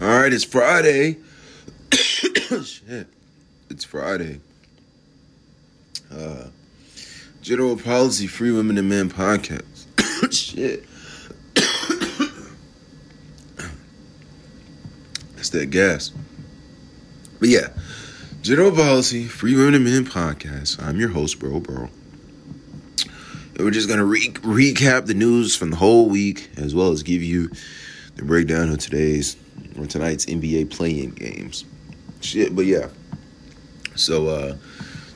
All right, it's Friday. Shit, it's Friday. Uh, General Policy Free Women and Men podcast. Shit. That's that gas. But yeah, General Policy Free Women and Men podcast. I'm your host, Bro Bro. And we're just gonna re- recap the news from the whole week, as well as give you the breakdown of today's or tonight's NBA play-in games. Shit, but yeah. So uh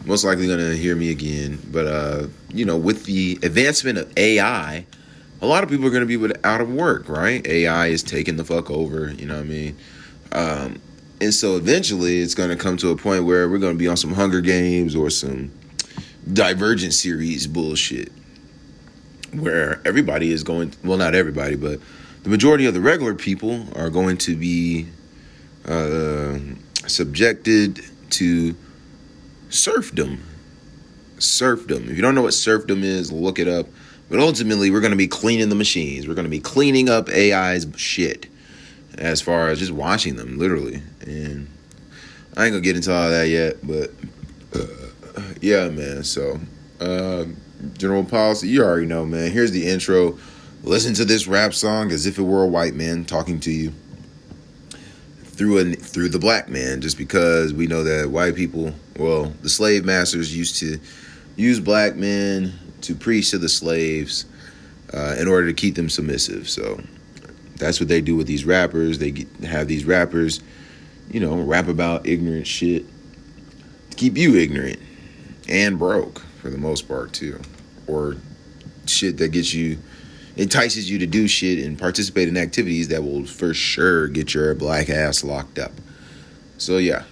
most likely gonna hear me again. But uh, you know, with the advancement of AI, a lot of people are gonna be out of work, right? AI is taking the fuck over, you know what I mean? Um, and so eventually it's gonna come to a point where we're gonna be on some Hunger Games or some Divergent series bullshit. Where everybody is going well not everybody, but the majority of the regular people are going to be uh, subjected to serfdom. Serfdom. If you don't know what serfdom is, look it up. But ultimately, we're going to be cleaning the machines. We're going to be cleaning up AI's shit as far as just watching them, literally. And I ain't going to get into all that yet, but uh, yeah, man. So, uh, general policy, you already know, man. Here's the intro. Listen to this rap song as if it were a white man talking to you through a, through the black man, just because we know that white people, well, the slave masters used to use black men to preach to the slaves uh, in order to keep them submissive. So that's what they do with these rappers. They get, have these rappers, you know, rap about ignorant shit to keep you ignorant and broke for the most part too, or shit that gets you entices you to do shit and participate in activities that will for sure get your black ass locked up. So yeah.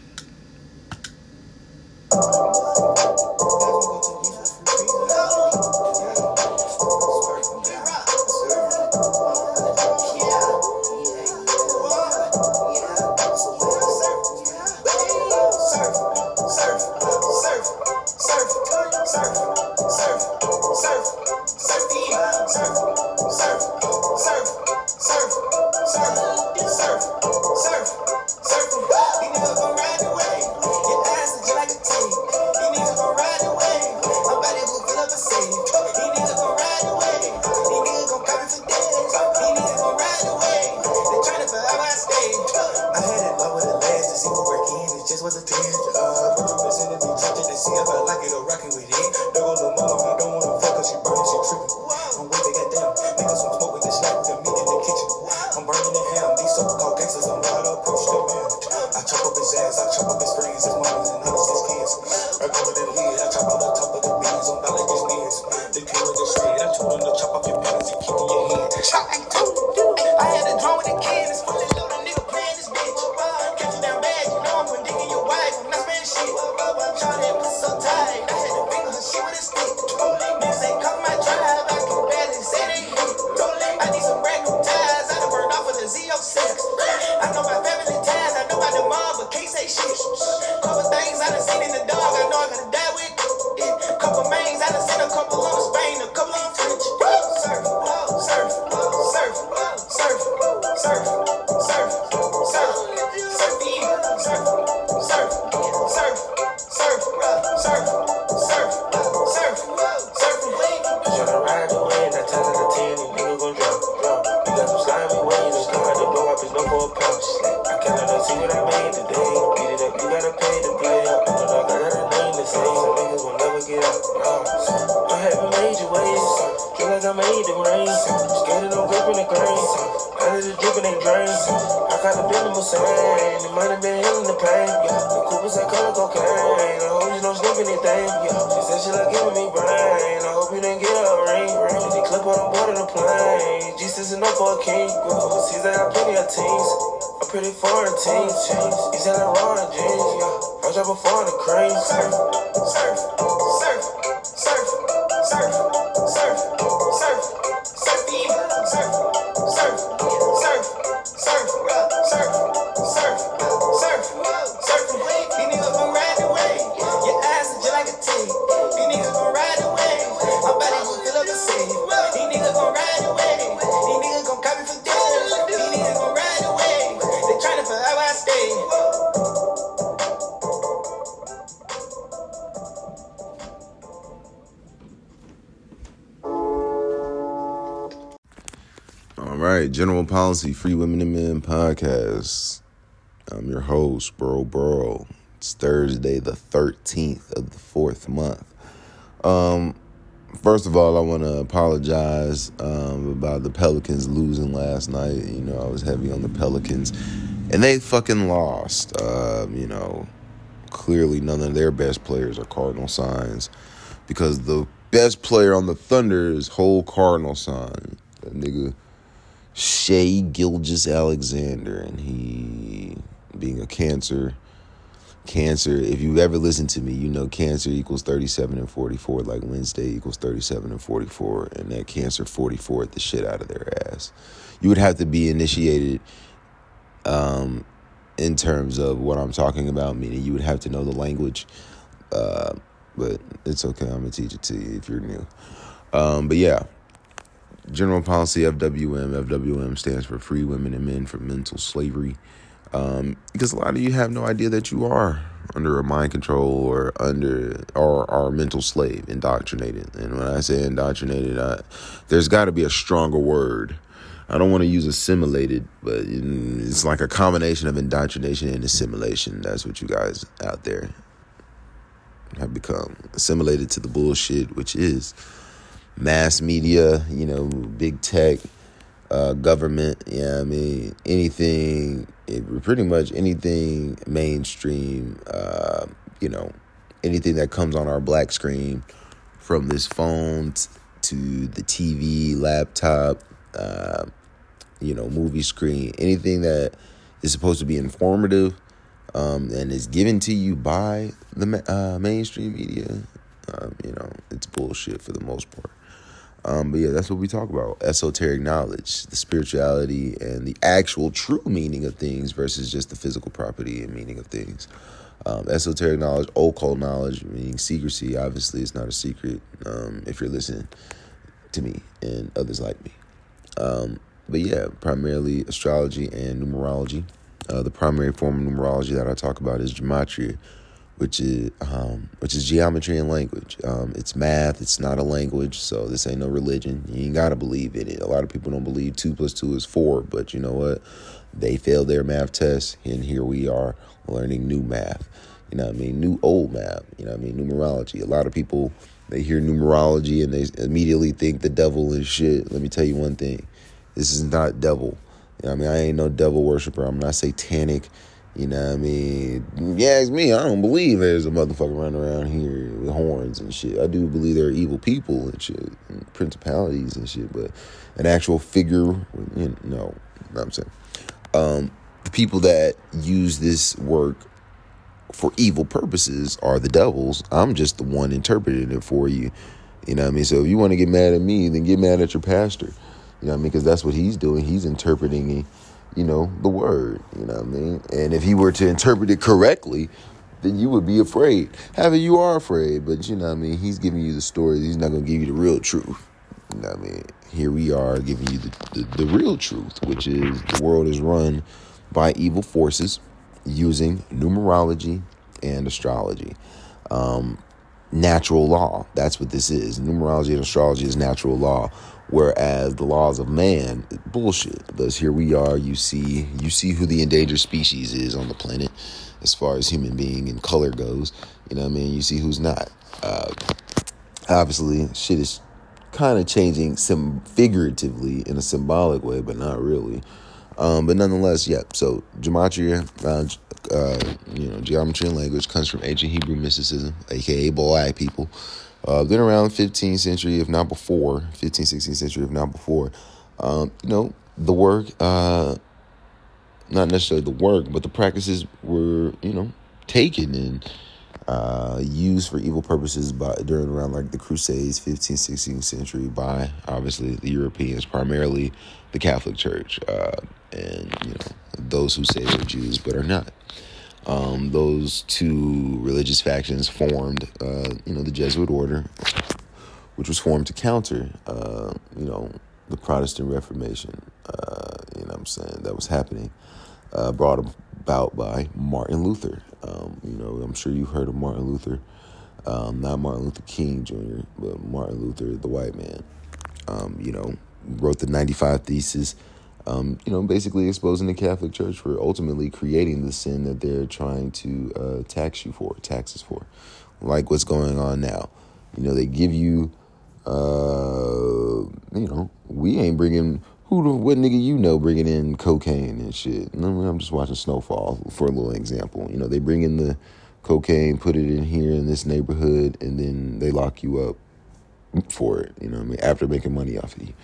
pain. The money been healing the pain. Yeah. The Coopers that color cocaine. I hope you don't slip anything. Yeah. She said she like giving me brain. I hope you didn't get a ring. ring. The clip on board of the plane. Jesus enough for a king. Go overseas, I got plenty of teams. I'm pretty foreign teams. He's in the raw jeans. Yeah. I drop a foreign crazy. Surf, surf. General Policy Free Women and Men podcast. I'm your host, Bro Bro. It's Thursday, the 13th of the fourth month. Um, first of all, I want to apologize um, about the Pelicans losing last night. You know, I was heavy on the Pelicans, and they fucking lost. Uh, you know, clearly none of their best players are cardinal signs because the best player on the Thunder is whole cardinal sign. That nigga Shai Gilgeous-Alexander, and he being a cancer. Cancer, if you've ever listened to me, you know cancer equals 37 and 44, like Wednesday equals 37 and 44, and that cancer 44 the shit out of their ass. You would have to be initiated um, in terms of what I'm talking about, meaning you would have to know the language. Uh, but it's okay. I'm gonna teach it to you if you're new. Um, but yeah, general policy FWM. FWM stands for Free Women and Men from Mental Slavery. Um, because a lot of you have no idea that you are under a mind control or under or are mental slave, indoctrinated. And when I say indoctrinated, I, there's got to be a stronger word. I don't want to use assimilated, but it's like a combination of indoctrination and assimilation. That's what you guys out there have become assimilated to the bullshit, which is mass media, you know, big tech, uh, government. Yeah, I mean, anything, it, pretty much anything mainstream, uh, you know, anything that comes on our black screen from this phone t- to the TV, laptop, uh, you know, movie screen, anything that is supposed to be informative um, and is given to you by the uh, mainstream media, um, you know, it's bullshit for the most part. Um, but yeah, that's what we talk about esoteric knowledge, the spirituality, and the actual true meaning of things versus just the physical property and meaning of things. Um, esoteric knowledge, occult knowledge, meaning secrecy. Obviously, it's not a secret um, if you're listening to me and others like me. Um, but yeah, primarily astrology and numerology. Uh, the primary form of numerology that I talk about is gematria, which is um, which is geometry and language. Um, it's math. It's not a language, so this ain't no religion. You ain't gotta believe in it. A lot of people don't believe two plus two is four, but you know what? They failed their math test, and here we are learning new math. You know what I mean? New old math. You know what I mean? Numerology. A lot of people they hear numerology and they immediately think the devil is shit. Let me tell you one thing. This is not devil. You know I mean, I ain't no devil worshiper. I'm not satanic. You know what I mean? Yeah, it's me. I don't believe there's a motherfucker running around here with horns and shit. I do believe there are evil people and shit, and principalities and shit, but an actual figure, you know, no, I'm saying. Um, the people that use this work for evil purposes are the devils. I'm just the one interpreting it for you. You know what I mean? So if you want to get mad at me, then get mad at your pastor. You know what I mean? Because that's what he's doing. He's interpreting, you know, the word. You know what I mean? And if he were to interpret it correctly, then you would be afraid. Having you are afraid, but you know what I mean? He's giving you the story. He's not going to give you the real truth. You know what I mean? Here we are giving you the, the, the real truth, which is the world is run by evil forces using numerology and astrology. Um, natural law. That's what this is. Numerology and astrology is natural law. Whereas the laws of man, bullshit. Because here we are, you see, you see who the endangered species is on the planet, as far as human being and color goes. You know what I mean? You see who's not. Uh, obviously, shit is kind of changing some figuratively in a symbolic way, but not really. Um, but nonetheless, yeah. So gematria, uh, uh, you know, geometry and language comes from ancient Hebrew mysticism, aka black people. Uh, been around 15th century, if not before, 15th, 16th century, if not before. Um, you know, the work, uh, not necessarily the work, but the practices were, you know, taken and uh, used for evil purposes by during around like the Crusades, 15th, 16th century, by obviously the Europeans, primarily the Catholic Church, uh, and you know those who say they're Jews but are not. Um, those two religious factions formed, uh, you know, the Jesuit order, which was formed to counter, uh, you know, the Protestant Reformation. Uh, you know, I'm saying that was happening, uh, brought about by Martin Luther. Um, you know, I'm sure you've heard of Martin Luther, um, not Martin Luther King Jr., but Martin Luther, the white man. Um, you know, wrote the 95 Thesis um, you know, basically exposing the Catholic Church for ultimately creating the sin that they're trying to uh, tax you for, taxes for, like what's going on now. You know, they give you, uh, you know, we ain't bringing who the what nigga you know bringing in cocaine and shit. I'm just watching Snowfall for a little example. You know, they bring in the cocaine, put it in here in this neighborhood, and then they lock you up for it, you know I mean, after making money off of you.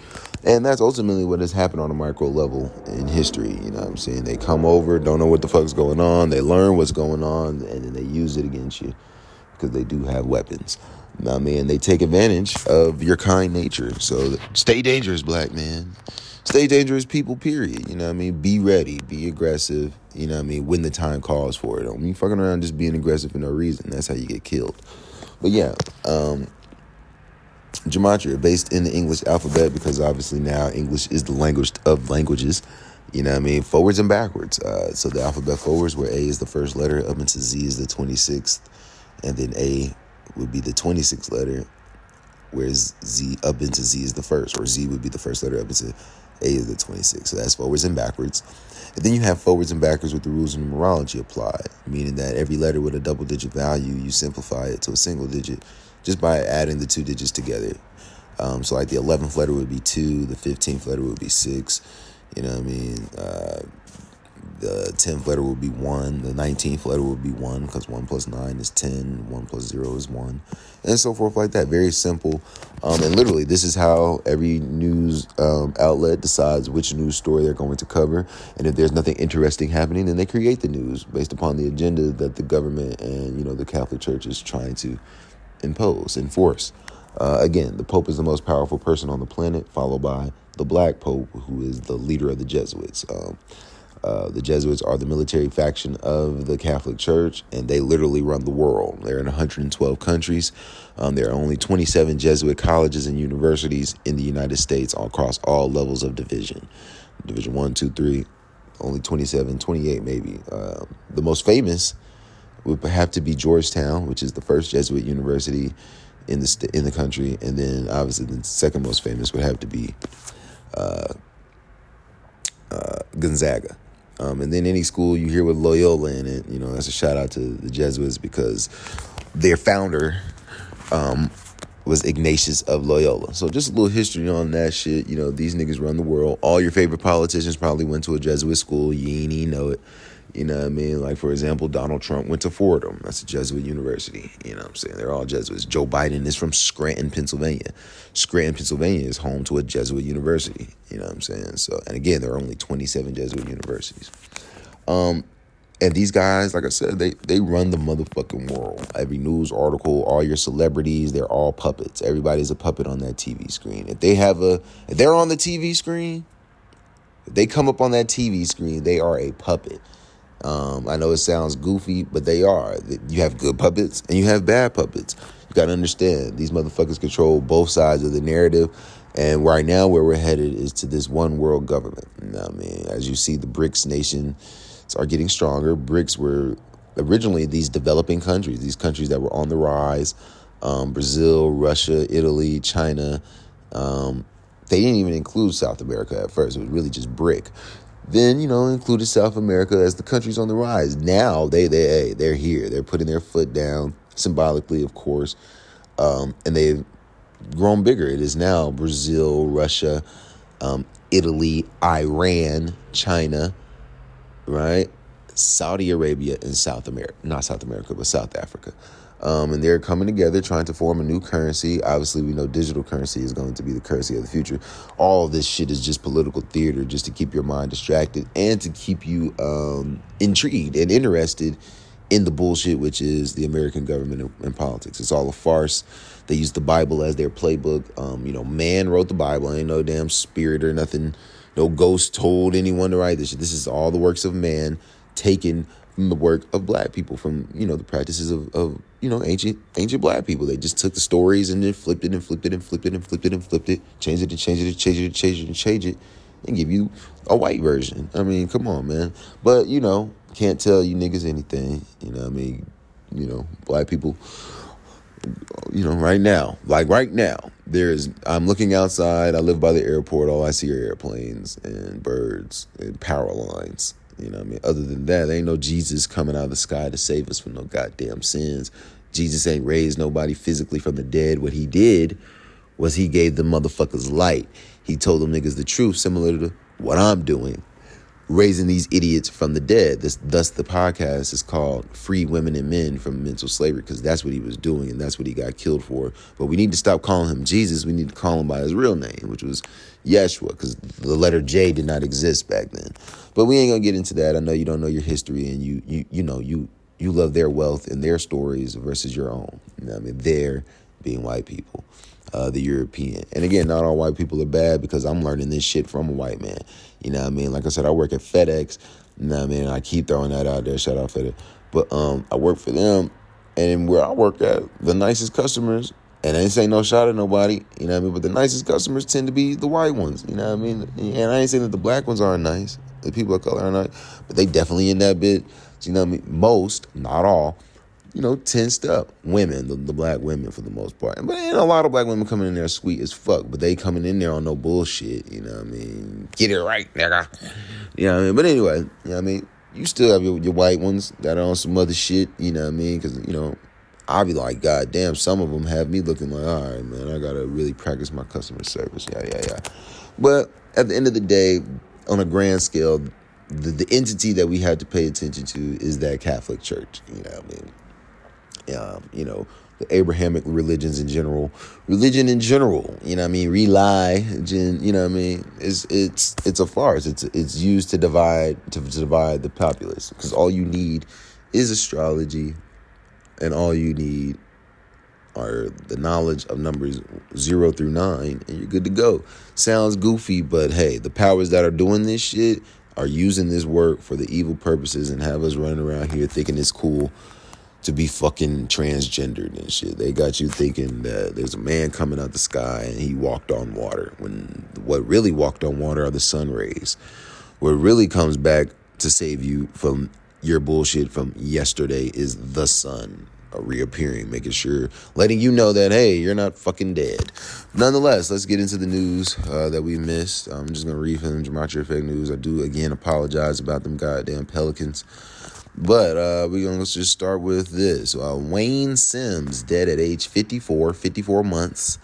And that's ultimately what has happened on a micro level in history, you know what I'm saying? They come over, don't know what the fuck's going on, they learn what's going on, and then they use it against you because they do have weapons. You know I mean? They take advantage of your kind nature. So stay dangerous, black man. Stay dangerous, people, period. You know what I mean? Be ready, be aggressive, you know what I mean, when the time calls for it. Don't be fucking around just being aggressive for no reason. That's how you get killed. But yeah, um, gematria based in the English alphabet because obviously now English is the language of languages. You know what I mean? Forwards and backwards. Uh, so the alphabet forwards, where A is the first letter, up into Z is the 26th, and then A would be the 26th letter, whereas Z up into Z is the first, or Z would be the first letter up into A is the 26th. So that's forwards and backwards. And then you have forwards and backwards with the rules of numerology applied, meaning that every letter with a double digit value, you simplify it to a single digit just by adding the two digits together. Um, so like the 11th letter would be 2, the 15th letter would be 6, you know what I mean? Uh, the 10th letter would be 1, the 19th letter would be 1 because 1 plus 9 is 10, 1 plus 0 is 1, and so forth like that. Very simple. Um, and literally, this is how every news um, outlet decides which news story they're going to cover. And if there's nothing interesting happening, then they create the news based upon the agenda that the government and, you know, the Catholic Church is trying to impose, enforce. Uh, again, the Pope is the most powerful person on the planet, followed by the Black Pope, who is the leader of the Jesuits. Um, uh, the Jesuits are the military faction of the Catholic Church, and they literally run the world. They're in 112 countries. Um, there are only 27 Jesuit colleges and universities in the United States across all levels of division. Division 1, 2, 3, only 27, 28 maybe. Uh, the most famous would have to be Georgetown, which is the first Jesuit university in the st- in the country, and then obviously the second most famous would have to be uh, uh, Gonzaga. Um, and then any school you hear with Loyola in it, you know, that's a shout out to the Jesuits because their founder um, was Ignatius of Loyola. So just a little history on that shit. You know, these niggas run the world. All your favorite politicians probably went to a Jesuit school. You ain't even know it. You know what I mean? Like, for example, Donald Trump went to Fordham. That's a Jesuit university. You know what I'm saying? They're all Jesuits. Joe Biden is from Scranton, Pennsylvania. Scranton, Pennsylvania is home to a Jesuit university. You know what I'm saying? So, and again, there are only 27 Jesuit universities. Um, and these guys, like I said, they they run the motherfucking world. Every news article, all your celebrities, they're all puppets. Everybody's a puppet on that TV screen. If they have a, if they're on the TV screen, if they come up on that TV screen, they are a puppet. Um, I know it sounds goofy, but they are. You have good puppets and you have bad puppets. You got to understand these motherfuckers control both sides of the narrative. And right now, where we're headed is to this one world government. I mean, as you see, the BRICS nations are getting stronger. BRICS were originally these developing countries, these countries that were on the rise um, Brazil, Russia, Italy, China. Um, they didn't even include South America at first. It was really just BRIC. Then you know included South America as the countries on the rise. Now they they they're here. They're putting their foot down symbolically, of course, um, and they've grown bigger. It is now Brazil, Russia, um, Italy, Iran, China, right? Saudi Arabia and South America, not South America, but South Africa. Um, and they're coming together trying to form a new currency. Obviously, we know digital currency is going to be the currency of the future. All this shit is just political theater, just to keep your mind distracted and to keep you um, intrigued and interested in the bullshit, which is the American government and, politics. It's all a farce. They use the Bible as their playbook. Um, you know, man wrote the Bible. Ain't no damn spirit or nothing. No ghost told anyone to write this. This is all the works of man taken from the work of black people, from you know the practices of, of you know ancient ancient black people. They just took the stories and then flipped it and flipped it and flipped it and flipped it and flipped it, changed it and changed it and changed it and changed it and changed it, and give you a white version. I mean, come on, man. But you know, can't tell you niggas anything. You know, I mean, you know, black people you know, right now, like right now, there's, I'm looking outside. I live by the airport. All I see are airplanes and birds and power lines. You know what I mean? Other than that, there ain't no Jesus coming out of the sky to save us from no goddamn sins. Jesus ain't raised nobody physically from the dead. What he did was he gave the motherfuckers light. He told them niggas the truth, similar to what I'm doing raising these idiots from the dead. This, thus, the podcast is called "Free Women and Men from Mental Slavery" because that's what he was doing and that's what he got killed for. But we need to stop calling him Jesus. We need to call him by his real name, which was Yeshua, because the letter J did not exist back then. But we ain't gonna get into that. I know you don't know your history, and you you you know you you love their wealth and their stories versus your own. You know I mean, they're being white people uh, the European. And again, not all white people are bad because I'm learning this shit from a white man. You know what I mean? Like I said, I work at FedEx. You know what I mean? I keep throwing that out there. Shout out FedEx. But um, I work for them, and where I work at, the nicest customers, and I ain't saying no shot at nobody, you know what I mean? But the nicest customers tend to be the white ones, you know what I mean? And I ain't saying that the black ones aren't nice, the people of color are not, but they definitely in that bit. You know what I mean? Most, not all, you know, tensed up women, the, the, black women for the most part. But know, a lot of black women coming in there sweet as fuck, but they coming in there on no bullshit, you know what I mean? Get it right, nigga. You know what I mean? But anyway, you know what I mean? You still have your, your white ones that are on some other shit, you know what I mean? Because, you know, I'll be like, God damn, some of them have me looking like, all right, man, I gotta really practice my customer service. Yeah, yeah, yeah. But at the end of the day, on a grand scale, the, the entity that we had to pay attention to is that Catholic Church. You know what I mean? um, you know, the Abrahamic religions in general, religion in general, you know I mean, rely, you know I mean, it's it's it's a farce. It's it's used to divide to, to divide the populace because all you need is astrology, and all you need are the knowledge of numbers zero through nine, and you're good to go. Sounds goofy, but hey, the powers that are doing this shit are using this work for the evil purposes and have us running around here thinking it's cool to be fucking transgendered and shit. They got you thinking that there's a man coming out the sky and he walked on water when what really walked on water are the sun rays. What really comes back to save you from your bullshit from yesterday is the sun reappearing, making sure, letting you know that, hey, you're not fucking dead. Nonetheless, let's get into the news uh, that we missed. I'm just going to read from Gematria Effect News. I do, again, apologize about them goddamn Pelicans. But uh, we're going to just start with this. Uh, Wayne Sims, dead at age 54, 54 months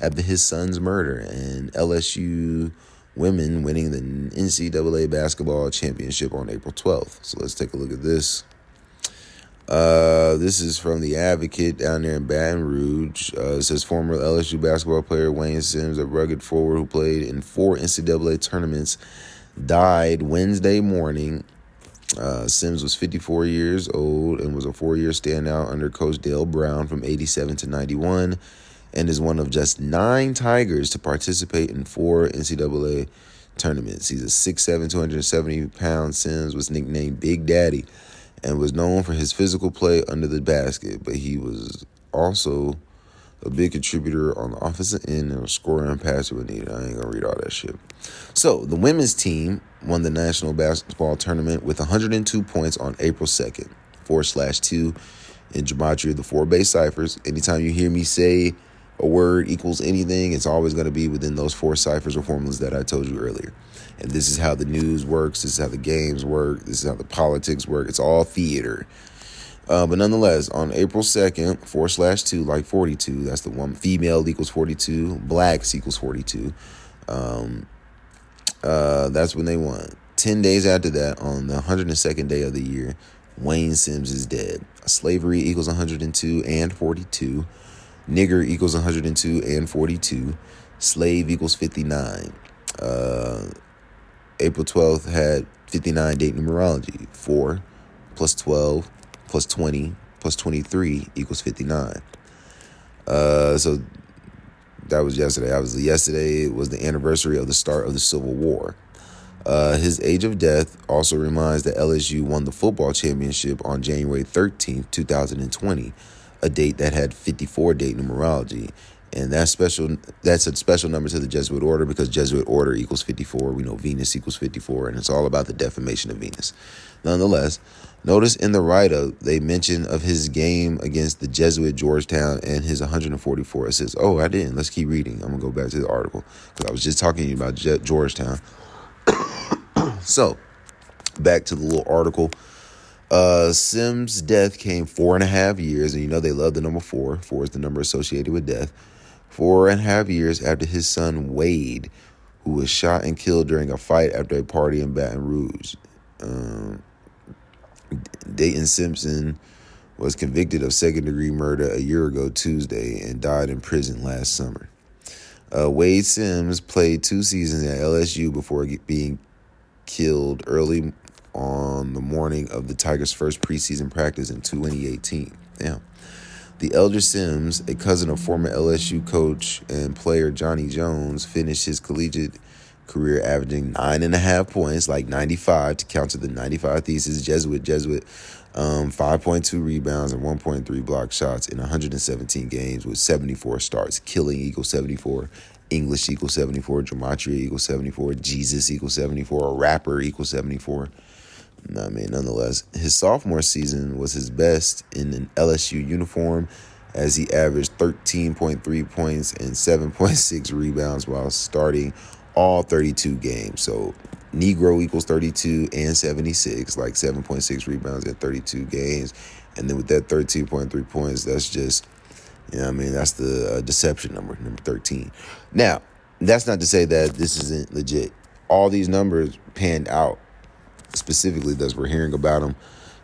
after his son's murder, and LSU women winning the NCAA basketball championship on April 12th. So let's take a look at this. Uh, this is from the Advocate down there in Baton Rouge. Uh, it says former LSU basketball player Wayne Sims, a rugged forward who played in four NCAA tournaments, died Wednesday morning uh, Sims was 54 years old and was a four year standout under Coach Dale Brown from 87 to 91 and is one of just nine Tigers to participate in four NCAA tournaments. He's a 6'7, 270 pound Sims, was nicknamed Big Daddy and was known for his physical play under the basket, but he was also a big contributor on the offensive end and a scorer and passer when needed. I ain't gonna read all that shit. So the women's team won the national basketball tournament with 102 points on April 2nd, four slash two in gematria, the four base ciphers. Anytime you hear me say a word equals anything, it's always going to be within those four ciphers or formulas that I told you earlier. And this is how the news works. This is how the games work. This is how the politics work. It's all theater. Uh, but nonetheless, on April 2nd, 4 slash 2, like 42, that's the one. Female equals 42, blacks equals 42. Um, uh, that's when they won. 10 days after that, on the 102nd day of the year, Wayne Sims is dead. Slavery equals 102 and 42. Nigger equals 102 and 42. Slave equals 59. Uh, April 12th had 59 date numerology. 4 plus 12 plus 20 plus 23 equals 59. Uh, so that was yesterday. Obviously, yesterday was the anniversary of the start of the Civil War. Uh, his age of death also reminds that LSU won the football championship on January 13th, 2020, a date that had 54 date numerology. And that's special. That's a special number to the Jesuit order because Jesuit order equals 54. We know Venus equals 54, and it's all about the defamation of Venus. Nonetheless, notice in the write up, they mention of his game against the Jesuit Georgetown and his 144 assists. Oh, I didn't. Let's keep reading. I'm to go back to the article because I was just talking to you about Je- Georgetown. so, back to the little article. Uh, Sims' death came four and a half years, and you know they love the number four. Four is the number associated with death. Four and a half years after his son Wade, who was shot and killed during a fight after a party in Baton Rouge. Um, Dyteon Simpson was convicted of second degree murder a year ago Tuesday and died in prison last summer. Uh, Wade Sims played two seasons at LSU before being killed early on the morning of the Tigers' first preseason practice in 2018. Damn. The elder Sims, a cousin of former LSU coach and player Johnny Jones, finished his collegiate career averaging nine and a half points, like 95 to count to the 95 thesis. Jesuit, Jesuit, um, 5.2 rebounds and 1.3 block shots in 117 games with 74 starts. Killing equals 74. English equals 74. Gematria equals 74. Jesus equals 74. A rapper equals 74. I mean, nonetheless, his sophomore season was his best in an LSU uniform as he averaged 13.3 points and 7.6 rebounds while starting all 32 games. So Negro equals 32 and 76, like 7.6 rebounds in 32 games. And then with that 13.3 points, that's just, you know I mean? That's the uh, deception number, number 13. Now, that's not to say that this isn't legit. All these numbers panned out specifically that we're hearing about him.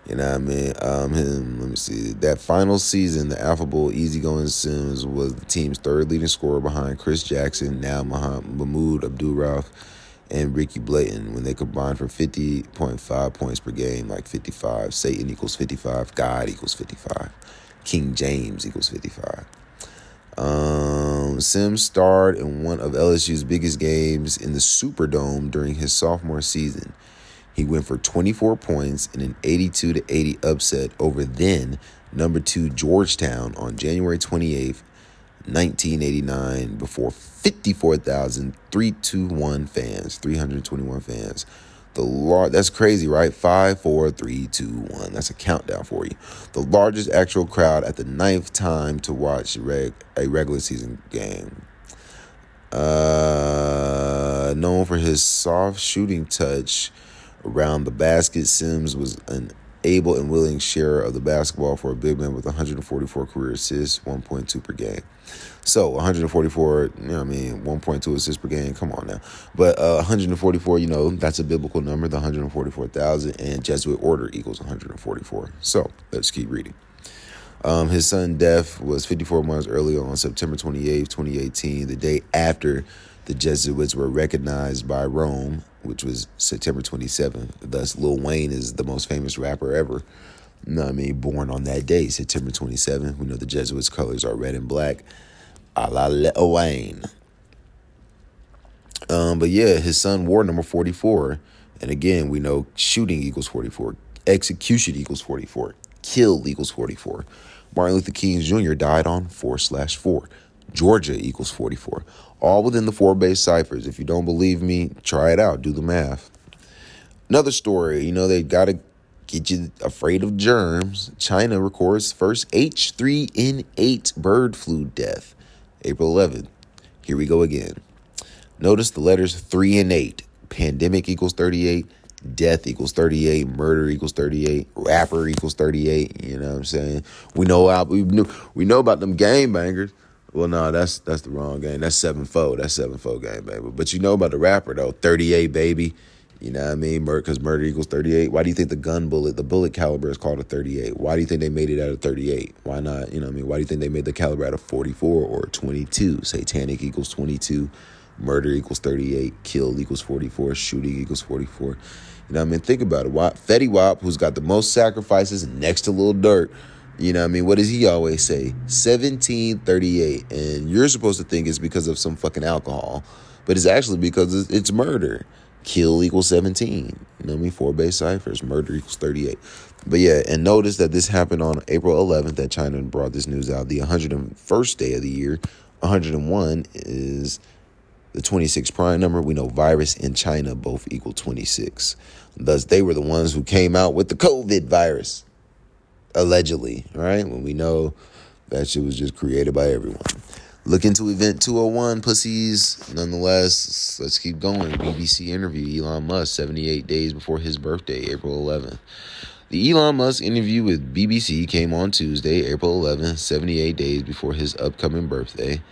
You know what I mean? Um, him, let me see. That final season, the affable, easygoing Sims was the team's third leading scorer behind Chris Jackson, now Mahmoud Abdul Rauf, and Ricky Blanton when they combined for 50.5 points per game, like 55. Satan equals 55. God equals 55. King James equals 55. Um, Sims starred in one of LSU's biggest games in the Superdome during his sophomore season. He went for 24 points in an 82 to 80 upset over then number 2 Georgetown on January 28th, 1989 before 54,321 fans, 321 fans. The lar- that's crazy, right? Five, four, three, two, one. That's a countdown for you. The largest actual crowd at the ninth time to watch reg- a regular season game. Uh, known for his soft shooting touch, around the basket. Sims was an able and willing sharer of the basketball for a big man with 144 career assists, 1.2 per game. So 144, you know, I mean, 1.2 assists per game. Come on now, but uh, 144, you know, that's a biblical number. The 144,000 and Jesuit order equals 144. So let's keep reading. Um, his son death was 54 months earlier on September 28, 2018, the day after the Jesuits were recognized by Rome, which was September 27th. Thus, Lil Wayne is the most famous rapper ever. You know I mean? Born on that day, September 27th. We know the Jesuits' colors are red and black. A la Lil Wayne. Um, but yeah, his son wore number 44. And again, we know shooting equals 44, execution equals 44, kill equals 44. Martin Luther King Jr. died on 4 slash 4. Georgia equals 44 all within the four base ciphers. If you don't believe me, try it out. Do the math. Another story, you know, they got to get you afraid of germs. China records first H3N8 bird flu death, April 11th. Here we go again. Notice the letters 3 and 8. Pandemic equals 38. Death equals 38. Murder equals 38. Rapper equals 38. You know what I'm saying? We know how we know, we know about them game bangers. Well, no, that's that's the wrong game. That's seven four. That's seven four game, baby. But you know about the rapper though, thirty eight, baby. You know what I mean? Because murder equals 38. Why do you think the gun bullet, the bullet caliber is called a 38? Why do you think they made it out of 38? Why not, you know what I mean? Why do you think they made the caliber out of 44 or 22? Satanic equals 22. Murder equals 38. Kill equals 44. Shooting equals 44. You know what I mean? Think about it. Why, Fetty Wap, who's got the most sacrifices next to Lil Durk, you know what I mean? What does he always say? 1738. And you're supposed to think it's because of some fucking alcohol, but it's actually because it's murder. Kill equals 17. You know I mean? Four base ciphers. Murder equals 38. But yeah, and notice that this happened on April 11th that China brought this news out, the 101st day of the year 101 is the 26 prime number. We know virus and China both equal 26. Thus, they were the ones who came out with the COVID virus, allegedly, right? When we know that shit was just created by everyone. Look into event 201, pussies. Nonetheless, let's keep going. BBC interview Elon Musk 78 days before his birthday, April 11th. The Elon Musk interview with BBC came on Tuesday, April 11th, 78 days before his upcoming birthday.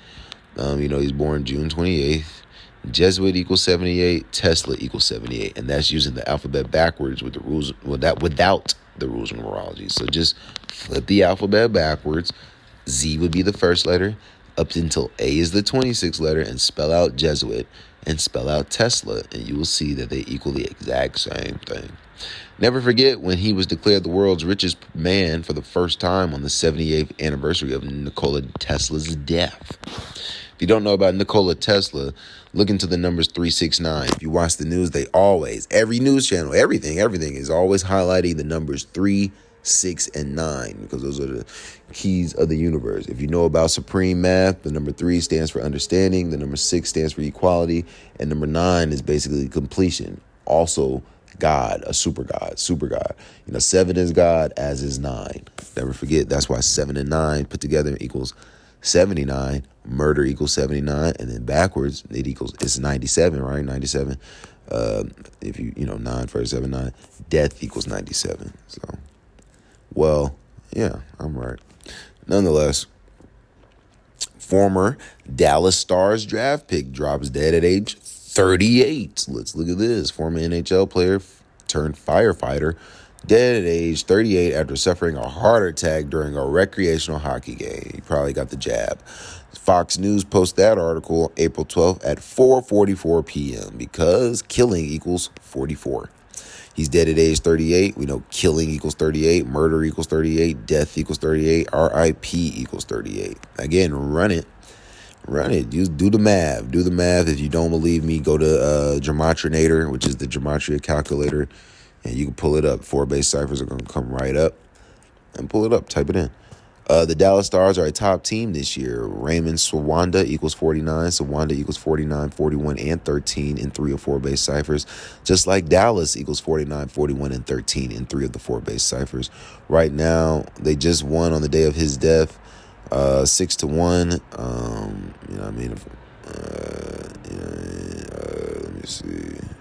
Um, you know, he's born June 28th. Jesuit equals 78, Tesla equals 78, and that's using the alphabet backwards with the rules without without the rules of numerology. So just flip the alphabet backwards. Z would be the first letter, up until A is the 26th letter, and spell out Jesuit and spell out Tesla, and you will see that they equal the exact same thing. Never forget when he was declared the world's richest man for the first time on the 78th anniversary of Nikola Tesla's death. If you don't know about Nikola Tesla, look into the numbers 369. If you watch the news, they always, every news channel, everything, everything is always highlighting the numbers 3, 6, and 9 because those are the keys of the universe. If you know about supreme math, the number 3 stands for understanding, the number 6 stands for equality, and number 9 is basically completion. Also, God, a super God, super God. You know, seven is God, as is nine. Never forget, that's why seven and nine put together equals 79. Murder equals 79. And then backwards, it equals, it's 97, right? 97. Uh, if you, you know, 9 first, 7, 9. Death equals 97. So, well, yeah, I'm right. Nonetheless, former Dallas Stars draft pick drops dead at age 38. Let's look at this. Former NHL player turned firefighter dead at age 38 after suffering a heart attack during a recreational hockey game. He probably got the jab. Fox News post that article April 12th at 4:44 p.m. because killing equals 44. He's dead at age 38. We know killing equals 38, murder equals 38, death equals 38, RIP equals 38. Again, run it. Run it. Do, do the math. Do the math. If you don't believe me, go to uh, Gematrinator, which is the gematria calculator, and you can pull it up. Four base ciphers are going to come right up. And pull it up. Type it in. Uh, the Dallas Stars are a top team this year. Raymond Swanda equals 49. Swanda equals 49, 41, and 13 in three of four base ciphers. Just like Dallas equals 49, 41, and 13 in three of the four base ciphers. Right now, they just won on the day of his death uh, six to one. Um, you know, what I mean, uh, uh, let me see.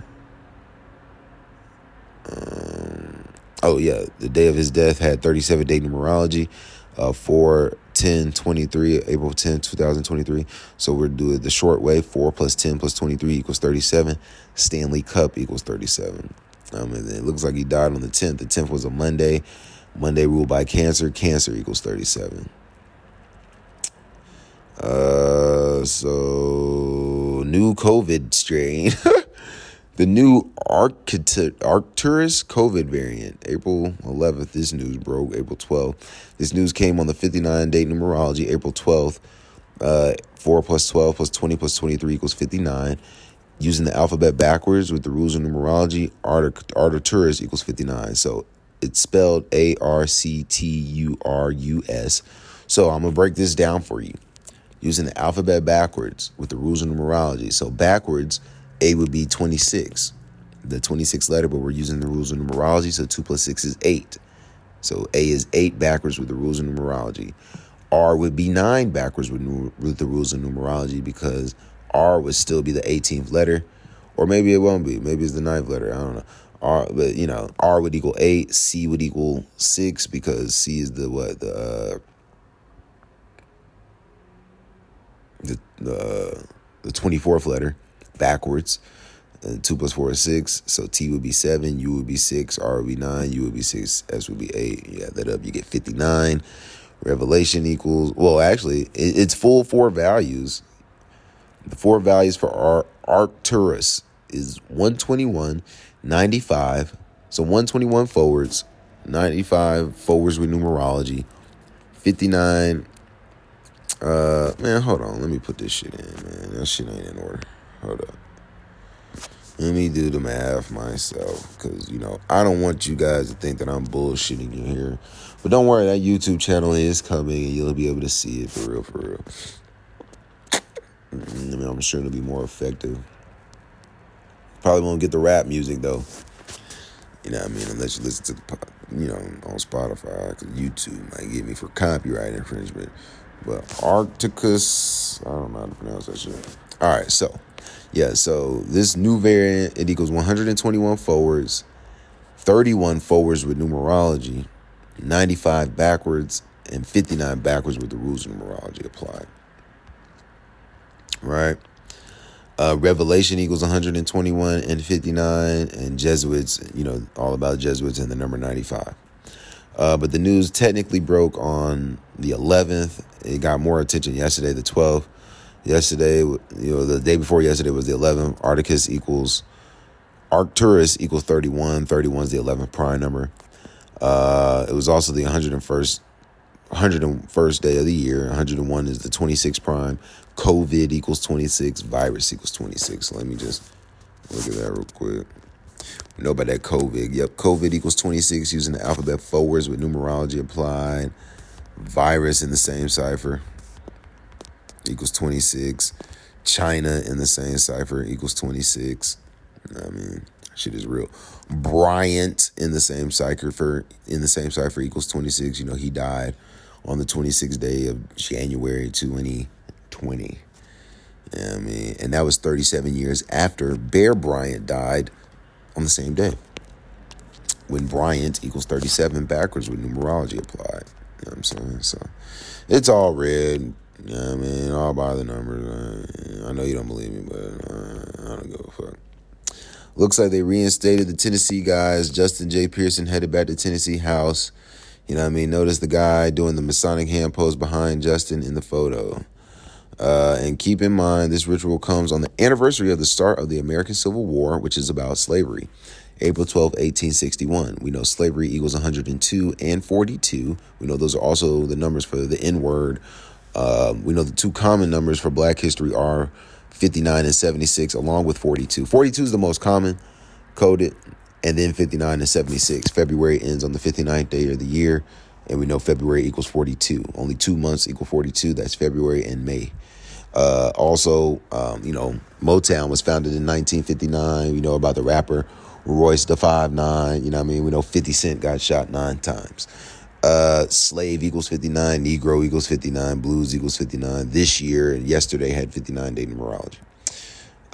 Um, oh yeah, the day of his death had 37 day numerology, uh, 4 10 23 April 10 2023. So we're doing the short way 4 plus 10 plus 23 equals 37. Stanley Cup equals 37. Um, and it looks like he died on the 10th. The 10th was a Monday. Monday ruled by cancer. Cancer equals 37. Uh, so new COVID strain. the new Arcturus COVID variant. April 11th, this news broke. April 12th. This news came on the 59 date numerology. April 12th. Uh, 4 plus 12 plus 20 plus 23 equals 59. Using the alphabet backwards with the rules of numerology, Arcturus equals 59. So it's spelled A R C T U R U S. So I'm going to break this down for you using the alphabet backwards with the rules of numerology. So backwards, A would be 26, the 26th letter, but we're using the rules of numerology. So 2 plus 6 is 8. So A is 8 backwards with the rules of numerology. R would be 9 backwards with, with the rules of numerology because R would still be the 18th letter. Or maybe it won't be. Maybe it's the ninth letter. I don't know. R, but you know, R would equal eight. C would equal six because C is the what the uh, the uh, the 24th letter backwards. And 2 plus 4 is 6. So T would be 7, U would be 6, R would be 9, U would be 6, S would be 8. You add that up, you get 59. Revelation equals, well, actually, it, it's full four values. The four values for our Arcturus is 121, 95. So 121 forwards, 95 forwards with numerology, 59 uh, man, hold on. Let me put this shit in, man. That shit ain't in order. Hold up. Let me do the math myself, cause you know I don't want you guys to think that I'm bullshitting you here. But don't worry, that YouTube channel is coming, and you'll be able to see it for real, for real. Mm-hmm. I mean, I'm sure it'll be more effective. Probably won't get the rap music though. You know what I mean? Unless you listen to the, you know, on Spotify, because YouTube might get me for copyright infringement. But Arcticus, I don't know how to pronounce that shit. All right, so yeah, so this new variant it equals 121 forwards, 31 forwards with numerology, 95 backwards, and 59 backwards with the rules of numerology applied. Right. Uh, Revelation equals 121 and 59, and Jesuits, you know, all about Jesuits and the number 95. Uh, but the news technically broke on the 11th. It got more attention yesterday, the 12th. Yesterday, you know, the day before yesterday was the 11th. Arcticus equals Arcturus equals 31. 31 is the 11th prime number. Uh, it was also the 101st 101st day of the year. 101 is the 26th prime. COVID equals 26. Virus equals 26. Let me just look at that real quick. We know about that COVID. Yep, COVID equals 26 using the alphabet forwards with numerology applied. Virus in the same cipher equals 26. China in the same cipher equals 26. I mean, shit is real. Bryant in the same cipher in the same cipher equals 26. You know, he died on the 26th day of January 2020. Yeah, I mean, and that was 37 years after Bear Bryant died on the same day. When Bryant equals 37 backwards with numerology applied. You know what I'm saying? So it's all red. You know what I mean? All by the numbers. I know you don't believe me, but uh, I don't give a fuck. Looks like they reinstated the Tennessee guys. Justin J. Pearson headed back to Tennessee House. You know what I mean? Notice the guy doing the Masonic hand pose behind Justin in the photo. Uh, and keep in mind, this ritual comes on the anniversary of the start of the American Civil War, which is about slavery. April 12, 1861. We know slavery equals 102 and 42. We know those are also the numbers for the N word. Uh, we know the two common numbers for black history are 59 and 76, along with 42. 42 is the most common coded, and then 59 and 76. February ends on the 59th day of the year, and we know February equals 42. Only two months equal 42. That's February and May. Uh, also, um, you know, Motown was founded in 1959. We know about the rapper Royce the Five Nine. You know, what I mean, we know 50 Cent got shot nine times. Uh, slave equals 59, Negro equals 59, blues equals 59. This year and yesterday had 59 day numerology.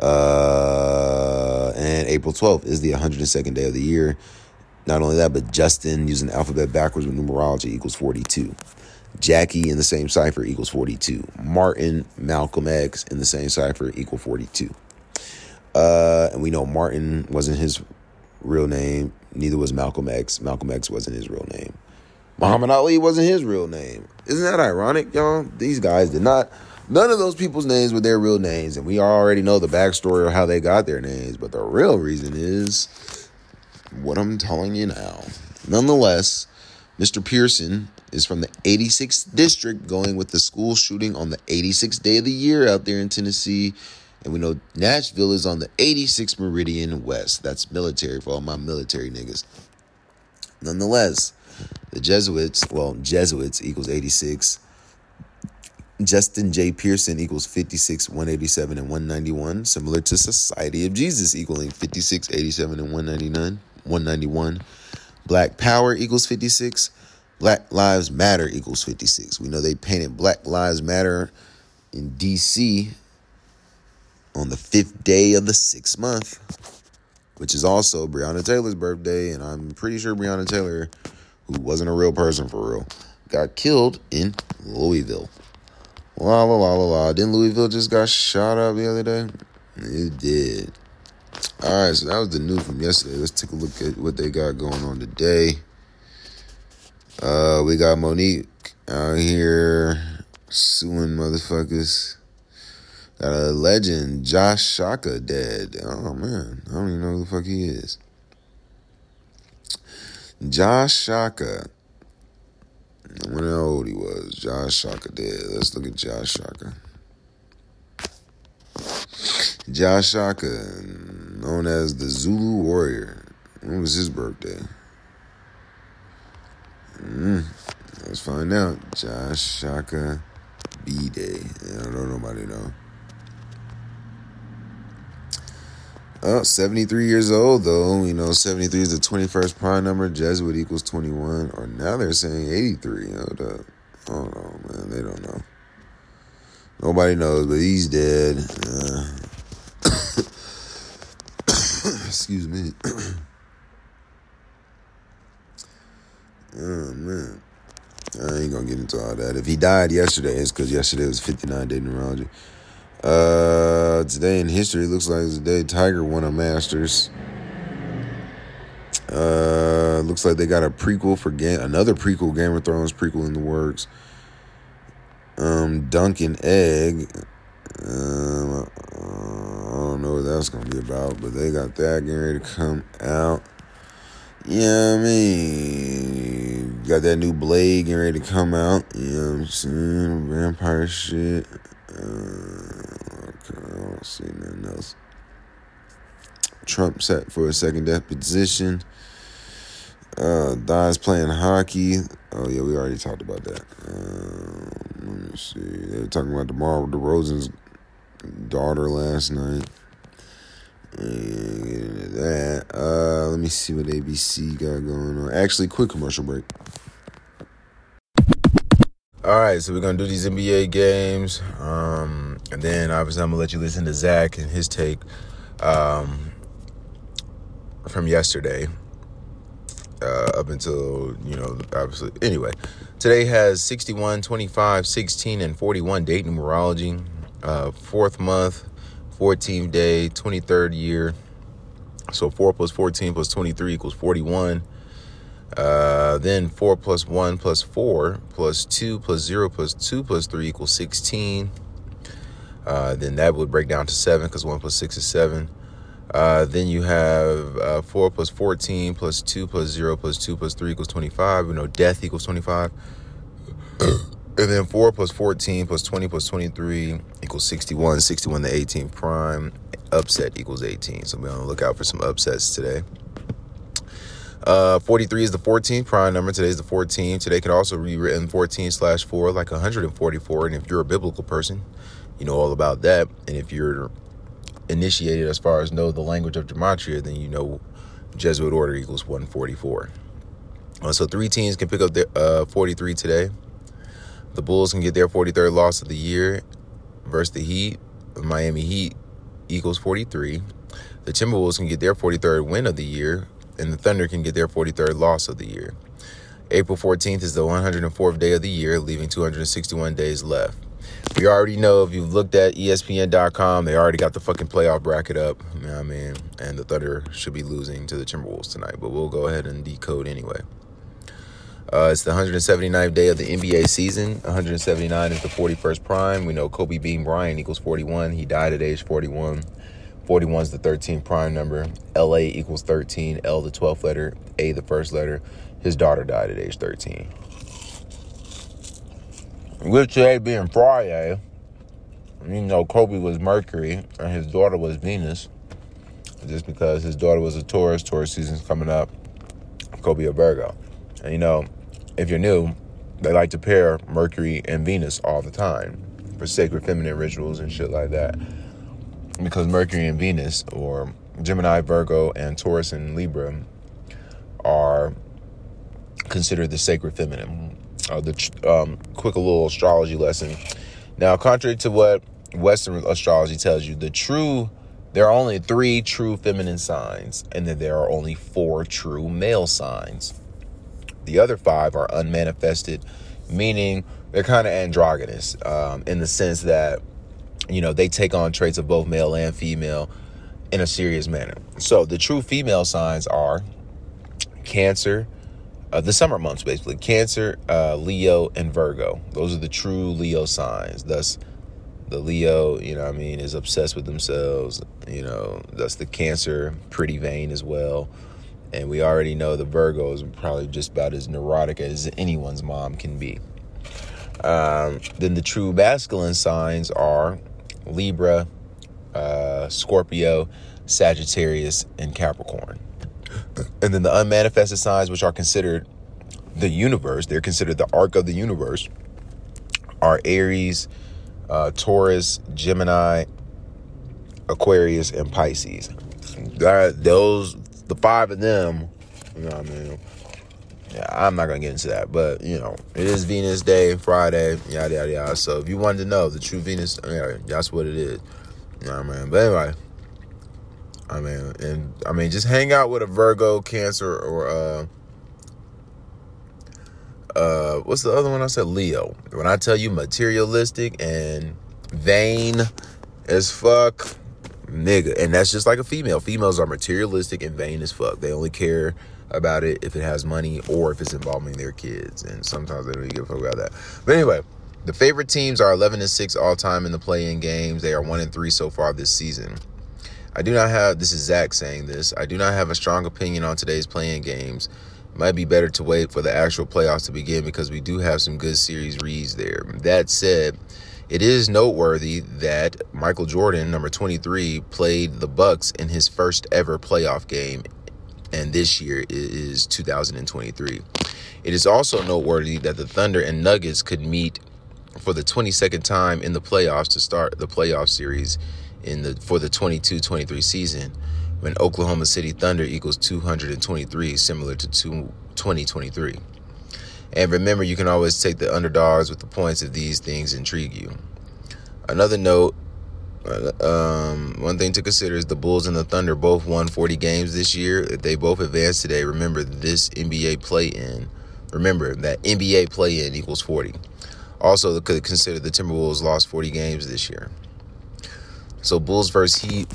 Uh, and April 12th is the 102nd day of the year. Not only that, but Justin using alphabet backwards with numerology equals 42. Jackie in the same cipher equals 42. Martin, Malcolm X in the same cipher equal 42. Uh, and we know Martin wasn't his real name. Neither was Malcolm X. Malcolm X wasn't his real name. Muhammad Ali wasn't his real name. Isn't that ironic, y'all? These guys did not. None of those people's names were their real names, and we already know the backstory of how they got their names. But the real reason is what I'm telling you now. Nonetheless, Mr. Pearson is from the 86th district, going with the school shooting on the 86th day of the year out there in Tennessee. And we know Nashville is on the 86th meridian west. That's military for all my military niggas. Nonetheless, the Jesuits, well, Jesuits equals 86. Justin J. Pearson equals 56, 187, and 191, similar to Society of Jesus equaling 56, 87, and 199, 191. Black Power equals 56. Black Lives Matter equals 56. We know they painted Black Lives Matter in DC on the fifth day of the sixth month, which is also Breonna Taylor's birthday. And I'm pretty sure Breonna Taylor who wasn't a real person for real, got killed in Louisville. La la la la la. Didn't Louisville just got shot up the other day? It did. All right, so that was the news from yesterday. Let's take a look at what they got going on today. Uh, we got Monique out here suing motherfuckers. Got a legend, Josh Shaka, dead. Oh man, I don't even know who the fuck he is. Josh Shaka. I wonder how old he was. Josh Shaka dead. Let's look at Josh Shaka. Josh Shaka, known as the Zulu Warrior. When was his birthday? Mm, let's find out. Josh Shaka B Day. I don't know nobody know. Oh, 73 years old, though. You know, 73 is the 21st prime number. Jesuit equals 21. Or now they're saying 83. Hold up. Man. They don't know. Nobody knows, but he's dead. Uh, excuse me. oh, man. I ain't gonna get into all that. If he died yesterday, it's because yesterday was 59 day numerology. Uh, today in history, looks like it's the day Tiger won a Masters. Uh, looks like they got a prequel for game, another prequel, Game of Thrones prequel in the works. Um, Dunk and Egg. Um, I don't know what that's gonna be about, but they got that getting ready to come out. Yeah, I mean, got that new Blade getting ready to come out. You know what I'm saying? Vampire shit. Okay, I don't see nothing else. Trump set for a second deposition. Uh, dies playing hockey. Oh yeah, we already talked about that. Um, let me see. They were talking about DeMar DeRozan's daughter last night. And that. Uh, let me see what ABC got going on. Actually, quick commercial break. All right, so we're gonna do these NBA games, um, and then obviously I'm gonna let you listen to Zach and his take um, from yesterday uh, up until you know obviously. Anyway, today has 61, 25, 16, and 41 date numerology, uh, fourth month, 14th day, 23rd year. So 4 plus 14 plus 23 equals 41. Uh, then 4 plus 1 plus 4 plus 2 plus 0 plus 2 plus 3 equals 16. Uh, then that would break down to 7 because 1 plus 6 is 7. Uh, then you have uh, 4 plus 14 plus 2 plus 0 plus 2 plus 3 equals 25. You know, death equals 25. and then 4 plus 14 plus 20 plus 23 equals 61. 61 to 18 prime. Upset equals 18. So be on the lookout for some upsets today. Uh, 43 is the 14th prime number. Today is the 14th. Today could also be written 14 slash 4, like 144. And if you're a biblical person, you know all about that. And if you're initiated as far as know the language of gematria, then you know Jesuit order equals 144. Uh, so three teams can pick up their uh, 43 today. The Bulls can get their 43rd loss of the year versus the Heat. Miami Heat equals 43. The Timberwolves can get their 43rd win of the year, and the Thunder can get their 43rd loss of the year. April 14th is the 104th day of the year, leaving 261 days left. We already know if you've looked at ESPN.com, they already got the fucking playoff bracket up. You know I mean? And the Thunder should be losing to the Timberwolves tonight, but we'll go ahead and decode anyway. Uh, it's the 179th day of the NBA season. 179 is the 41st prime. We know Kobe Bean Bryant equals 41. He died at age 41. 41 is the 13th prime number. LA equals 13. L the 12th letter. A the first letter. His daughter died at age 13. With today being Friday, you know Kobe was Mercury and his daughter was Venus. Just because his daughter was a Taurus, Taurus season's coming up. Kobe a Virgo. And you know, if you're new, they like to pair Mercury and Venus all the time for sacred feminine rituals and shit like that. Because Mercury and Venus, or Gemini, Virgo, and Taurus and Libra, are considered the sacred feminine. Uh, the um, quick little astrology lesson. Now, contrary to what Western astrology tells you, the true there are only three true feminine signs, and then there are only four true male signs. The other five are unmanifested, meaning they're kind of androgynous um, in the sense that, you know, they take on traits of both male and female in a serious manner. So the true female signs are Cancer, uh, the summer months basically Cancer, uh, Leo, and Virgo. Those are the true Leo signs. Thus, the Leo, you know, I mean, is obsessed with themselves. You know, that's the Cancer, pretty vain as well. And we already know the Virgo is probably just about as neurotic as anyone's mom can be. Um, then the true masculine signs are Libra, uh, Scorpio, Sagittarius, and Capricorn. And then the unmanifested signs, which are considered the universe, they're considered the arc of the universe, are Aries, uh, Taurus, Gemini, Aquarius, and Pisces. that those the five of them, you know what I mean. Yeah, I'm not gonna get into that, but you know, it is Venus Day, Friday, yada yada yada. So if you wanted to know the true Venus, yeah, that's what it is. You know what I mean? But anyway, I mean, and I mean, just hang out with a Virgo, Cancer, or uh, uh, what's the other one I said? Leo. When I tell you materialistic and vain as fuck, nigga, and that's just like a female. Females are materialistic and vain as fuck. They only care about it if it has money or if it's involving their kids, and sometimes they don't even give a fuck about that. But anyway. The favorite teams are 11 and 6 all time in the play-in games. They are 1 and 3 so far this season. I do not have this is Zach saying this. I do not have a strong opinion on today's play-in games. Might be better to wait for the actual playoffs to begin because we do have some good series reads there. That said, it is noteworthy that Michael Jordan, number 23, played the Bucks in his first ever playoff game, and this year is 2023. It is also noteworthy that the Thunder and Nuggets could meet for the 22nd time in the playoffs to start the playoff series in the for the 22-23 season when Oklahoma City Thunder equals 223 similar to 2023. And remember you can always take the underdogs with the points if these things intrigue you. Another note um, one thing to consider is the Bulls and the Thunder both won 40 games this year. If they both advance today, remember this NBA play in. Remember that NBA play in equals 40. Also, could consider the Timberwolves lost 40 games this year. So Bulls versus Heat.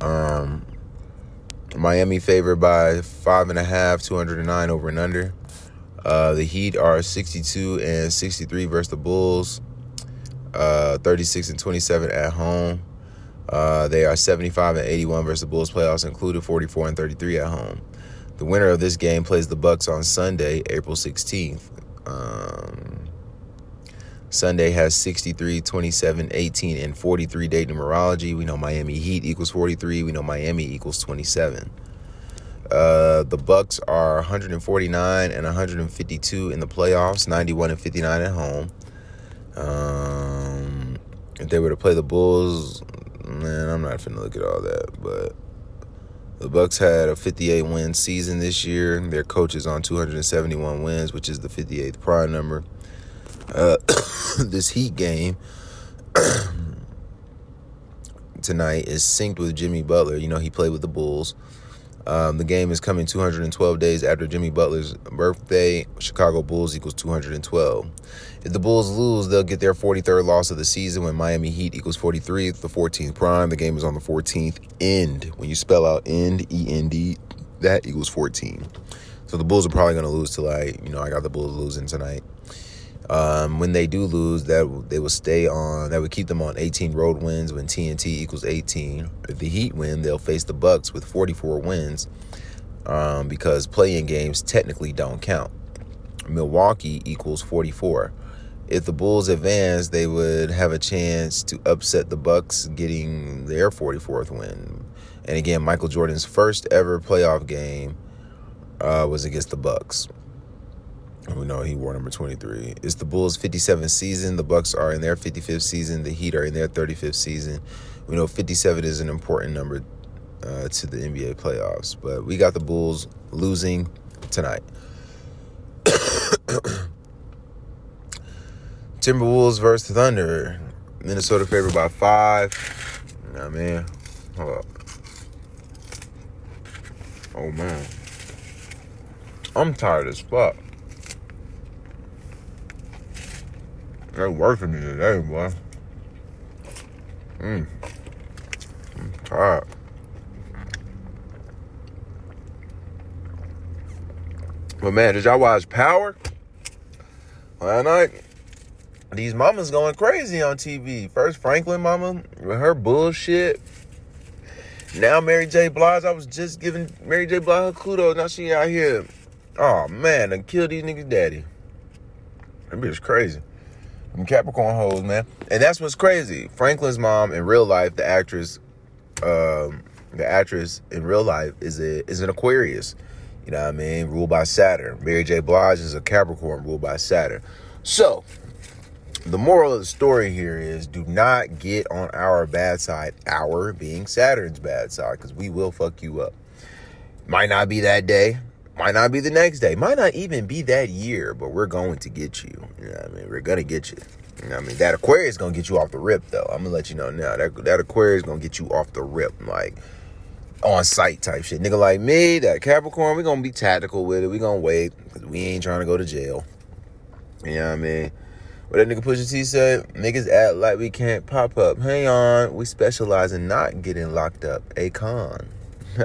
Um, Miami favored by five and a half, 209 over and under. Uh, the Heat are 62 and 63 versus the Bulls, uh, 36 and 27 at home. Uh, they are 75 and 81 versus the Bulls playoffs included, 44 and 33 at home. The winner of this game plays the Bucks on Sunday, April 16th. Um, Sunday has 63, 27, 18, and 43 date numerology. We know Miami Heat equals 43. We know Miami equals 27. Uh, the Bucks are 149 and 152 in the playoffs, 91 and 59 at home. Um, if they were to play the Bulls, man, I'm not finna look at all that, but the Bucks had a 58 win season this year. Their coach is on 271 wins, which is the 58th prime number. Uh, this Heat game tonight is synced with Jimmy Butler. You know, he played with the Bulls. Um, the game is coming 212 days after Jimmy Butler's birthday. Chicago Bulls equals 212. If the Bulls lose, they'll get their 43rd loss of the season when Miami Heat equals 43, the 14th prime. The game is on the 14th end. When you spell out end, E N D, that equals 14. So the Bulls are probably going to lose to like, you know, I got the Bulls losing tonight. Um, when they do lose, that they will stay on. That would keep them on 18 road wins when TNT equals 18. If the Heat win, they'll face the Bucks with 44 wins um, because play-in games technically don't count. Milwaukee equals 44. If the Bulls advance, they would have a chance to upset the Bucks, getting their 44th win. And again, Michael Jordan's first ever playoff game uh, was against the Bucks. We know he wore number 23. It's the Bulls' 57th season. The Bucks are in their 55th season. The Heat are in their 35th season. We know 57 is an important number uh, to the NBA playoffs, but we got the Bulls losing tonight. Timberwolves versus Thunder. Minnesota favored by five. Nah, man. Hold up. Oh, man. I'm tired as fuck. They working me today, boy. Mm. I'm tired. But man, did y'all watch Power? Last night, these mamas going crazy on TV. First Franklin mama with her bullshit. Now Mary J. Blige, I was just giving Mary J. Blige her kudos. Now she out here. Oh man, and kill these niggas daddy. That bitch crazy. Them Capricorn hoes, man. And that's what's crazy. Franklin's mom in real life, the actress, um, the actress in real life is a is an Aquarius. You know what I mean? Ruled by Saturn. Mary J. Blige is a Capricorn ruled by Saturn. So, the moral of the story here is do not get on our bad side, our being Saturn's bad side, because we will fuck you up. Might not be that day, might not be the next day, might not even be that year, but we're going to get you. You know I mean? We're gonna get you. you know I mean, that Aquarius is gonna get you off the rip, though. I'm gonna let you know now. That that Aquarius is gonna get you off the rip, like on site type shit. Nigga like me, that Capricorn, we gonna be tactical with it. We gonna wait because we ain't trying to go to jail. You know what I mean? What that nigga Pusha T said, niggas act like we can't pop up. Hang on, we specialize in not getting locked up. A con.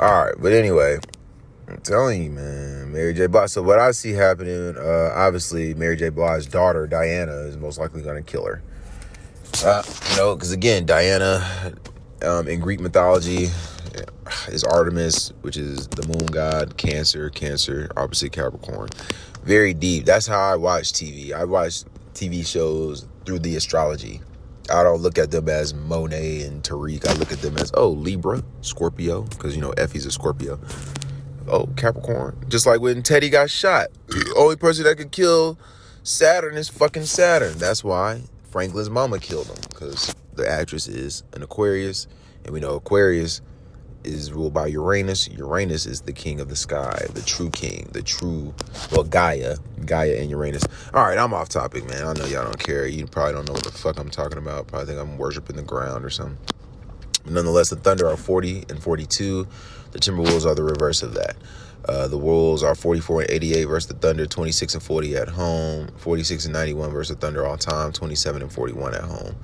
All right, but anyway, I'm telling you, man, Mary J. Blige. So what I see happening, uh, obviously, Mary J. Blige's daughter Diana is most likely going to kill her. Uh, you know, because again, Diana um, in Greek mythology is Artemis, which is the moon god, Cancer, Cancer, obviously Capricorn very deep. That's how I watch TV. I watch TV shows through the astrology. I don't look at them as Monet and Tariq. I look at them as, oh, Libra, Scorpio, because, you know, Effie's a Scorpio. Oh, Capricorn. Just like when Teddy got shot. Only person that could kill Saturn is fucking Saturn. That's why Franklin's mama killed him, because the actress is an Aquarius. And we know Aquarius is ruled by Uranus. Uranus is the king of the sky, the true king, the true, well, Gaia, Gaia and Uranus. All right, I'm off topic, man. I know y'all don't care. You probably don't know what the fuck I'm talking about. Probably think I'm worshiping the ground or something. But nonetheless, the Thunder are 40 and 42. The Timberwolves are the reverse of that. Uh, the Wolves are 44 and 88 versus the Thunder, 26 and 40 at home, 46 and 91 versus the Thunder all time, 27 and 41 at home.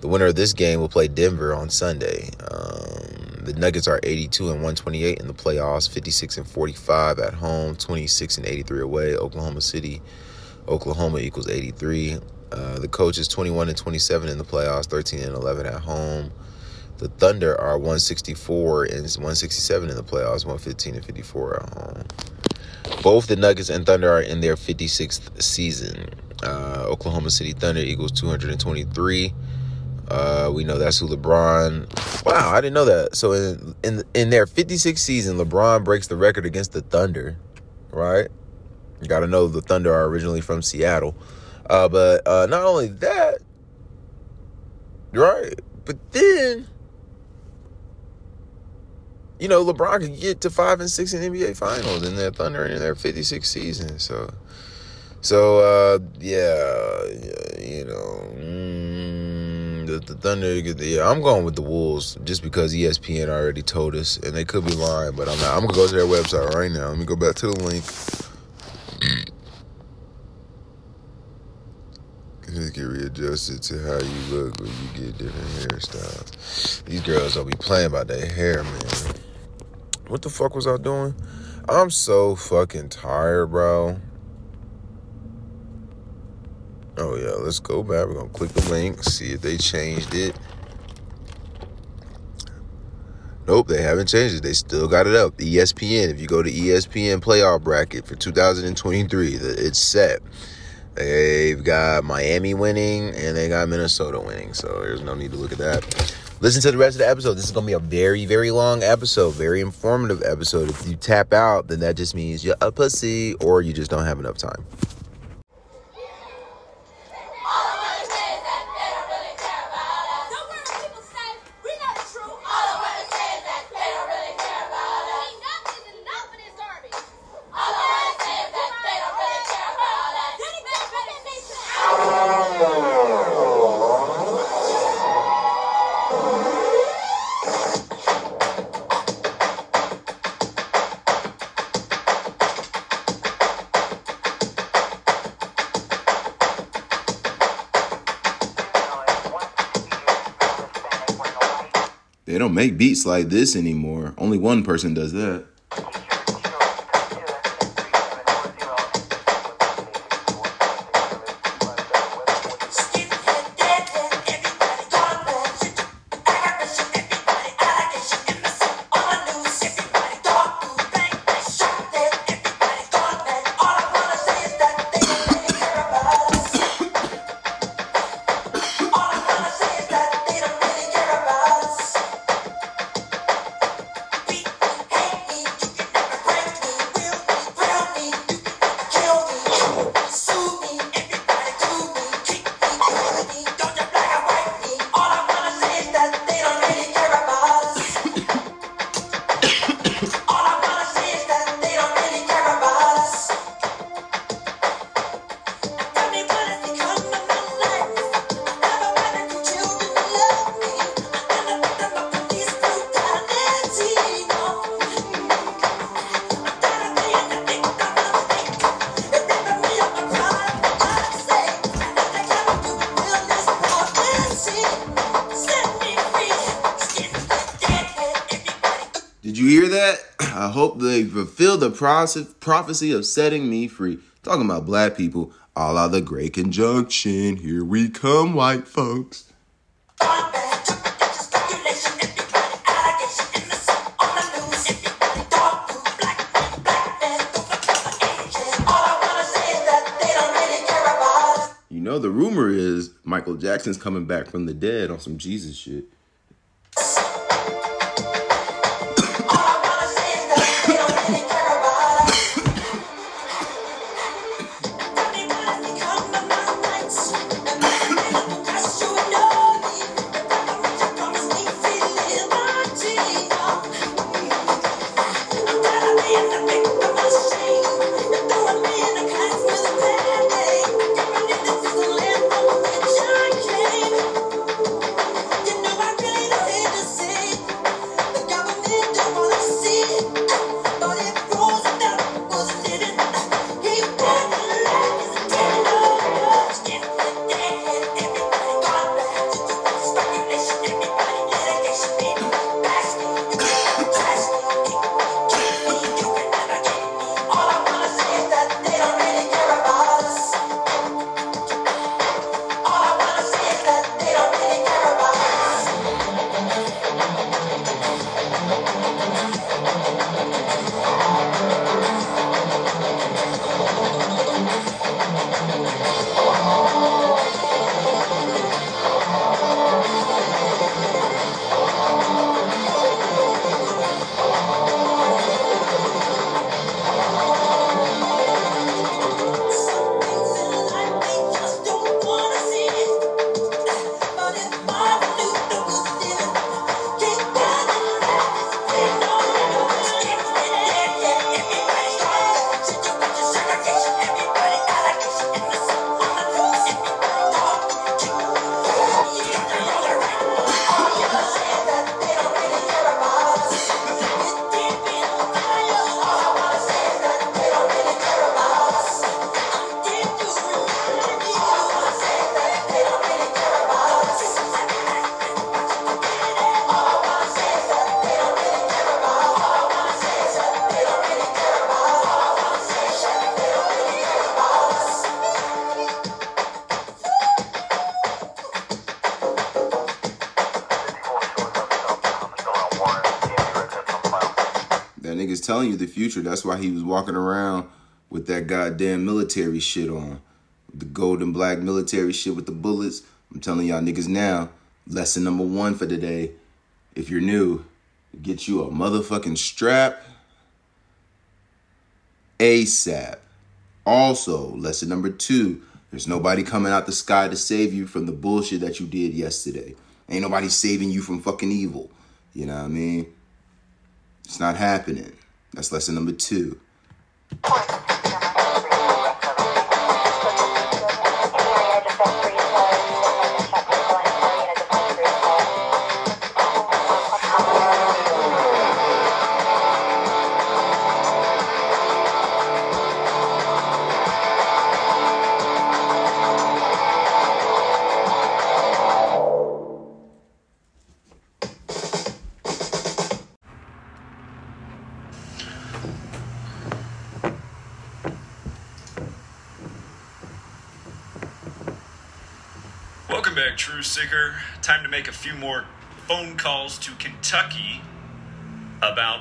The winner of this game will play Denver on Sunday. Um, the Nuggets are 82 and 128 in the playoffs, 56 and 45 at home, 26 and 83 away. Oklahoma City, Oklahoma equals 83. Uh, the coach is 21 and 27 in the playoffs, 13 and 11 at home. The Thunder are 164 and 167 in the playoffs, 115 and 54 at home. Both the Nuggets and Thunder are in their 56th season. Uh, Oklahoma City Thunder equals 223. Uh, we know that's who LeBron. Wow, I didn't know that. So in in in their 56th season, LeBron breaks the record against the Thunder, right? You got to know the Thunder are originally from Seattle. Uh, but uh, not only that, right? But then, you know, LeBron could get to five and six in NBA Finals in their Thunder in their 56 season. So, so uh, yeah, you know. Mm, the, the Thunder. Yeah, I'm going with the Wolves just because ESPN already told us, and they could be lying, but I'm not. I'm gonna go to their website right now. Let me go back to the link. Just get readjusted to how you look when you get different hairstyles. These girls don't be playing about their hair, man. What the fuck was I doing? I'm so fucking tired, bro. Oh yeah, let's go back. We're gonna click the link, see if they changed it. Nope, they haven't changed it. They still got it up. ESPN. If you go to ESPN playoff bracket for 2023, it's set. They've got Miami winning and they got Minnesota winning. So there's no need to look at that. Listen to the rest of the episode. This is going to be a very, very long episode, very informative episode. If you tap out, then that just means you're a pussy or you just don't have enough time. Don't make beats like this anymore. Only one person does that. Prophecy of setting me free. Talking about black people, all out the great conjunction. Here we come, white folks. You know, the rumor is Michael Jackson's coming back from the dead on some Jesus shit. Future. That's why he was walking around with that goddamn military shit on. The gold and black military shit with the bullets. I'm telling y'all niggas now, lesson number one for today. If you're new, get you a motherfucking strap ASAP. Also, lesson number two, there's nobody coming out the sky to save you from the bullshit that you did yesterday. Ain't nobody saving you from fucking evil. You know what I mean? It's not happening. That's lesson number two.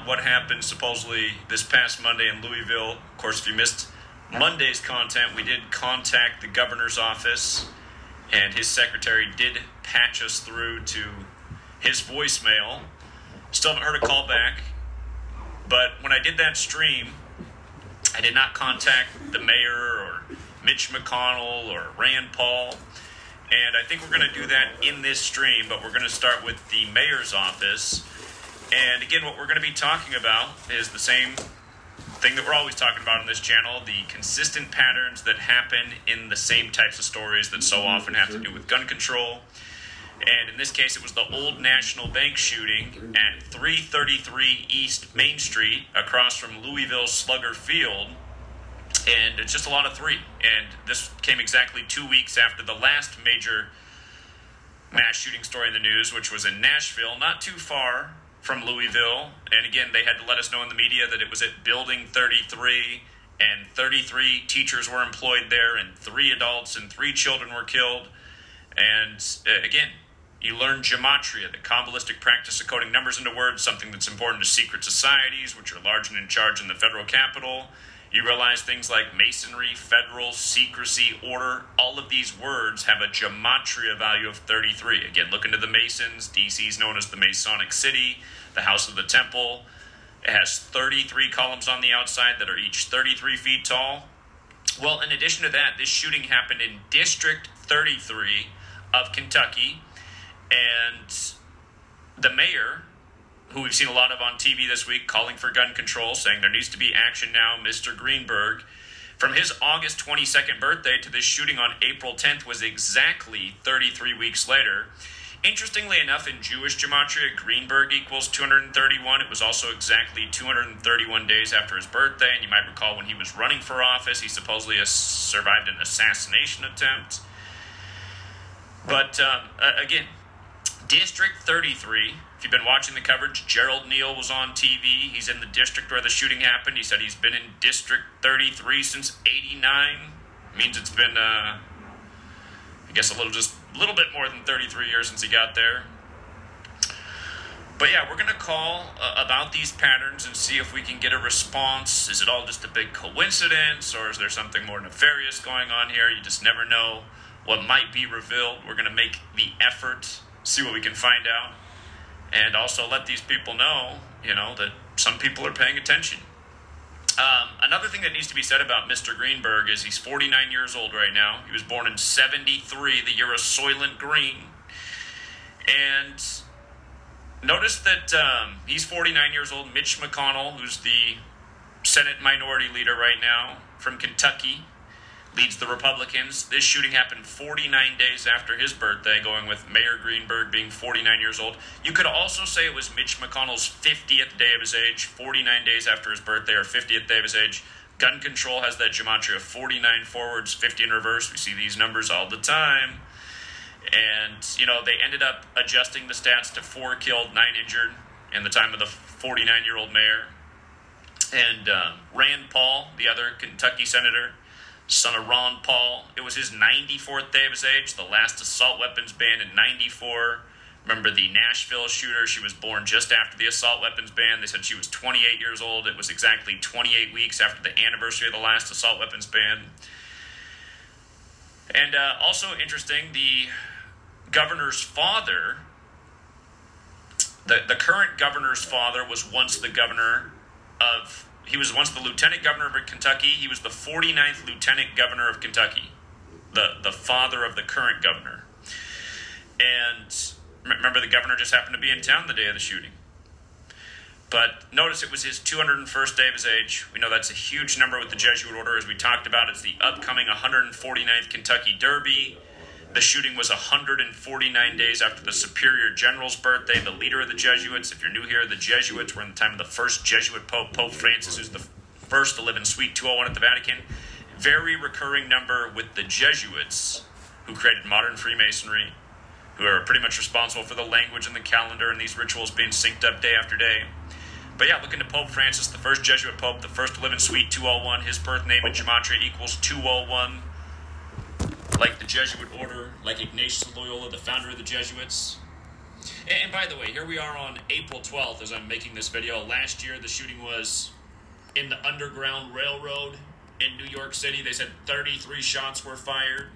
What happened supposedly this past Monday in Louisville. Of course, if you missed Monday's content, we did contact the governor's office, and his secretary did patch us through to his voicemail. Still haven't heard a call back, but when I did that stream, I did not contact the mayor or Mitch McConnell or Rand Paul. And I think we're going to do that in this stream, but we're going to start with the mayor's office. And again, what we're going to be talking about is the same thing that we're always talking about on this channel the consistent patterns that happen in the same types of stories that so mm-hmm. often have to do with gun control. And in this case, it was the old National Bank shooting at 333 East Main Street across from Louisville Slugger Field and it's just a lot of three. And this came exactly two weeks after the last major mass shooting story in the news, which was in Nashville, not too far from Louisville. And again, they had to let us know in the media that it was at Building 33, and 33 teachers were employed there, and three adults and three children were killed. And uh, again, you learn gematria, the Kabbalistic practice of coding numbers into words, something that's important to secret societies, which are large and in charge in the federal capital. You realize things like masonry, federal, secrecy, order, all of these words have a gematria value of 33. Again, look into the Masons. DC is known as the Masonic City, the House of the Temple. It has 33 columns on the outside that are each 33 feet tall. Well, in addition to that, this shooting happened in District 33 of Kentucky, and the mayor who we've seen a lot of on TV this week, calling for gun control, saying there needs to be action now, Mr. Greenberg. From his August 22nd birthday to this shooting on April 10th was exactly 33 weeks later. Interestingly enough, in Jewish gematria, Greenberg equals 231. It was also exactly 231 days after his birthday. And you might recall when he was running for office, he supposedly survived an assassination attempt. But um, again, District 33 if you've been watching the coverage, Gerald Neal was on TV. He's in the district where the shooting happened. He said he's been in District 33 since 89. Means it's been, uh, I guess, a little just a little bit more than 33 years since he got there. But yeah, we're going to call uh, about these patterns and see if we can get a response. Is it all just a big coincidence or is there something more nefarious going on here? You just never know what might be revealed. We're going to make the effort, see what we can find out and also let these people know, you know, that some people are paying attention. Um, another thing that needs to be said about Mr. Greenberg is he's 49 years old right now. He was born in 73, the year of Soylent Green. And notice that um, he's 49 years old. Mitch McConnell, who's the Senate minority leader right now from Kentucky, leads the Republicans. This shooting happened 49 days after his birthday, going with Mayor Greenberg being 49 years old. You could also say it was Mitch McConnell's 50th day of his age, 49 days after his birthday, or 50th day of his age. Gun control has that gematria of 49 forwards, 50 in reverse. We see these numbers all the time. And, you know, they ended up adjusting the stats to four killed, nine injured in the time of the 49 year old mayor. And um, Rand Paul, the other Kentucky senator, son of Ron Paul. It was his 94th day of his age, the last assault weapons ban in 94. Remember the Nashville shooter? She was born just after the assault weapons ban. They said she was 28 years old. It was exactly 28 weeks after the anniversary of the last assault weapons ban. And uh, also interesting, the governor's father, the, the current governor's father, was once the governor of he was once the lieutenant governor of Kentucky. He was the 49th lieutenant governor of Kentucky, the, the father of the current governor. And remember, the governor just happened to be in town the day of the shooting. But notice it was his 201st day of his age. We know that's a huge number with the Jesuit order, as we talked about. It's the upcoming 149th Kentucky Derby. The shooting was 149 days after the Superior General's birthday. The leader of the Jesuits, if you're new here, the Jesuits were in the time of the first Jesuit Pope, Pope Francis, who's the first to live in Suite 201 at the Vatican. Very recurring number with the Jesuits, who created modern Freemasonry, who are pretty much responsible for the language and the calendar and these rituals being synced up day after day. But yeah, looking to Pope Francis, the first Jesuit Pope, the first to live in Suite 201, his birth name in Gematria equals 201 like the Jesuit order, like Ignatius Loyola, the founder of the Jesuits. And by the way, here we are on April 12th as I'm making this video. Last year, the shooting was in the Underground Railroad in New York City. They said 33 shots were fired.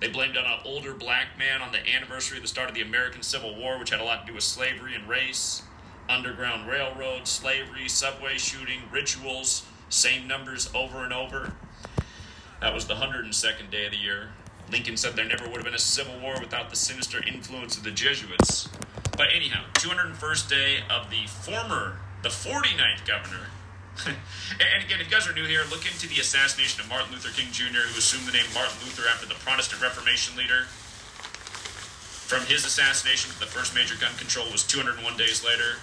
They blamed on an older black man on the anniversary of the start of the American Civil War, which had a lot to do with slavery and race. Underground Railroad, slavery, subway shooting, rituals, same numbers over and over. That was the 102nd day of the year. Lincoln said there never would have been a civil war without the sinister influence of the Jesuits. But anyhow, 201st day of the former, the 49th governor. and again, if you guys are new here, look into the assassination of Martin Luther King Jr., who assumed the name Martin Luther after the Protestant Reformation leader. From his assassination the first major gun control was 201 days later.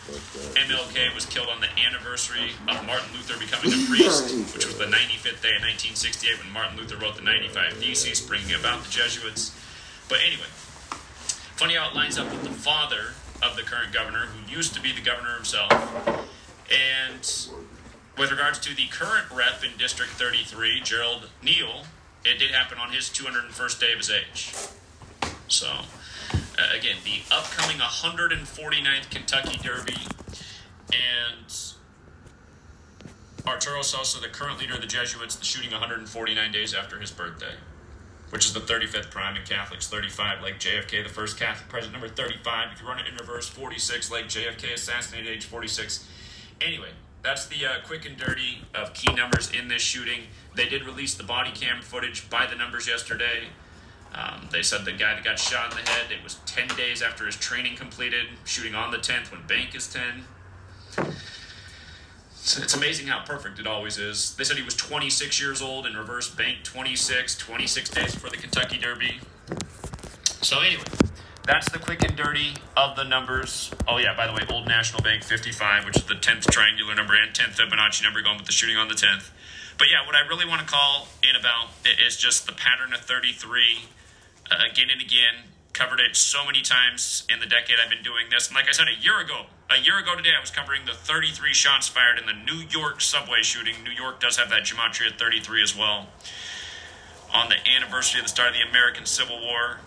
MLK was killed on the anniversary of Martin Luther becoming a priest, which was the 95th day of 1968 when Martin Luther wrote the 95 Theses, bringing about the Jesuits. But anyway, funny how it lines up with the father of the current governor, who used to be the governor himself. And with regards to the current rep in District 33, Gerald Neal, it did happen on his 201st day of his age. So, uh, again, the upcoming 149th Kentucky Derby, and Arturo is also the current leader of the Jesuits, the shooting 149 days after his birthday, which is the 35th prime in Catholics, 35 like JFK, the first Catholic president, number 35. If you run it in reverse, 46 like JFK, assassinated age 46. Anyway, that's the uh, quick and dirty of key numbers in this shooting. They did release the body cam footage by the numbers yesterday. Um, they said the guy that got shot in the head, it was 10 days after his training completed, shooting on the 10th when bank is 10. It's, it's amazing how perfect it always is. They said he was 26 years old in reverse bank 26, 26 days before the Kentucky Derby. So, anyway, that's the quick and dirty of the numbers. Oh, yeah, by the way, Old National Bank 55, which is the 10th triangular number and 10th Fibonacci number going with the shooting on the 10th. But yeah, what I really want to call in about is just the pattern of 33 uh, again and again. Covered it so many times in the decade I've been doing this. And like I said, a year ago, a year ago today, I was covering the 33 shots fired in the New York subway shooting. New York does have that gematria 33 as well. On the anniversary of the start of the American Civil War.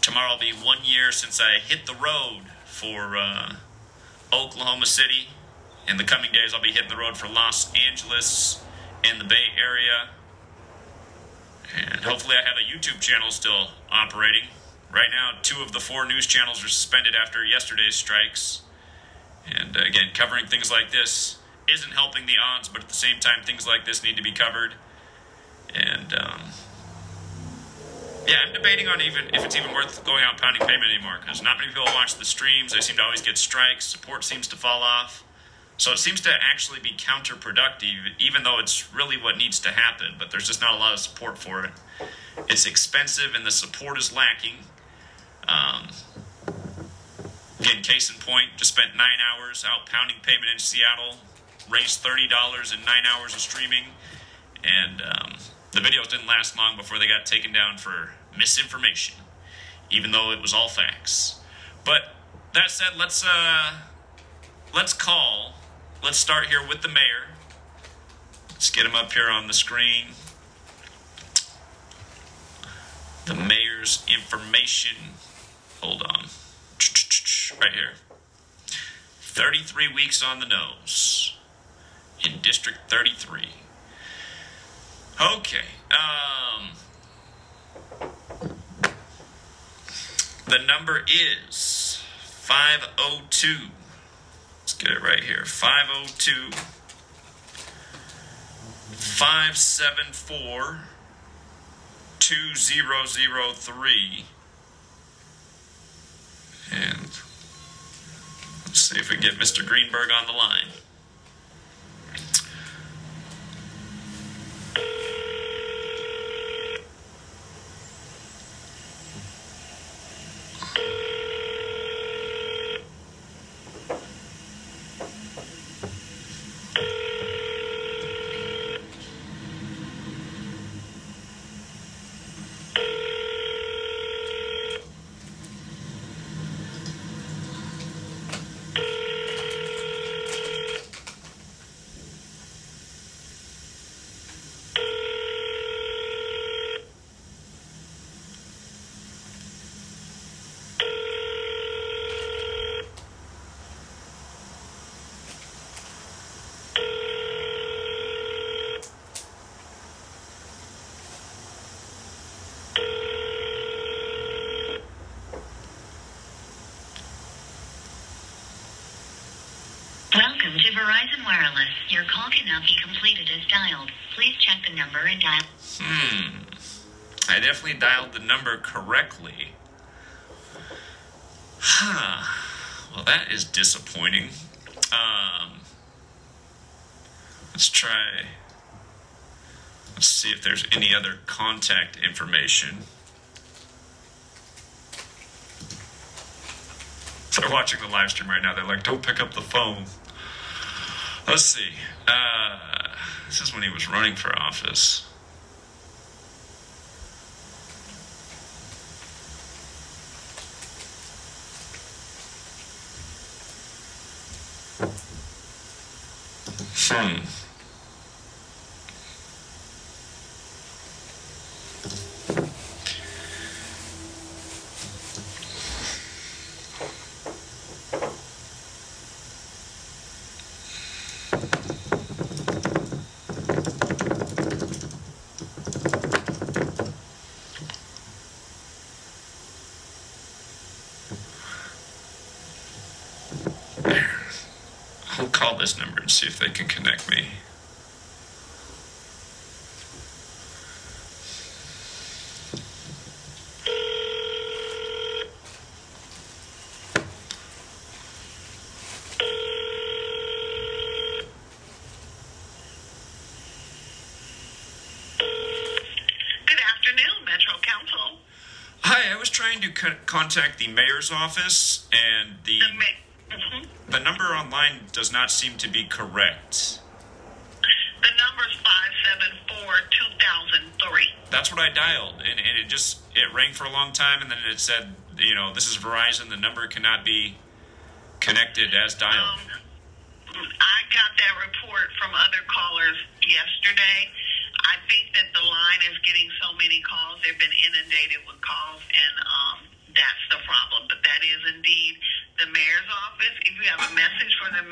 Tomorrow will be one year since I hit the road for uh, Oklahoma City. In the coming days, I'll be hitting the road for Los Angeles in the Bay Area. And hopefully, I have a YouTube channel still operating. Right now, two of the four news channels are suspended after yesterday's strikes. And uh, again, covering things like this isn't helping the odds, but at the same time, things like this need to be covered. And um, yeah, I'm debating on even if it's even worth going out pounding pavement anymore because not many people watch the streams. They seem to always get strikes. Support seems to fall off. So it seems to actually be counterproductive, even though it's really what needs to happen. But there's just not a lot of support for it. It's expensive, and the support is lacking. Um, again, case in point, just spent nine hours out pounding pavement in Seattle, raised thirty dollars in nine hours of streaming, and um, the videos didn't last long before they got taken down for misinformation, even though it was all facts. But that said, let's uh, let's call. Let's start here with the mayor. Let's get him up here on the screen. The mayor's information. Hold on. Right here. 33 weeks on the nose in District 33. Okay. Um, the number is 502. Get it right here 502 574 2003. And let's see if we get Mr. Greenberg on the line. Welcome to Verizon Wireless. Your call cannot be completed as dialed. Please check the number and dial. Hmm. I definitely dialed the number correctly. Huh. Well, that is disappointing. Um, let's try. Let's see if there's any other contact information. They're watching the live stream right now. They're like, don't pick up the phone. Let's see. Uh, this is when he was running for office. Hmm. See if they can connect me. Good afternoon, Metro Council. Hi, I was trying to co- contact the mayor's office, and the The ma- Mhm. The number online does not seem to be correct. The number's 574 2003. That's what I dialed, and, and it just it rang for a long time, and then it said, you know, this is Verizon. The number cannot be connected as dialed. Um, I got that report from other callers yesterday. I think that the line is getting so many calls. They've been inundated with calls,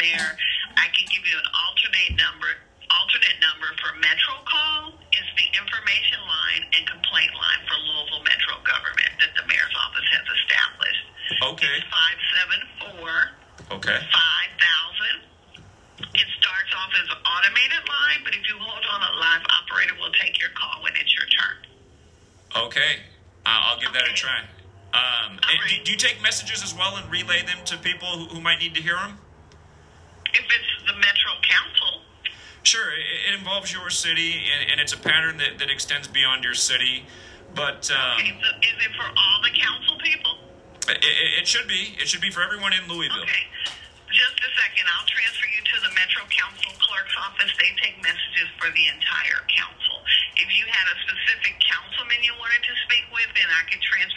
message for the mayor, I can give you an alternate number. Alternate number for Metro Call is the information line and complaint line for Louisville Metro government that the mayor's office has established. Okay. It's five seven four. Okay. 5,000. It starts off as an automated line, but if you hold on, a live operator will take your call when it's your turn. Okay. I'll, I'll give that a try. Um, and do, do you take messages as well and relay them to people who, who might need to hear them? If it's the Metro Council, Sure, it, it involves your city, and, and it's a pattern that, that extends beyond your city. But um, okay, so is it for all the council people? it, it, it should be. It should be for everyone in Louisville. Okay. Just a second. I'll transfer you to the Metro Council clerk's office. They take messages for the entire council. If you had a specific councilman you wanted to speak with, then I could transfer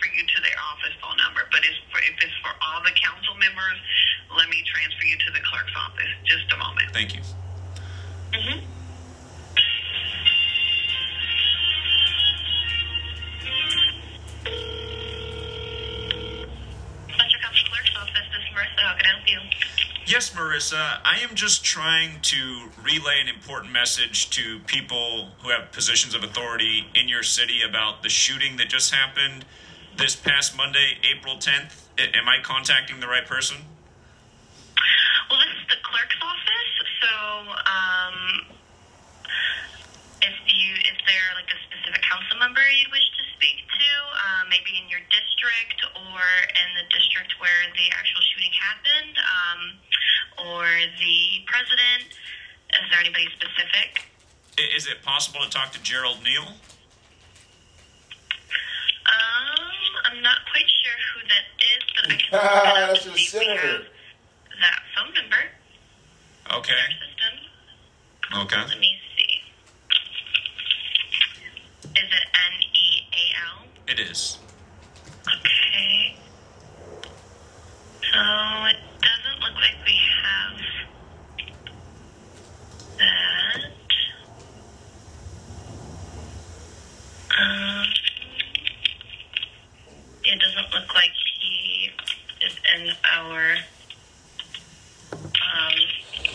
Yes, Marissa, I am just trying to relay an important message to people who have positions of authority in your city about the shooting that just happened this past Monday, April 10th. A- Am I contacting the right person? Well, this is the clerk's office. So, um, if you is there like a specific council member you wish maybe in your district or in the district where the actual shooting happened, um, or the president? Is there anybody specific? Is it possible to talk to Gerald Neal? Um, I'm not quite sure who that is, but I can. Ah, look up that's to your see we senator. have That phone number Okay. Okay. Let me see. Is it N E A L? It is. Okay. So it doesn't look like we have that. Um, it doesn't look like he is in our um,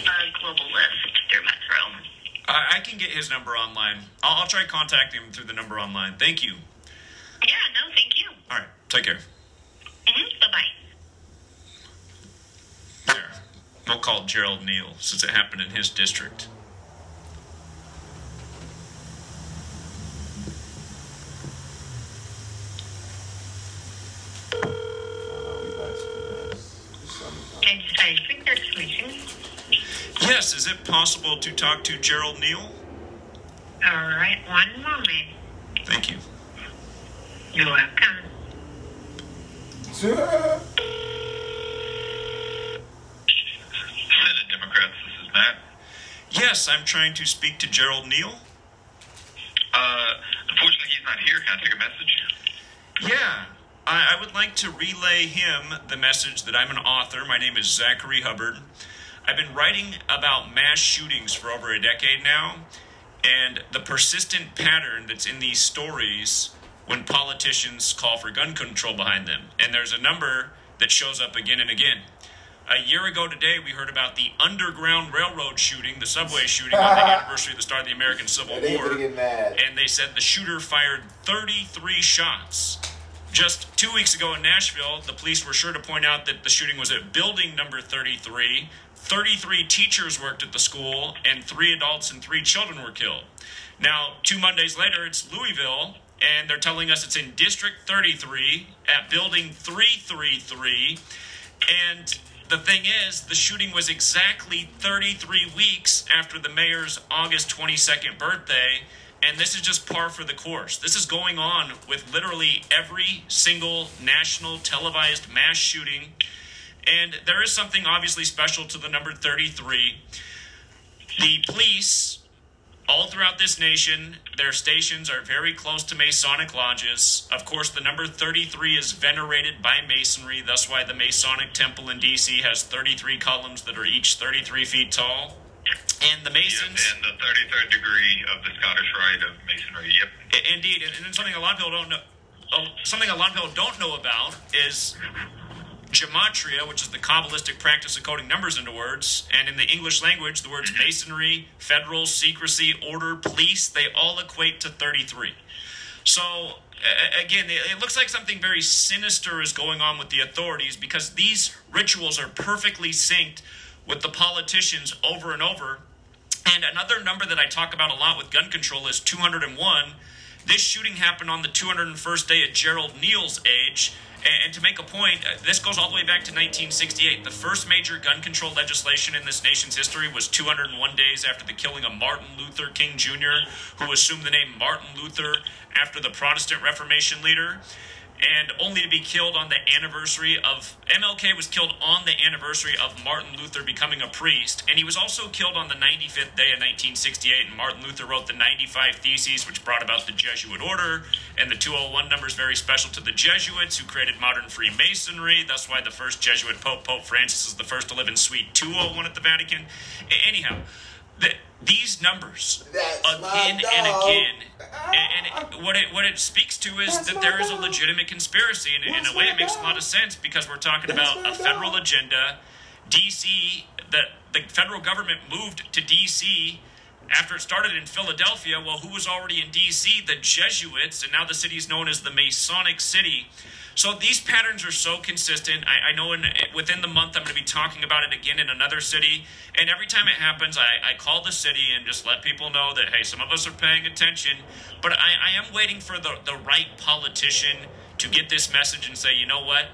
our global list through Metro. I, I can get his number online. I'll, I'll try contacting him through the number online. Thank you. Yeah, no, thank you. All right. Take care. hmm Bye bye. There. We'll call Gerald Neal since it happened in his district. I think they're switching. Yes, is it possible to talk to Gerald Neal? All right, one moment. Thank you. You're welcome. Senate Democrats, this is Matt. Yes, I'm trying to speak to Gerald Neal. Uh, unfortunately, he's not here. Can I take a message? Yeah, I, I would like to relay him the message that I'm an author. My name is Zachary Hubbard. I've been writing about mass shootings for over a decade now, and the persistent pattern that's in these stories when politicians call for gun control behind them. And there's a number that shows up again and again. A year ago today, we heard about the Underground Railroad shooting, the subway shooting on the anniversary of the start of the American Civil War. gonna get mad. And they said the shooter fired 33 shots. Just two weeks ago in Nashville, the police were sure to point out that the shooting was at building number 33. 33 teachers worked at the school, and three adults and three children were killed. Now, two Mondays later, it's Louisville, and they're telling us it's in District 33 at building 333. And the thing is, the shooting was exactly 33 weeks after the mayor's August 22nd birthday, and this is just par for the course. This is going on with literally every single national televised mass shooting. And there is something obviously special to the number 33. The police all throughout this nation, their stations are very close to Masonic lodges. Of course, the number 33 is venerated by Masonry. That's why the Masonic Temple in D.C. has 33 columns that are each 33 feet tall. And the Masons. Yes, and the 33rd degree of the Scottish Rite of Masonry. Yep. Indeed, and, and something a lot of people don't know. Something a lot of people don't know about is gematria, which is the kabbalistic practice of coding numbers into words. And in the English language, the words mm-hmm. masonry, federal, secrecy, order, police, they all equate to 33. So, again, it looks like something very sinister is going on with the authorities because these rituals are perfectly synced with the politicians over and over. And another number that I talk about a lot with gun control is 201. This shooting happened on the 201st day of Gerald Neal's age. And to make a point, uh, this goes all the way back to 1968. The first major gun control legislation in this nation's history was 201 days after the killing of Martin Luther King Jr., who assumed the name Martin Luther after the Protestant Reformation leader and only to be killed on the anniversary of MLK was killed on the anniversary of Martin Luther becoming a priest, and he was also killed on the 95th day of 1968. And Martin Luther wrote the 95 Theses, which brought about the Jesuit order, and the 201 number is very special to the Jesuits who created modern Freemasonry. That's why the first Jesuit Pope, Pope Francis, is the first to live in Suite 201 at the Vatican. Anyhow. The, these numbers That's again and again and, and what it what it speaks to is That's that there is a legitimate conspiracy, and in a way, it makes a lot of sense because we're talking That's about a federal dog. agenda. DC, the the federal government moved to DC after it started in Philadelphia. Well, who was already in DC? The Jesuits, and now the city is known as the Masonic City. So these patterns are so consistent. I, I know in within the month I'm going to be talking about it again in another city, and every time it happens, I, I call the city and just let people know that hey, some of us are paying attention, but I, I am waiting for the the right politician to get this message and say, you know what,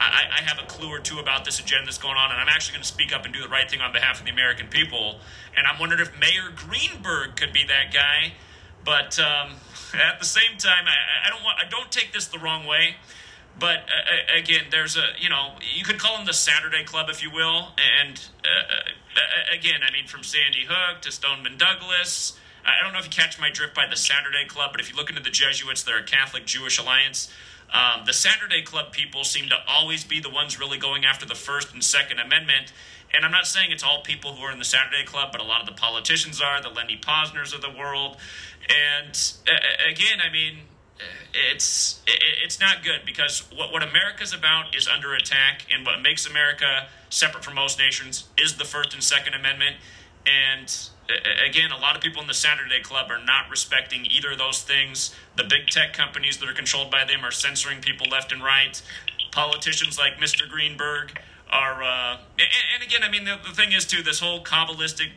I, I have a clue or two about this agenda that's going on, and I'm actually going to speak up and do the right thing on behalf of the American people. And I'm wondering if Mayor Greenberg could be that guy. But um, at the same time, I, I don't want I don't take this the wrong way. But uh, uh, again, there's a you know you could call them the Saturday Club if you will, and uh, uh, again, I mean from Sandy Hook to Stoneman Douglas. I don't know if you catch my drift by the Saturday Club, but if you look into the Jesuits, they're a Catholic Jewish alliance. Um, the Saturday Club people seem to always be the ones really going after the First and Second Amendment. And I'm not saying it's all people who are in the Saturday Club, but a lot of the politicians are, the Lenny Pozners of the world. And uh, again, I mean, it's it's not good because what what America's about is under attack, and what makes America separate from most nations is the First and Second Amendment. And again, a lot of people in the Saturday Club are not respecting either of those things. The big tech companies that are controlled by them are censoring people left and right. Politicians like Mr. Greenberg are, uh, and, and again, I mean, the, the thing is too, this whole Kabbalistic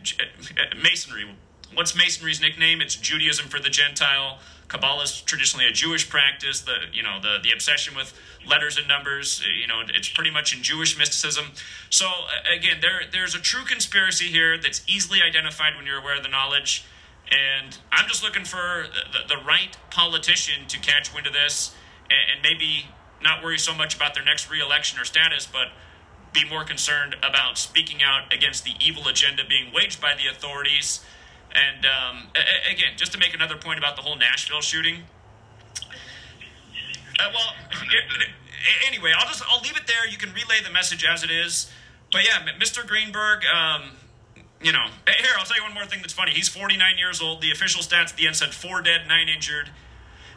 Masonry. What's Masonry's nickname? It's Judaism for the Gentile. Kabbalah is traditionally a Jewish practice. The you know the the obsession with letters and numbers. uh, You know it's pretty much in Jewish mysticism. So again, there there's a true conspiracy here that's easily identified when you're aware of the knowledge. And I'm just looking for the, the right politician to catch wind of this and, and maybe not worry so much about their next reelection or status, but be more concerned about speaking out against the evil agenda being waged by the authorities. And um, a- again, just to make another point about the whole Nashville shooting. Uh, well, anyway, I'll just I'll leave it there. You can relay the message as it is. but yeah, Mr. Greenberg, um, you know, here, I'll tell you one more thing that's funny. He's 49 years old. The official stats at the end said four dead, nine injured.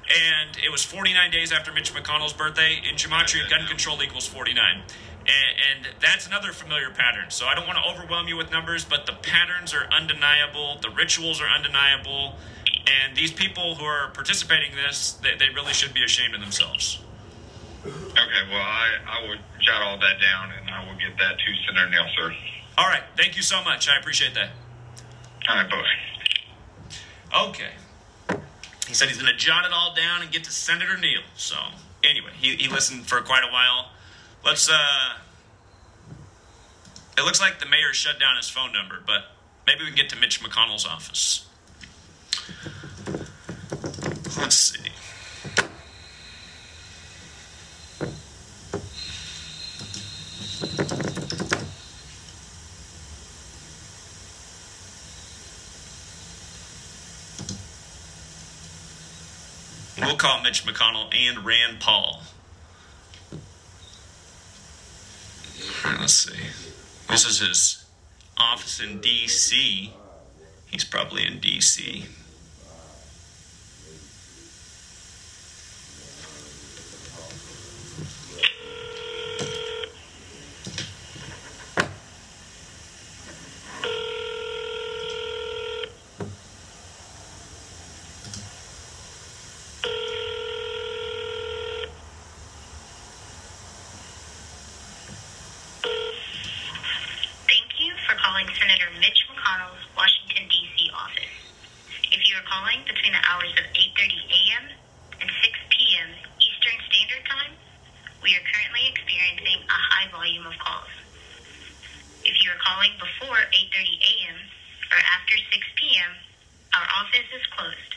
And it was 49 days after Mitch McConnell's birthday. In Gematria, gun control equals 49. And, and that's another familiar pattern. So I don't want to overwhelm you with numbers, but the patterns are undeniable. The rituals are undeniable. And these people who are participating in this, they, they really should be ashamed of themselves. Okay, well, I, I will jot all that down and I will get that to Senator Neal, sir. All right. Thank you so much. I appreciate that. All right, bye. Okay. He said he's going to jot it all down and get to Senator Neal. So, anyway, he, he listened for quite a while. Let's, uh. It looks like the mayor shut down his phone number, but maybe we can get to Mitch McConnell's office. Let's see. We'll call Mitch McConnell and Rand Paul. All right, let's see. This is his office in D.C. He's probably in D.C. Thank you for calling Senator Mitch McConnell's Washington, D.C. office. If you are calling between the hours of 8.30 a.m. and 6 p.m. Eastern Standard Time, we are currently experiencing a high volume of calls. If you are calling before 8.30 a.m. or after 6 p.m., our office is closed.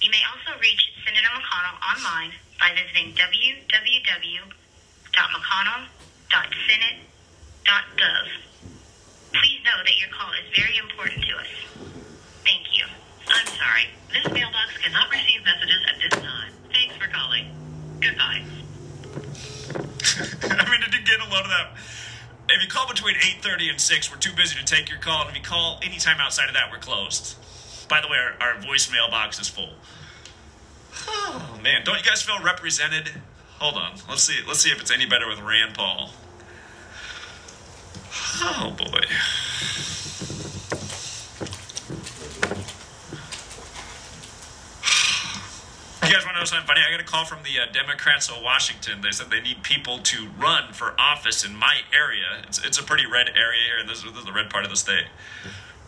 You may also reach Senator McConnell online by visiting www.mcconnell.senate.gov. Please know that your call is very important to us. Thank you. I'm sorry. This mailbox cannot receive messages at this time. Thanks for calling. Goodbye. I mean, did you get a load of that? If you call between 8.30 and 6, we're too busy to take your call. And if you call anytime outside of that, we're closed. By the way, our, our voicemail box is full. Oh, man. Don't you guys feel represented? Hold on. Let's see. Let's see if it's any better with Rand Paul. Oh, boy. You guys want to know something funny? I got a call from the uh, Democrats of Washington. They said they need people to run for office in my area. It's, it's a pretty red area here, and this, this is the red part of the state.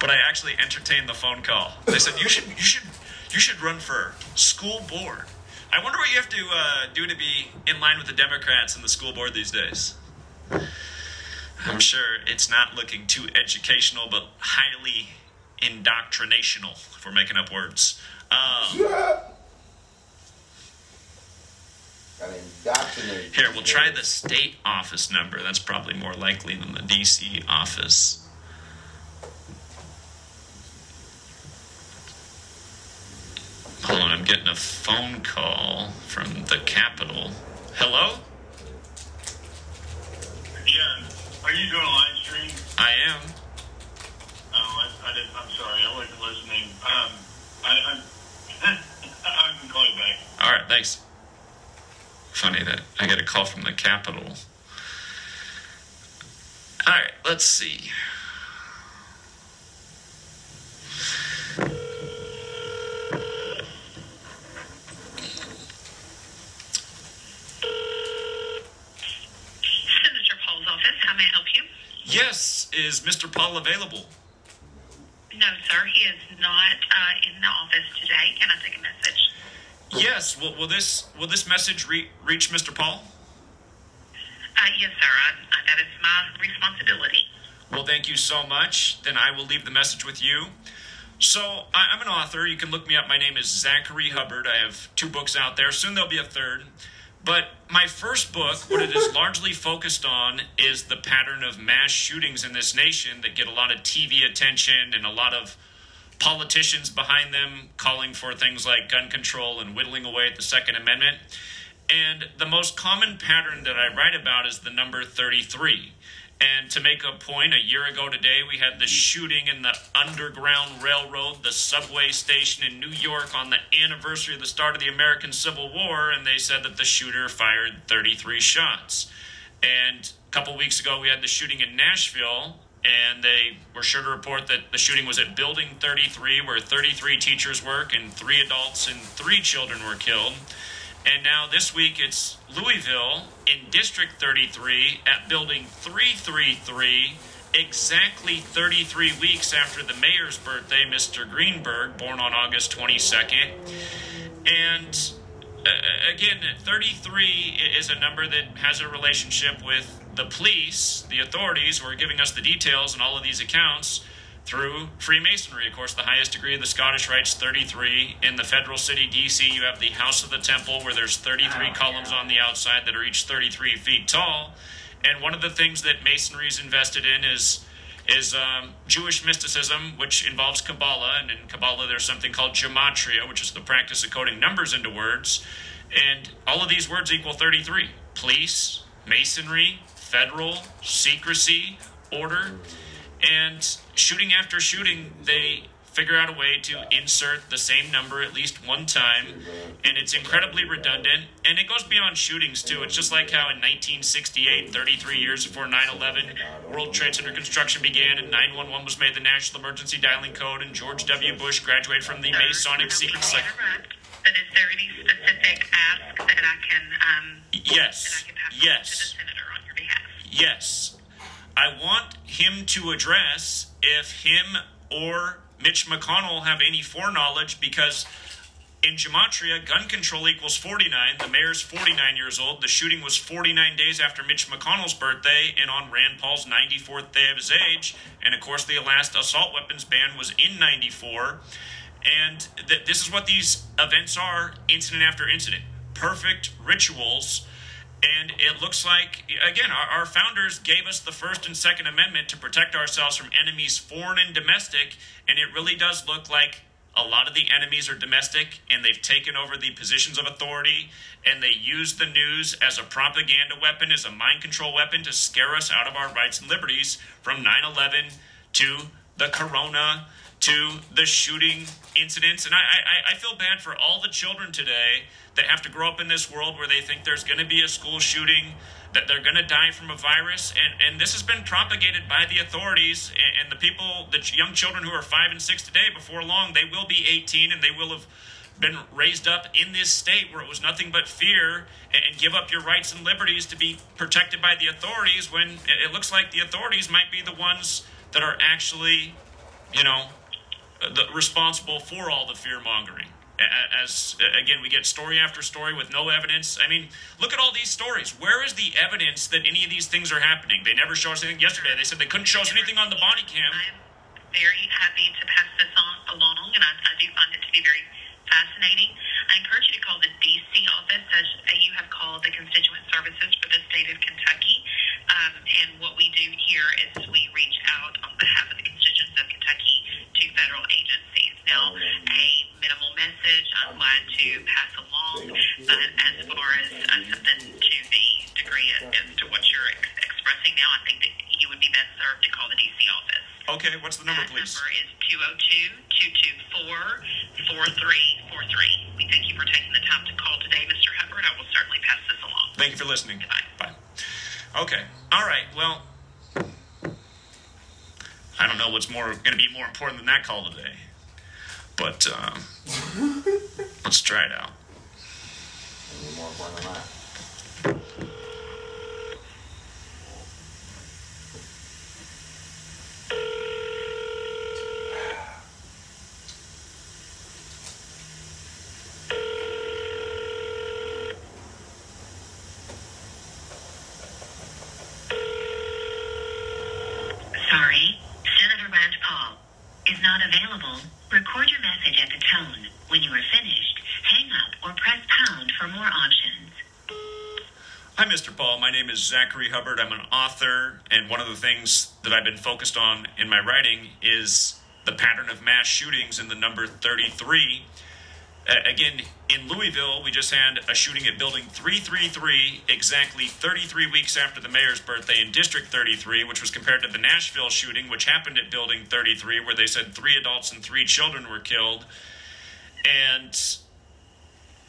But I actually entertained the phone call. They said you should you should you should run for school board. I wonder what you have to uh, do to be in line with the Democrats and the school board these days. I'm sure it's not looking too educational, but highly indoctrinational. If we're making up words. Um. Here, we'll try the state office number. That's probably more likely than the DC office. Hold on, I'm getting a phone call from the Capitol. Hello? Yeah. Are you doing a live stream? I am. Oh, I, I did. I'm sorry. I wasn't listening. Um, I, I, I can call you back. All right, thanks. Funny that I get a call from the Capitol. All right, let's see. Senator Paul's office. How may I help you? Yes, is Mr. Paul available? No, sir. He is not uh, in the office today. Can I take a message? Yes. Will, will this will this message re- reach Mr. Paul? Uh, yes, sir. I, I, that is my responsibility. Well, thank you so much. Then I will leave the message with you. So, I, I'm an author. You can look me up. My name is Zachary Hubbard. I have two books out there. Soon there'll be a third. But my first book, what it is largely focused on, is the pattern of mass shootings in this nation that get a lot of TV attention and a lot of politicians behind them calling for things like gun control and whittling away at the Second Amendment. And the most common pattern that I write about is the number 33. And to make a point, a year ago today, we had the shooting in the Underground Railroad, the subway station in New York, on the anniversary of the start of the American Civil War, and they said that the shooter fired 33 shots. And a couple weeks ago, we had the shooting in Nashville, and they were sure to report that the shooting was at Building 33, where 33 teachers work, and three adults and three children were killed. And now this week it's Louisville in District 33 at Building 333, exactly 33 weeks after the mayor's birthday, Mr. Greenberg, born on August 22nd. And uh, again, 33 is a number that has a relationship with the police, the authorities were giving us the details in all of these accounts through Freemasonry. Of course, the highest degree of the Scottish Rite's 33. In the federal city, D.C., you have the House of the Temple, where there's 33 columns on the outside that are each 33 feet tall. And one of the things that Masonry is invested in is is um, Jewish mysticism, which involves Kabbalah. And in Kabbalah, there's something called gematria, which is the practice of coding numbers into words. And all of these words equal 33 police, masonry, federal, secrecy, order. And shooting after shooting, they figure out a way to insert the same number at least one time, and it's incredibly redundant. And it goes beyond shootings, too. It's just like how in 1968, 33 years before 9 11, World Trade Center construction began, and 911 was made the national emergency dialing code, and George W. Bush graduated from the Masonic Secret Society. But is there any specific ask that I can, um, that Yes. I can Yes. to the senator on your behalf? Yes. I want him to address if him or Mitch McConnell have any foreknowledge because in Gematria, gun control equals 49. The mayor's 49 years old. The shooting was 49 days after Mitch McConnell's birthday and on Rand Paul's 94th day of his age. And of course, the last assault weapons ban was in 94. And th- this is what these events are incident after incident. Perfect rituals. And it looks like, again, our, our founders gave us the First and Second Amendment to protect ourselves from enemies, foreign and domestic. And it really does look like a lot of the enemies are domestic and they've taken over the positions of authority and they use the news as a propaganda weapon, as a mind control weapon to scare us out of our rights and liberties from 9 11 to the corona to the shooting incidents. And I, I, I feel bad for all the children today that have to grow up in this world where they think there's going to be a school shooting, that they're going to die from a virus. And, and this has been propagated by the authorities and, and the people, the young children who are five and six today, before long, they will be 18 and they will have been raised up in this state where it was nothing but fear and, give up your rights and liberties to be protected by the authorities when it looks like the authorities might be the ones that are actually, you know, the, responsible for all the fear mongering. As again, we get story after story with no evidence. I mean, look at all these stories. Where is the evidence that any of these things are happening? They never show us anything. Yesterday, they said they couldn't show us anything on the body cam. I'm very happy to pass this on along, and I, I do find it to be very fascinating. I encourage you to call the DC office, as you have called the Constituent Services for the state of Kentucky. Um, and what we do here is we reach out on behalf of the constituents of Kentucky to federal agencies. Now, a minimal message I'm glad to pass along, but as far as uh, something to the degree as, as to what you're ex- expressing now, I think that you would be best served to call the DC office. Okay, what's the number, That please? number is 202-224-4343. We thank you for taking the time to call today, Mr. Hubbard. I will certainly pass this along. Thank you for listening. Goodbye. Bye. Okay. All right. Well, I don't know what's more going to be more important than that call today, but um, let's try it out. Any more important than that? Sorry, Senator Rand Paul is not available. Record your message at the tone. When you are finished, hang up or press pound for more options. Hi, Mr. Paul. My name is Zachary Hubbard. I'm an author, and one of the things that I've been focused on in my writing is the pattern of mass shootings in the number 33. Uh, again, in Louisville, we just had a shooting at Building 333 exactly 33 weeks after the mayor's birthday in District 33, which was compared to the Nashville shooting, which happened at Building 33, where they said three adults and three children were killed. And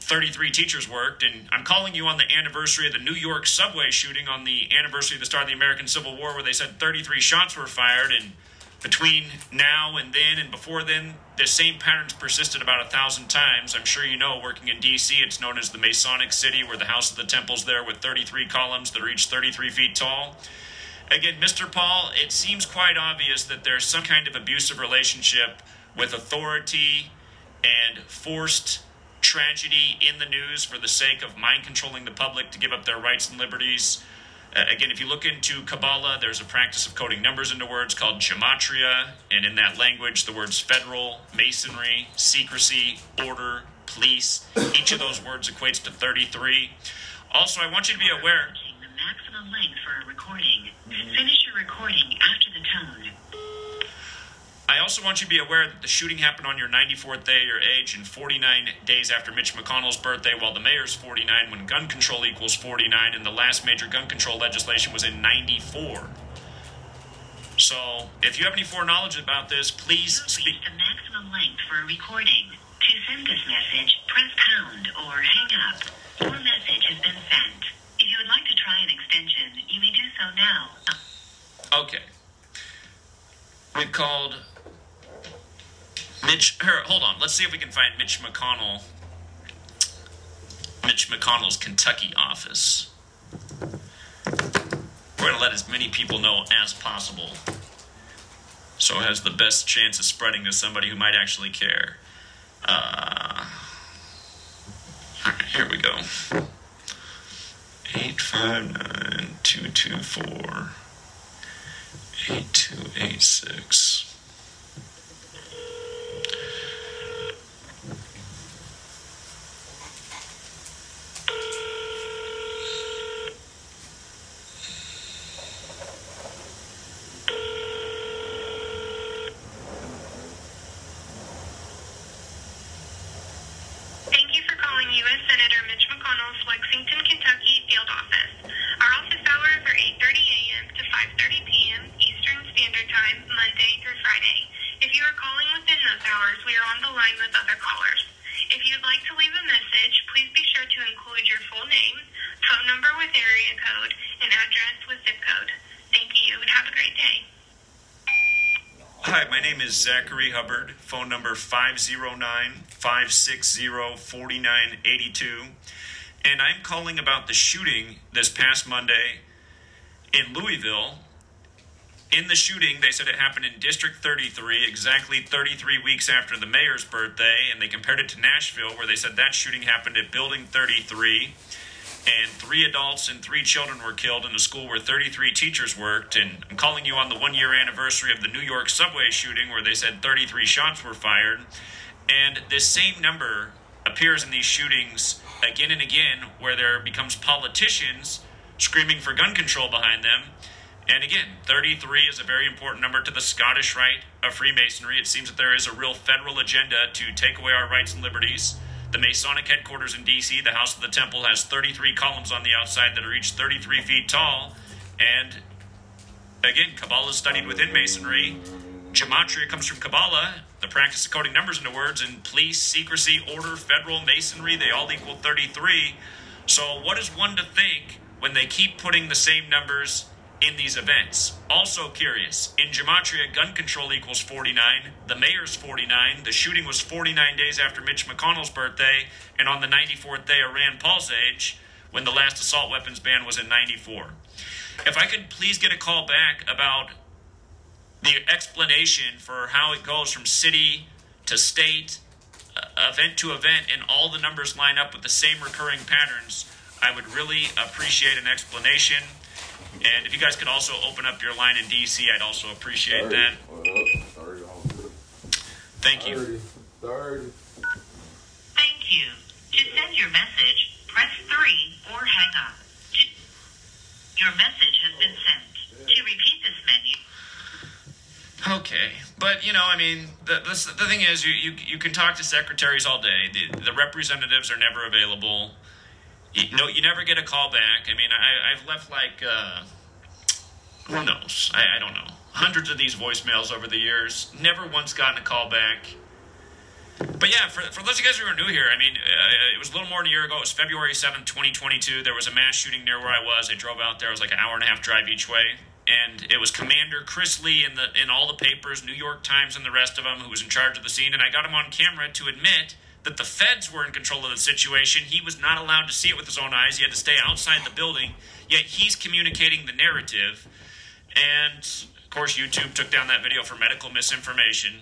33 teachers worked, and I'm calling you on the anniversary of the New York subway shooting on the anniversary of the start of the American Civil War, where they said 33 shots were fired, and between now and then and before then, the same patterns persisted about a thousand times. I'm sure you know, working in D.C., it's known as the Masonic City, where the House of the Temple's there with 33 columns that are each 33 feet tall. Again, Mr. Paul, it seems quite obvious that there's some kind of abusive relationship with authority and forced tragedy in the news for the sake of mind controlling the public to give up their rights and liberties. Uh, again, if you look into Kabbalah, there's a practice of coding numbers into words called gematria, and in that language, the words federal, masonry, secrecy, order, police, each of those words equates to 33. Also, I want you to be aware. The maximum length for a recording. Finish your recording after the tone. I also want you to be aware that the shooting happened on your 94th day of your age and 49 days after Mitch McConnell's birthday, while the mayor's 49 when gun control equals 49, and the last major gun control legislation was in 94. So, if you have any foreknowledge about this, please speak. the maximum length for a recording. To send this message, press pound or hang up. Your message has been sent. If you would like to try an extension, you may do so now. Okay. We've called Mitch. Her, hold on. Let's see if we can find Mitch McConnell. Mitch McConnell's Kentucky office. We're going to let as many people know as possible. So it has the best chance of spreading to somebody who might actually care. Uh, here we go. 859 224 8286. Thank you for calling U.S. Senator Mitch McConnell's Lexington, Kentucky field office. Our office hours are 8.30 a.m. to 5.30 p.m. Eastern Standard Time, Monday through Friday. If you are calling within those hours, we are on the line with other callers. If you would like to leave a message, please be sure to include your full name, phone number with area code, and address with zip code. Thank you, and have a great day. Hi, my name is Zachary Hubbard, phone number 509 560 4982. And I'm calling about the shooting this past Monday in Louisville. In the shooting, they said it happened in District 33, exactly 33 weeks after the mayor's birthday, and they compared it to Nashville, where they said that shooting happened at Building 33 and three adults and three children were killed in a school where 33 teachers worked. And I'm calling you on the one year anniversary of the New York subway shooting where they said 33 shots were fired. And this same number appears in these shootings again and again where there becomes politicians screaming for gun control behind them. And again, 33 is a very important number to the Scottish Rite of Freemasonry. It seems that there is a real federal agenda to take away our rights and liberties. The Masonic headquarters in D.C., the House of the Temple, has 33 columns on the outside that are each 33 feet tall. And again, Kabbalah is studied within Masonry. Gematria comes from Kabbalah, the practice of coding numbers into words, and police, secrecy, order, federal, Masonry, they all equal 33. So, what is one to think when they keep putting the same numbers in these events. Also curious, in Gematria, gun control equals 49, the mayor's 49, the shooting was 49 days after Mitch McConnell's birthday, and on the 94th day of Rand Paul's age, when the last assault weapons ban was in 94. If I could please get a call back about the explanation for how it goes from city to state, uh, event to event, and all the numbers line up with the same recurring patterns, I would really appreciate an explanation. And if you guys could also open up your line in DC, I'd also appreciate that. Thank you. Thirty. Thank you. To send your message, press 3 or hang up. To- Your message has been sent. To repeat this menu, Okay, but but you know, I mean, the, the the thing is, you, you you can talk to secretaries all day. The the representatives are never available. You, no, you never get a call back. I mean, I I've left like uh, who knows? I, I don't know. Hundreds of these voicemails over the years. Never once gotten a call back. But yeah, for, for those of you guys who are new here, I mean, uh, it was a little more than a year ago. It was February 7th, 2022. There was a mass shooting near where I was. I drove out there. It was like an hour and a half drive each way. And it was Commander Chris Lee in, the, in all the papers, New York Times and the rest of them, who was in charge of the scene. And I got him on camera to admit that the feds were in control of the situation. He was not allowed to see it with his own eyes. He had to stay outside the building. Yet he's communicating the narrative. And of course, YouTube took down that video for medical misinformation.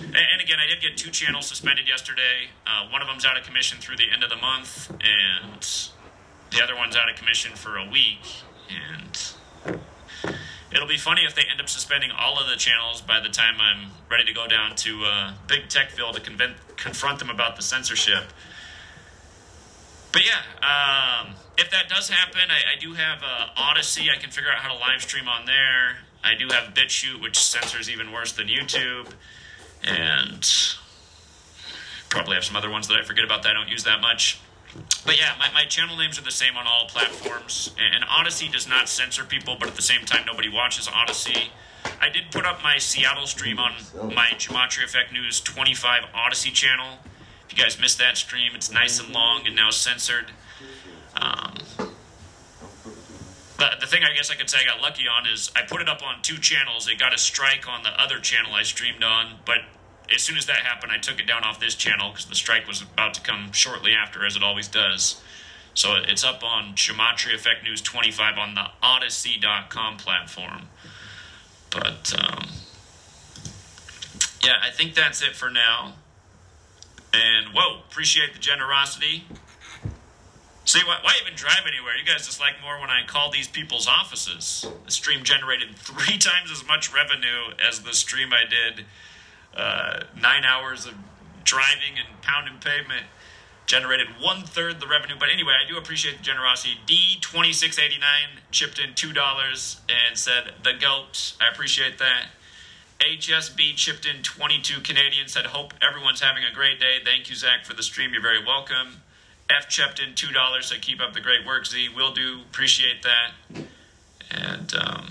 And again, I did get two channels suspended yesterday. Uh, one of them's out of commission through the end of the month, and the other one's out of commission for a week. And it'll be funny if they end up suspending all of the channels by the time I'm ready to go down to uh, Big Techville to convent, confront them about the censorship. But yeah, um, if that does happen, I, I do have uh, Odysee. I can figure out how to live stream on there. I do have BitChute, which censors even worse than YouTube and probably have some other ones that I forget about that I don't use that much. But yeah, my, my channel names are the same on all platforms, and Odysee does not censor people, but at the same time, nobody watches Odysee. I did put up my Seattle stream on my Gematria Effect News 25 Odysee channel. If you guys missed that stream, it's nice and long and now censored. Um, but the thing I guess I could say I got lucky on is I put it up on two channels. It got a strike on the other channel I streamed on, but as soon as that happened, I took it down off this channel because the strike was about to come shortly after, as it always does. So it's up on Gematria Effect News 25 on the Odysee.com platform. But um, yeah, I think that's it for now. And whoa, appreciate the generosity. See, why, why, even drive anywhere? You guys just like more when I call these people's offices. The stream generated three times as much revenue as the stream I did. Uh, nine hours of driving and pounding pavement generated one third the revenue. But anyway, I do appreciate the generosity. D2689 chipped in $2 and said, The GOAT. I appreciate that. HSB chipped in 22 Canadian, said, Hope everyone's having a great day. Thank you, Zach, for the stream. You're very welcome. F chipped in two dollars. So keep up the great work, Z. Will do. Appreciate that. And um,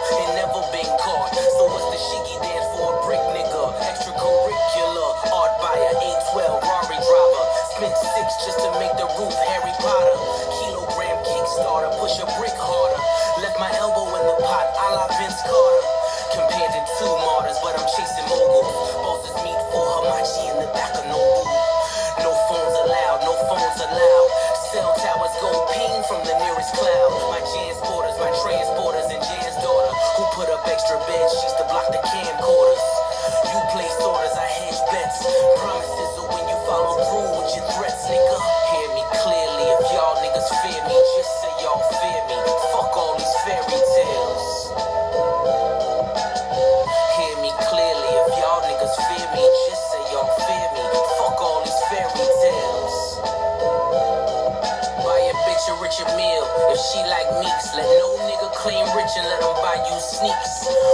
Just to make the roof Harry Potter. Kilogram Kickstarter. Push a brick harder. Left my elbow in the pot. A la Vince Carter. Compared to two martyrs, but I'm chasing moguls. Bosses meet for Hamachi in the back of no booth. No phones allowed, no phones allowed. Cell towers go ping from the nearest cloud. My transporters, my transporters, and Jan's daughter, who put up extra bed sheets to block the camcorders. You place orders, I hedge bets. Promises and let him buy you sneaks.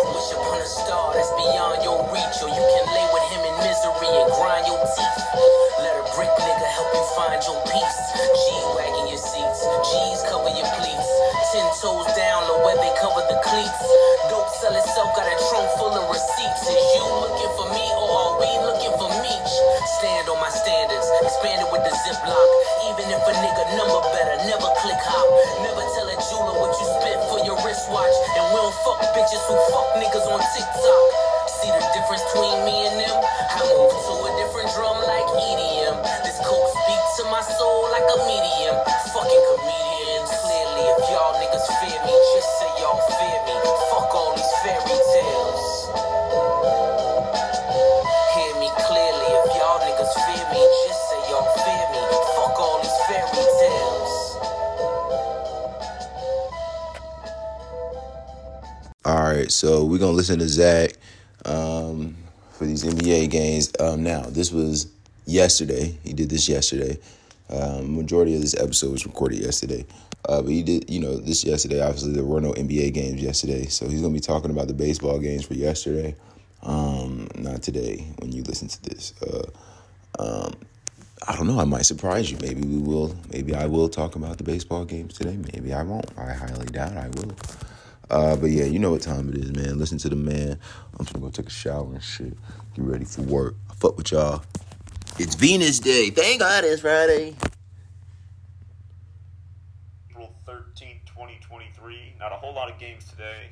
Wish upon a star that's beyond your reach, or you can lay with him in misery and grind your teeth. Let a brick nigga help you find your peace. G wagging your seats, G's cover your pleats. Ten toes down, low where they cover the cleats. Dope sell itself, got a trunk full of receipts. Is you looking for me or are we looking for Meech? Stand on my standards, expanded with the ziplock. Even if a nigga number better, never click hop. Never tell a jeweler what you your wristwatch. And we don't fuck bitches who fuck niggas on TikTok. See the difference between me and them? I move to a different drum like EDM. This coke speaks to my soul like a medium. Fucking comedians. Clearly, if y'all niggas fear me, just say y'all fear me. Fuck all these fairy tales. Right, so we're gonna listen to Zach um, for these NBA games. Um, now, this was yesterday. He did this yesterday. Um, majority of this episode was recorded yesterday. Uh, but he did, you know, this yesterday. Obviously, there were no NBA games yesterday, so he's gonna be talking about the baseball games for yesterday. Um, not today when you listen to this. Uh, um, I don't know. I might surprise you. Maybe we will. Maybe I will talk about the baseball games today. Maybe I won't. I highly doubt I will. Uh, but yeah, you know what time it is, man. Listen to the man. I'm just gonna go take a shower and shit. Get ready for work. I fuck with y'all. It's Venus Day. Thank God it's Friday. April 13th, 2023. Not a whole lot of games today.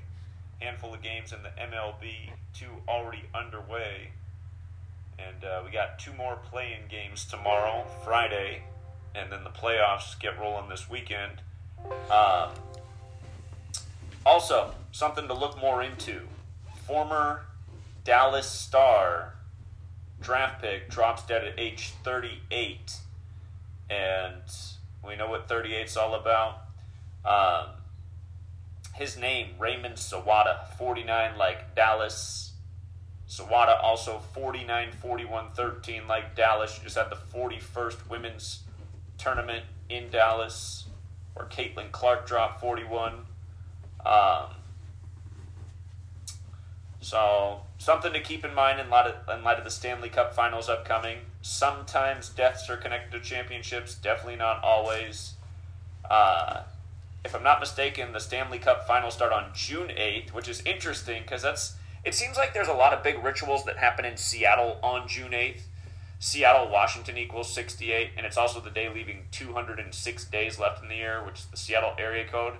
Handful of games in the MLB, two already underway. And uh, we got two more play-in games tomorrow, Friday, and then the playoffs get rolling this weekend. Um, also, something to look more into. Former Dallas Star draft pick drops dead at age 38. And we know what 38 is all about. Um, his name, Raymond Sawada, 49 like Dallas. Sawada also 49 41 13 like Dallas. Just had the 41st women's tournament in Dallas where Caitlin Clark dropped 41. Um, so something to keep in mind in light of in light of the Stanley Cup Finals upcoming. Sometimes deaths are connected to championships. Definitely not always. Uh, if I'm not mistaken, the Stanley Cup Finals start on June 8th, which is interesting because that's. It seems like there's a lot of big rituals that happen in Seattle on June 8th. Seattle, Washington equals 68, and it's also the day leaving 206 days left in the year, which is the Seattle area code.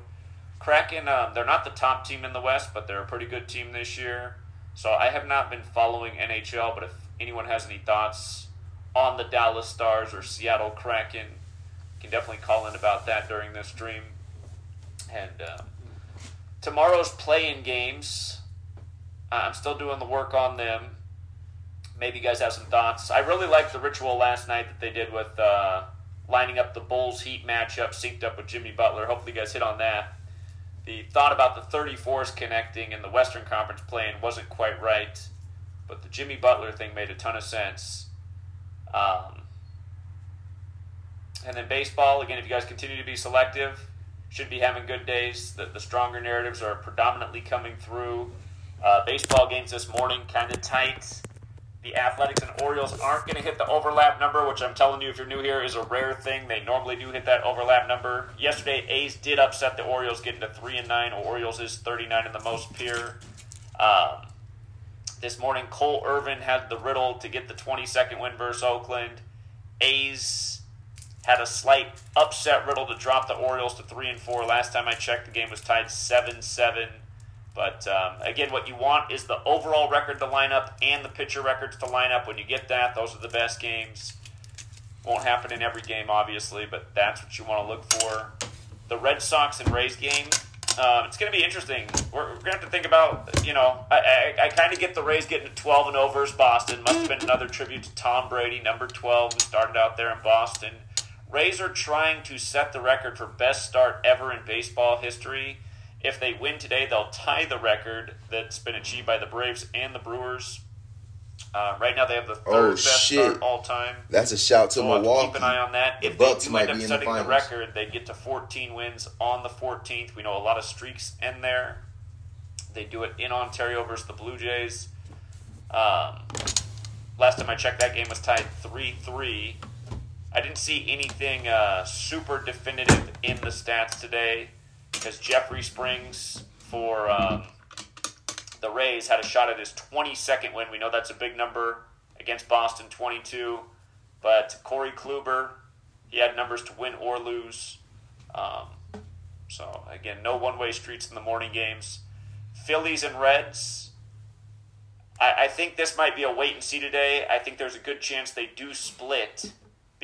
Kraken, um, they're not the top team in the West, but they're a pretty good team this year. So I have not been following NHL, but if anyone has any thoughts on the Dallas Stars or Seattle Kraken, you can definitely call in about that during this stream. And um, tomorrow's play-in games, I'm still doing the work on them. Maybe you guys have some thoughts. I really liked the ritual last night that they did with uh, lining up the Bulls Heat matchup, synced up with Jimmy Butler. Hopefully, you guys hit on that the thought about the 34s connecting in the Western Conference play-in wasn't quite right, but the Jimmy Butler thing made a ton of sense. Um, and then baseball, again, if you guys continue to be selective, should be having good days. The, the stronger narratives are predominantly coming through. Uh, baseball games this morning, kind of tight. The Athletics and Orioles aren't going to hit the overlap number, which I'm telling you, if you're new here, is a rare thing. They normally do hit that overlap number. Yesterday, A's did upset the Orioles, getting to three and nine. Orioles is 39 in the most pure. Um, this morning, Cole Irvin had the riddle to get the 22nd win versus Oakland. A's had a slight upset riddle to drop the Orioles to three and four. Last time I checked, the game was tied seven seven. But um, again, what you want is the overall record to line up and the pitcher records to line up. When you get that, those are the best games. Won't happen in every game, obviously, but that's what you want to look for. The Red Sox and Rays game, um, it's going to be interesting. We're, we're going to have to think about, you know, I, I, I kind of get the Rays getting to 12 and 0 versus Boston. Must have been another tribute to Tom Brady, number 12, who started out there in Boston. Rays are trying to set the record for best start ever in baseball history. If they win today, they'll tie the record that's been achieved by the Braves and the Brewers. Uh, right now, they have the third Oh, best shit. start all time. That's a shout to So we'll Milwaukee. keep an eye on that. The If Bucks they do might end up be the setting the, record, they get to 14 wins on the 14th. We know a lot of streaks end there. They do it in Ontario versus the Blue Jays. Um, last time I checked, that game was tied 3 3. I didn't see anything uh, super definitive in the stats today because Jeffrey Springs for um, the Rays had a shot at his 22nd win. We know that's a big number against Boston, 22. But Corey Kluber, he had numbers to win or lose. Um, so, again, no one way streets in the morning games. Phillies and Reds. I, I think this might be a wait and see today. I think there's a good chance they do split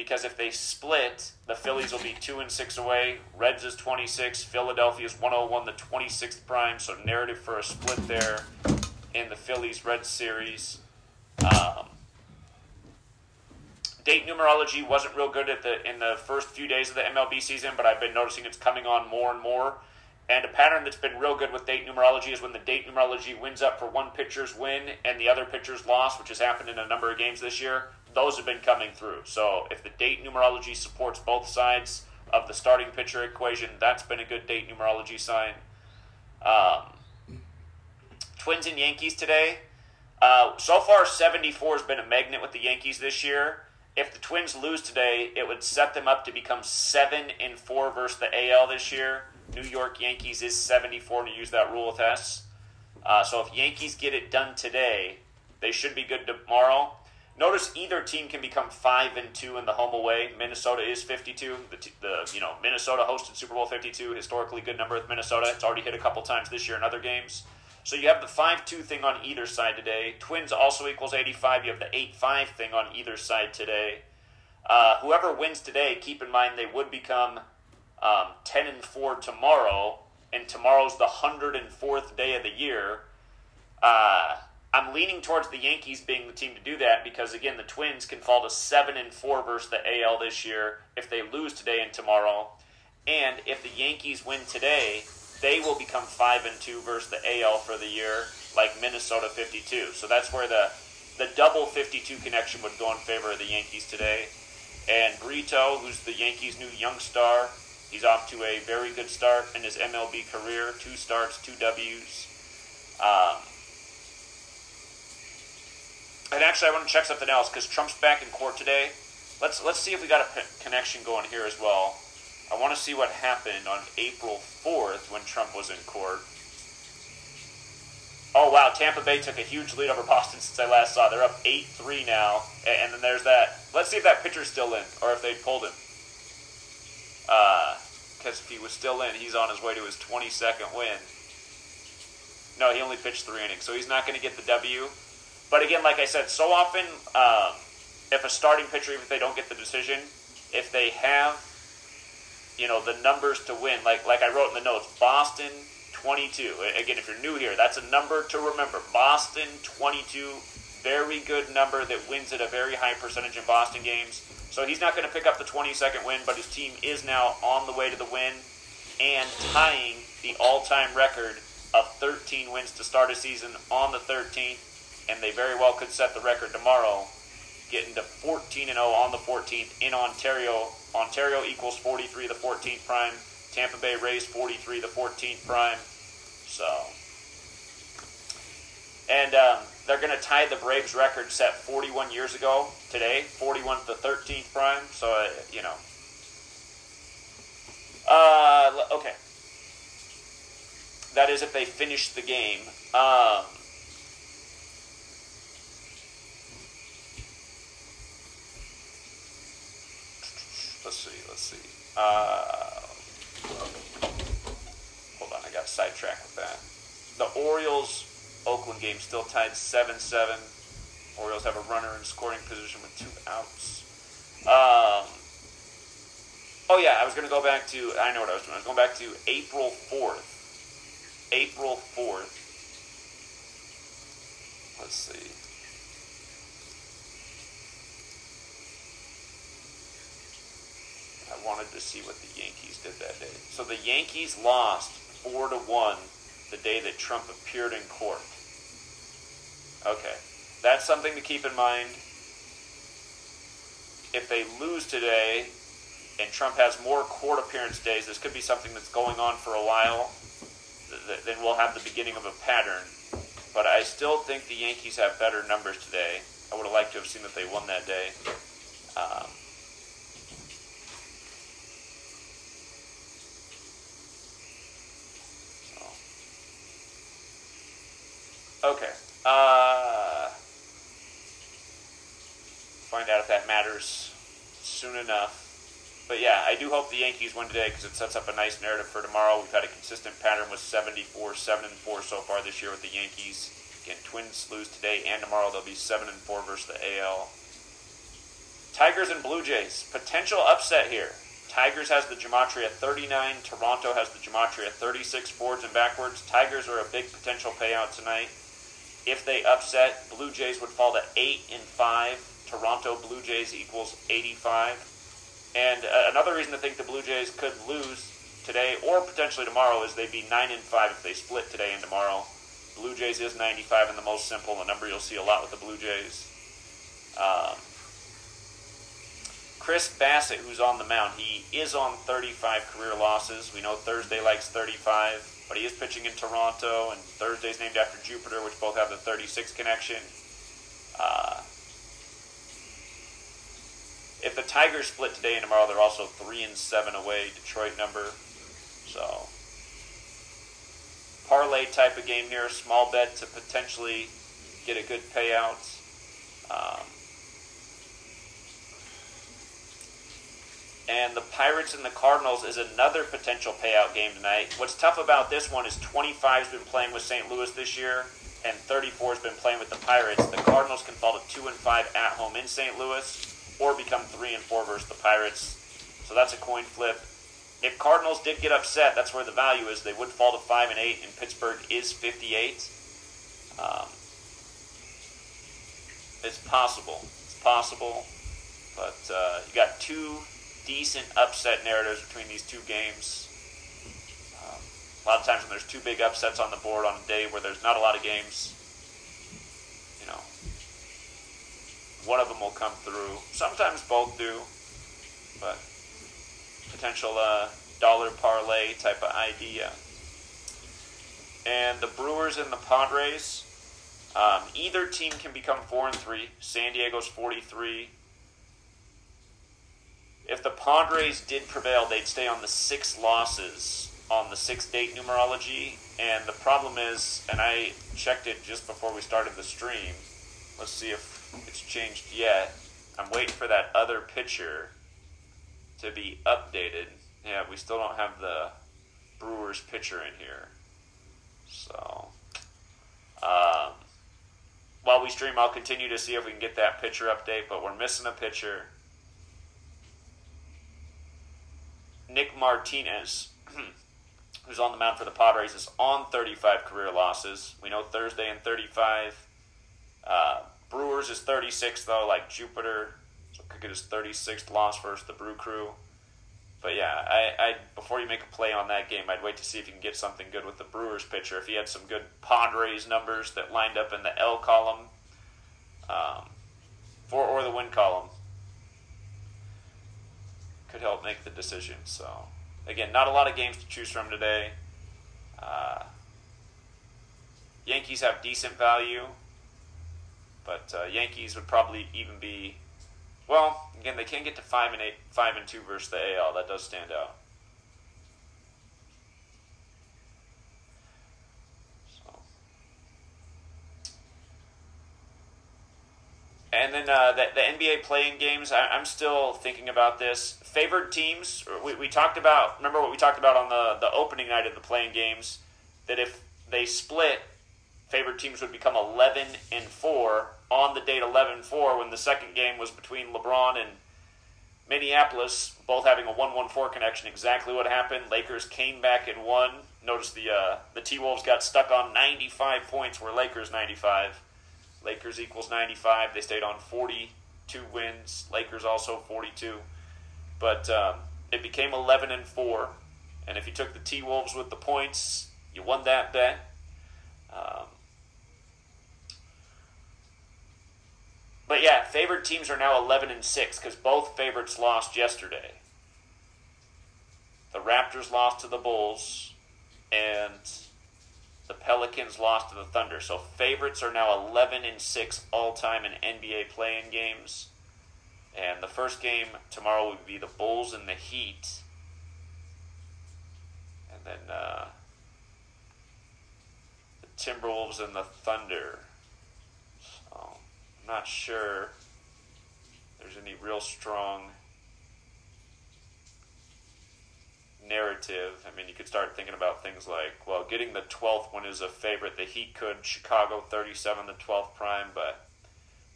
because if they split, the Phillies will be two and six away. Reds is twenty six. Philadelphia is one hundred one, the twenty sixth prime. So narrative for a split there in the Phillies Reds series. Um, date numerology wasn't real good at the in the first few days of the MLB season, but I've been noticing it's coming on more and more. And a pattern that's been real good with date numerology is when the date numerology wins up for one pitcher's win and the other pitcher's loss, which has happened in a number of games this year. Those have been coming through. So if the date numerology supports both sides of the starting pitcher equation, that's been a good date numerology sign. Um, Twins and Yankees today. Uh, so far, 74 has been a magnet with the Yankees this year. If the Twins lose today, it would set them up to become 7 and 4 versus the AL this year. New York Yankees is 74 to use that rule of S. Uh, so if Yankees get it done today, they should be good tomorrow. Notice either team can become five and two in the home away. Minnesota is fifty-two. The, the you know Minnesota hosted Super Bowl fifty-two, historically good number with Minnesota. It's already hit a couple times this year in other games. So you have the five-two thing on either side today. Twins also equals eighty-five. You have the eight-five thing on either side today. Uh, whoever wins today, keep in mind they would become um, ten and four tomorrow, and tomorrow's the hundred and fourth day of the year. Uh, I'm leaning towards the Yankees being the team to do that because again, the Twins can fall to seven and four versus the AL this year if they lose today and tomorrow, and if the Yankees win today, they will become five and two versus the AL for the year, like Minnesota 52. So that's where the the double 52 connection would go in favor of the Yankees today. And Brito, who's the Yankees' new young star, he's off to a very good start in his MLB career. Two starts, two Ws. Um, and actually, I want to check something else because Trump's back in court today. Let's let's see if we got a p- connection going here as well. I want to see what happened on April fourth when Trump was in court. Oh wow, Tampa Bay took a huge lead over Boston since I last saw. They're up eight three now, and, then there's that. Let's see if that pitcher's still in or if they pulled him. Uh, because if he was still in, he's on his way to his 22nd win. No, he only pitched three innings, so he's not going to get the W. But again, like I said, so often, um, if a starting pitcher, even if they don't get the decision, if they have, you know, the numbers to win, like like I wrote in the notes, Boston 22. Again, if you're new here, that's a number to remember. Boston 22, very good number that wins at a very high percentage in Boston games. So he's not going to pick up the 22nd win, but his team is now on the way to the win and tying the all-time record of 13 wins to start a season on the 13th and they very well could set the record tomorrow, getting to 14 and 0 on the 14th in Ontario. Ontario equals 43 the 14th prime. Tampa Bay Rays 43 the 14th prime. So, and um, they're going to tie the Braves record set 41 years ago today, 41 the 13th prime. So uh, you know, uh, okay. That is if they finish the game. Um, let's see, let's see. Uh, hold on, I got sidetracked with that. The Orioles Oakland game still tied 7 7. Orioles have a runner in scoring position with two outs. Um, oh, yeah, I was going to go back to, I know what I was doing. I was going back to April 4th. April 4th. Let's see. I wanted to see what the Yankees did that day. So the Yankees lost four to one the day that Trump appeared in court. Okay, that's something to keep in mind. If they lose today, and Trump has more court appearance days, this could be something that's going on for a while. Then we'll have the beginning of a pattern. But I still think the Yankees have better numbers today. I would have liked to have seen that they won that day. Um, Okay. Uh, find out if that matters soon enough. But yeah, I do hope the Yankees win today because it sets up a nice narrative for tomorrow. We've had a consistent pattern with 74, 7 and 4 so far this year with the Yankees. Again, Twins lose today and tomorrow. They'll be 7 and 4 versus the AL. Tigers and Blue Jays. Potential upset here. Tigers has the gematria 39. Toronto has the gematria 36 forwards and backwards. Tigers are a big potential payout tonight. If they upset, Blue Jays would fall to 8 and 5. Toronto Blue Jays equals 85. And uh, another reason to think the Blue Jays could lose today or potentially tomorrow is they'd be nine and five if they split today and tomorrow. Blue Jays is 95 in the most simple, the number you'll see a lot with the Blue Jays. Um, Chris Bassitt, who's on the mound, he is on 35 career losses. We know Thursday likes 35, but he is pitching in Toronto, and Thursday's named after Jupiter, which both have the 36 connection. Uh, if the Tigers split today and tomorrow, they're also three and seven away. Detroit number, so parlay type of game here, small bet to potentially get a good payout. Um, and the Pirates and the Cardinals is another potential payout game tonight. What's tough about this one is 25 has been playing with St. Louis this year, and 34 has been playing with the Pirates. The Cardinals can fall to two and five at home in St. Louis, or become three and four versus the Pirates. So that's a coin flip. If Cardinals did get upset, that's where the value is. They would fall to five and eight, and Pittsburgh is 58. Um, it's possible. It's possible, but uh, you got two decent upset narratives between these two games. Um, a lot of times when there's two big upsets on the board on a day where there's not a lot of games, you know, one of them will come through. Sometimes both do, but potential uh, dollar parlay type of idea. And the Brewers and the Padres, um, either team can become four and three. San Diego's forty-three. If the Padres did prevail, they'd stay on the six losses on the six date numerology. And the problem is, and I checked it just before we started the stream. Let's see if it's changed yet. I'm waiting for that other picture to be updated. Yeah, we still don't have the Brewers pitcher in here. So, um, while we stream, I'll continue to see if we can get that pitcher update, but we're missing a pitcher. Nick Martinez, who's on the mound for the Padres, is on 35 career losses. We know Thursday and 35. Uh, Brewers is 36, though, like Jupiter. So could get his 36th loss versus the Brew Crew. But yeah, I, I before you make a play on that game, I'd wait to see if you can get something good with the Brewers pitcher. If he had some good Padres numbers that lined up in the L column, um, for or the win column, could help make the decision. So again, not a lot of games to choose from today. Uh, Yankees have decent value, but uh, Yankees would probably even be well, again, they can get to five and eight, five and two versus the AL. That does stand out. So. And then uh, the, the NBA play-in games, I, I'm still thinking about this. Favored teams, we, we talked about, remember what we talked about on the, the opening night of the play-in games, that if they split, favored teams would become 11 and 4 on the date 11-4 when the second game was between LeBron and Minneapolis, both having a 1-1-4 connection. Exactly what happened. Lakers came back and won. Notice the uh, the T Wolves got stuck on 95 points, where Lakers 95. Lakers equals 95. They stayed on 42 wins. Lakers also 42. But um, it became 11 and 4. And if you took the T Wolves with the points, you won that bet. Um, But yeah, favored teams are now 11 and 6 because both favorites lost yesterday. The Raptors lost to the Bulls, and the Pelicans lost to the Thunder. So favorites are now 11 and 6 all time in NBA play-in games. And the first game tomorrow would be the Bulls and the Heat. And then uh, the Timberwolves and the Thunder So I'm not sure there's any real strong narrative. I mean, you could start thinking about things like, well, getting the 12th one is a favorite. The Heat could, Chicago 37, the 12th prime, but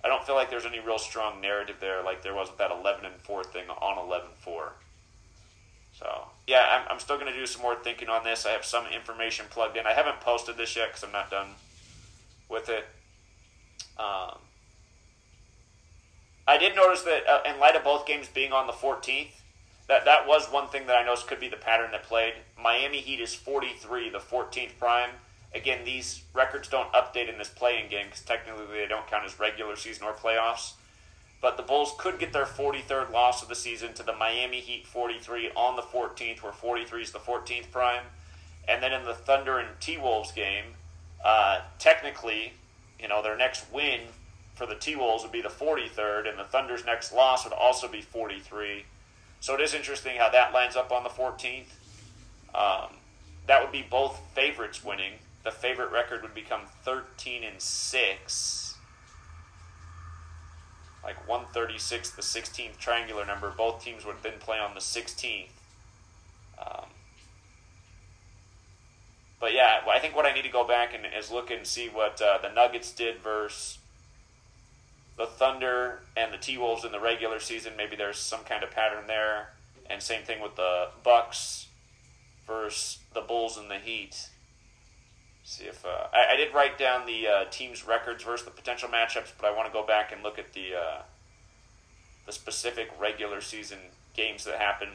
I don't feel like there's any real strong narrative there like there was with that 11 and 4 thing on 11 4. So, yeah, I'm, I'm still going to do some more thinking on this. I have some information plugged in. I haven't posted this yet because I'm not done with it. Um, I did notice that uh, in light of both games being on the 14th, that that was one thing that I noticed could be the pattern that played. Miami Heat is 43, the 14th prime. Again, these records don't update in this play-in game because technically they don't count as regular season or playoffs. But the Bulls could get their 43rd loss of the season to the Miami Heat 43 on the 14th, where 43 is the 14th prime. And then in the Thunder and T Wolves game, uh, technically, you know, their next win for the T Wolves would be the 43rd, and the Thunder's next loss would also be 43. So it is interesting how that lines up on the 14th. Um, that would be both favorites winning. The favorite record would become 13 and 6. Like 136, the 16th triangular number. Both teams would then play on the 16th. Um, but yeah, I think what I need to go back and is look and see what uh, the Nuggets did versus the Thunder and the T Wolves in the regular season. Maybe there's some kind of pattern there, and same thing with the Bucks versus the Bulls and the Heat. See if uh, I, I, did write down the uh, teams' records versus the potential matchups, but I want to go back and look at the uh, the specific regular season games that happen.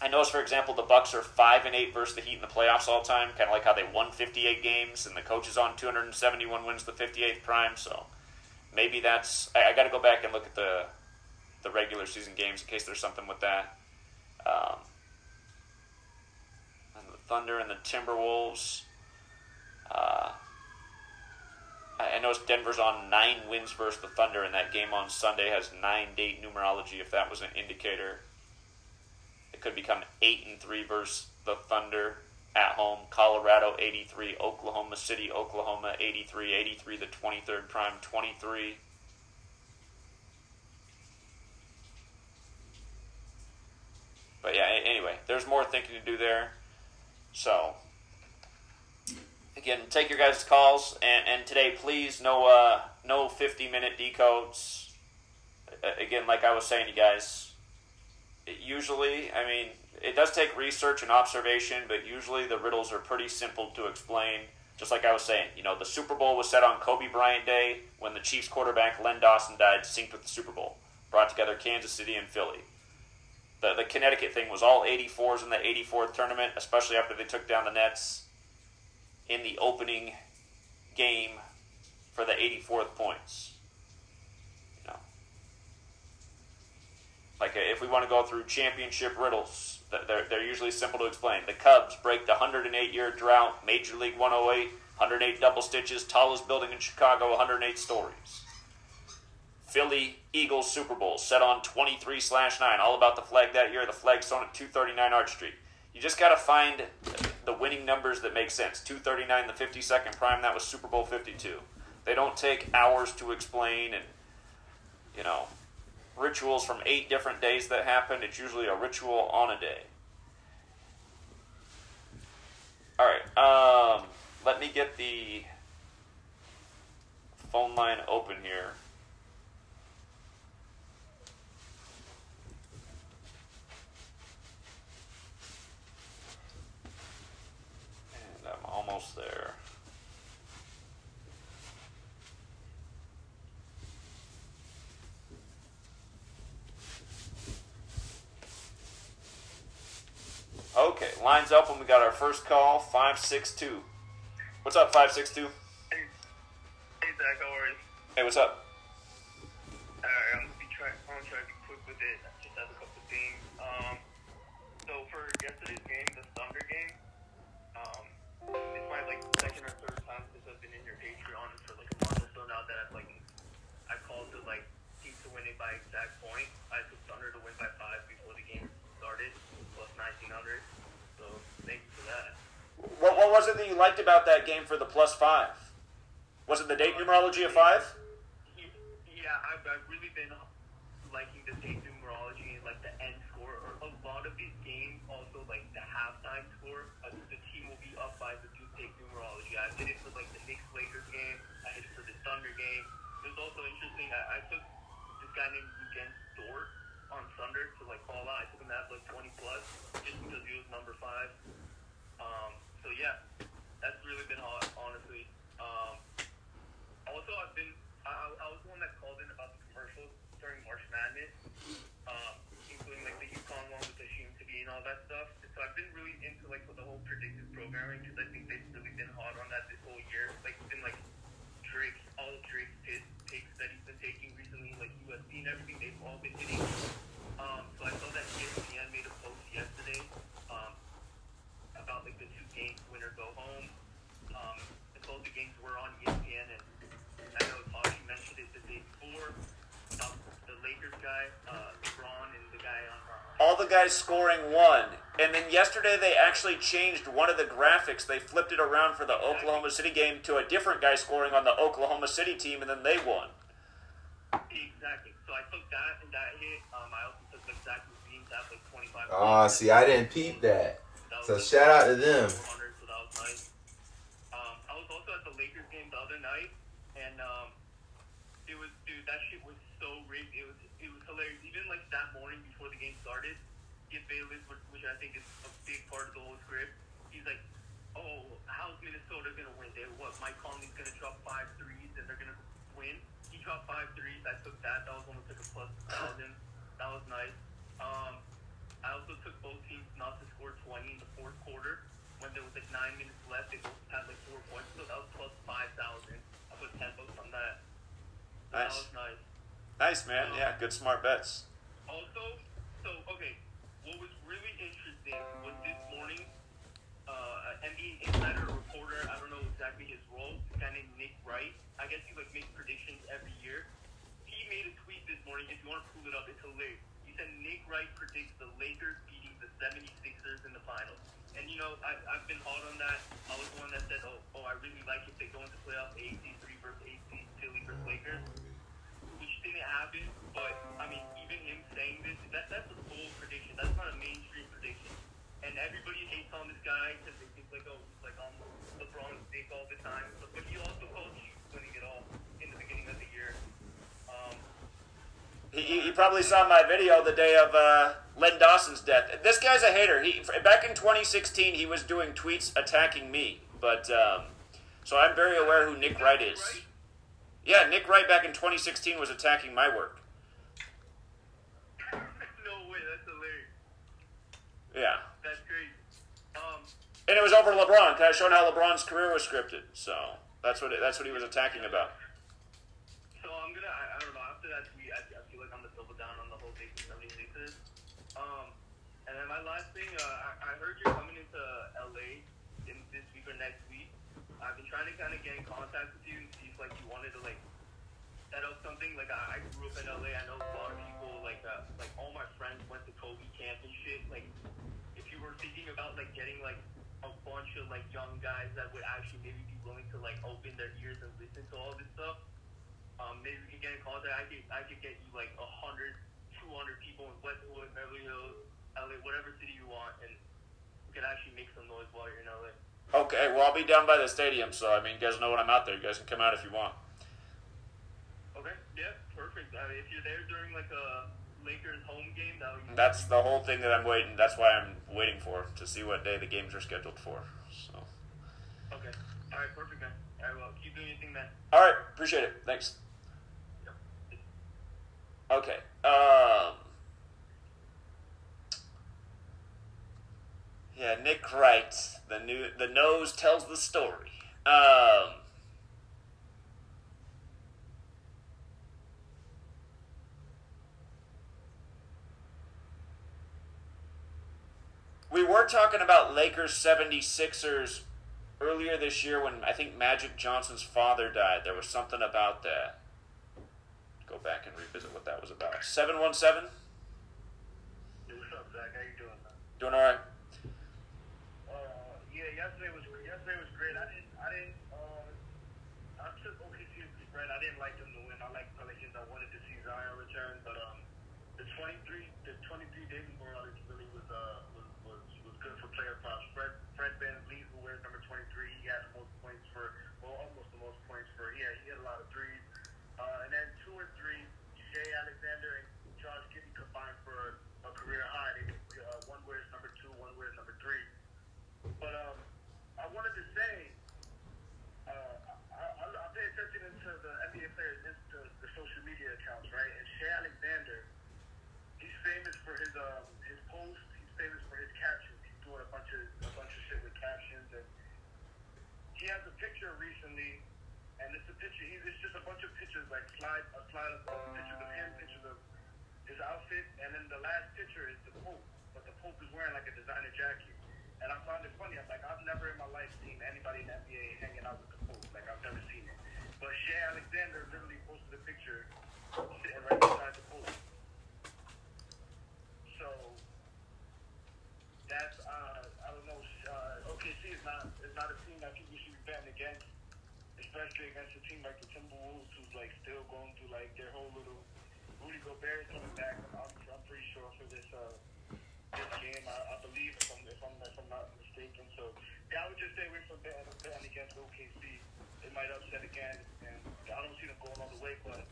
I noticed, for example, the Bucks are five and eight versus the Heat in the playoffs all time. Kind of like how they won 58 games, and the coach is on 271 wins the 58th prime. So maybe that's I, I got to go back and look at the the regular season games in case there's something with that. Um, and the Thunder and the Timberwolves. Uh, I noticed Denver's on nine wins versus the Thunder, and that game on Sunday has nine date numerology. If that was an indicator, it could become eight and three versus the Thunder at home. Colorado 83, Oklahoma City, Oklahoma 83, 83 the 23rd prime 23. But yeah, anyway, there's more thinking to do there. So again, take your guys' calls and, and today please no uh, no 50 minute decodes. Again, like I was saying to you guys, usually, I mean, it does take research and observation, but usually the riddles are pretty simple to explain. Just like I was saying, you know, the Super Bowl was set on Kobe Bryant Day when the Chiefs quarterback Len Dawson died, synced with the Super Bowl, brought together Kansas City and Philly. The, the Connecticut thing was all 84s in the 84th tournament, especially after they took down the Nets in the opening game for the 84th points. You know, like if we want to go through championship riddles, they're, they're usually simple to explain. The Cubs break the 108 year drought, Major League 108, 108 double stitches, tallest building in Chicago, 108 stories. Philly Eagles Super Bowl set on 23 slash 9, all about the flag that year. The flag sewn at 239 Arch Street. You just got to find the winning numbers that make sense. 239, the 52nd prime, that was Super Bowl 52. They don't take hours to explain and, you know, rituals from eight different days that happen. It's usually a ritual on a day. All right. Um, let me get the phone line open here. And I'm almost there. Okay, lines up when we got our first call, 562. What's up, 562? Hey, hey Zach, how are you? Hey, what's up? Alright, I'm gonna be trying. I'm gonna try to be quick with it. I just have a couple things. Um, so for yesterday's game, the Thunder game, um, it's my like second or third time since I've been in your Patreon for like a month or so now that I've like I called to like team to win it by exact point. I took Thunder to win by five before the game started, plus nineteen hundred. So thank you for that. What, what was it that you liked about that game for the plus five? Was it the date numerology of five? Yeah, I've, I've really been liking the date numerology and like the end score, or a lot of these games, also like the halftime score. Uh, the team will be up by the date numerology. I did it for like the Knicks Lakers game. I did it for the Thunder game. It was also interesting. I, I took this guy named Luguentz Dort on Thunder to like call out. I took him at like 20 plus just because he was number five. Um, so yeah, that's really been hot, honestly. Um, also, I've been I, I was the one that called in about the commercials during March Madness, um, including like the UConn one with the that stuff. So I've been really into like the whole predictive programming because I think they've really been hot on that this whole year. Like been like Drake, all of Drake's picks that he's been taking recently, like USC and everything, they've all been hitting. Um, so I saw that ESPN made a post yesterday um, about like the two games, win or go home. Um, and both the games were on ESPN, and I know Tashi mentioned it the day before about the Lakers guy, uh, LeBron, and the guy on. Uh, All the guys scoring one. And then yesterday they actually changed one of the graphics. They flipped it around for the Oklahoma City game to a different guy scoring on the Oklahoma City team, and then they won. Exactly. So I took that and that hit. Um, I also took like Zach LaVine, that like 25. Oh, see, I didn't peep that. That So shout out to them. 400, so that was nice. Um, I was also at the Lakers game the other night, and um, it was dude, that shit was so rigged. It was it was hilarious. Even like that morning before the game started, Skip Bayless, which, which I think is a big part of the whole script, he's like, "Oh, how's Minnesota gonna win? They what? Mike Conley's gonna drop five threes and they're gonna win." He dropped five threes. I took that. That was almost like a plus thousand. That was nice. Um, I also took both teams not to score 20 in the fourth quarter. When there was like nine minutes left, they both had like four points, so that was plus 5,000. I put 10 bucks on that. So That was nice. Nice, man. Yeah, good smart bets. Also, so, okay, what was really interesting was this NBA insider reporter, I don't know exactly his role, this guy named Nick Wright. I guess he like makes predictions every year. He made a tweet this morning, if you want to pull it up, it's hilarious. He said Nick Wright predicts the Lakers beating the 76ers in the finals. And you know, I, I've been hard on that. I was the one that said, oh, oh, I really like if they go into playoffs, AC three versus AC, Philly versus Lakers, which didn't happen. But I mean, even him saying this, that that's a bold prediction. That's not a mainstream prediction. And everybody hates on this guy because they think like, oh, he's like on LeBron's dick all the time. But, but he also calls you winning it all in the beginning of the year. Um, He, he, he probably saw my video the day of uh, Len Dawson's death. This guy's a hater. He back in 2016, he was doing tweets attacking me. But um, so I'm very aware who Nick Wright is. Yeah, Nick Wright back in 2016 was attacking my work. no way, that's hilarious. Yeah, and it was over LeBron, kind of showing how LeBron's career was scripted. So that's what it, that's what he was attacking about. So I'm gonna, I, I don't know, after that tweet, I, I feel like I'm gonna double down on the whole thing 76ers. Um, and then my last thing, uh, I, I heard you're coming into LA in this week or next week. I've been trying to kind of get in contact with you see if like you wanted to like set up something. Like I, I grew up in LA. I know a lot of people. Like uh, like all my friends went to Kobe camp and shit. Like if you were thinking about like getting like bunch of like young guys that would actually maybe be willing to like open their ears and listen to all this stuff. Um, maybe we can get in contact. I could I could get you like a hundred, two hundred people in Westwood, Beverly Hills, LA, whatever city you want, and we could actually make some noise while you're in LA. Okay, well I'll be down by the stadium, so I mean, you guys know when I'm out there. You guys can come out if you want. Okay, yeah, perfect. I mean, if you're there during like a Lakers home game, that That's the whole thing that I'm waiting. That's why I'm waiting for to see what day the games are scheduled for. So, okay. All right, perfect, man. All right, well, keep doing your thing, man. all right, appreciate it. Thanks. Yep. Okay. Um. Yeah, Nick writes The new the nose tells the story. Um. We were talking about Lakers 76ers earlier this year when I think Magic Johnson's father died. There was something about that. Go back and revisit what that was about. 717? Hey, what's up, Zach? How you doing, man? Doing all right? Uh, yeah, yesterday was yesterday was great. I didn't, I didn't, uh, I took OKC to spread. I didn't like them to win. I like Pelicans. I wanted to see Zion return, but um, the 23, the 23 date numerology really was uh was was, was good for player props. Fred Fred Van Vliet, who wears number 23, he had the most points for, well, almost the most points for. Yeah, he had a lot of threes. Uh, and then two and three, Shai Alexander and Josh Giddey combined for a career high. They, uh, one wears number two, one wears number three. But um, I wanted to say, uh, I, I, I pay attention to the NBA players, it's the, the social media accounts, right? And Shai Alexander, he's famous for his family, and it's a picture. It's just a bunch of pictures, like slide, a slide of uh, pictures of him, pictures of his outfit, and then the last picture is the Pope, but the Pope is wearing like a designer jacket. And I found it funny. I'm like, I've never in my life seen anybody in the NBA hanging out with the Pope. Like I've never seen it. But Shai Alexander literally posted a picture sitting right beside the Pope. So that's uh, I don't know. Uh, OKC is not is not a team that people should be betting against, especially against a team like the Timberwolves, who's like still going through like their whole little. Rudy Gobert coming back. I'm, I'm pretty sure for this uh, this game. I, I believe if I'm if I'm if I'm not mistaken. So yeah, I would just stay away from betting, betting against OKC. They might upset again, and I don't see them going all the way, but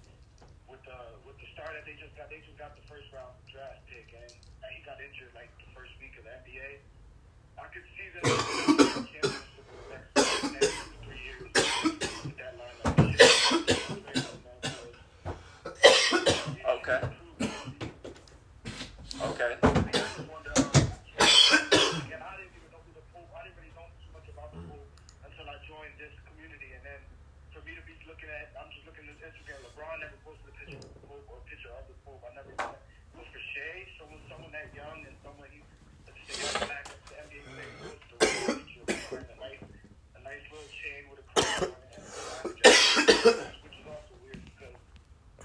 with the with the start that they just got, they just got the first round draft pick, and, and he got injured like the first week of the NBA. I could see them championship for the next, next two to three years with that lineup. Okay. Okay. Again, I didn't even know who the Pope. I didn't really know too much about the Pope joined this community, and then for me to be looking at, I'm just looking at Instagram. LeBron never posted a picture of the Pope or a picture of the Pope. I never did that. But for Shai, someone, someone that young and someone he, a young the NBA player, posted a picture a nice, a nice little chain with a cross on it which is also weird because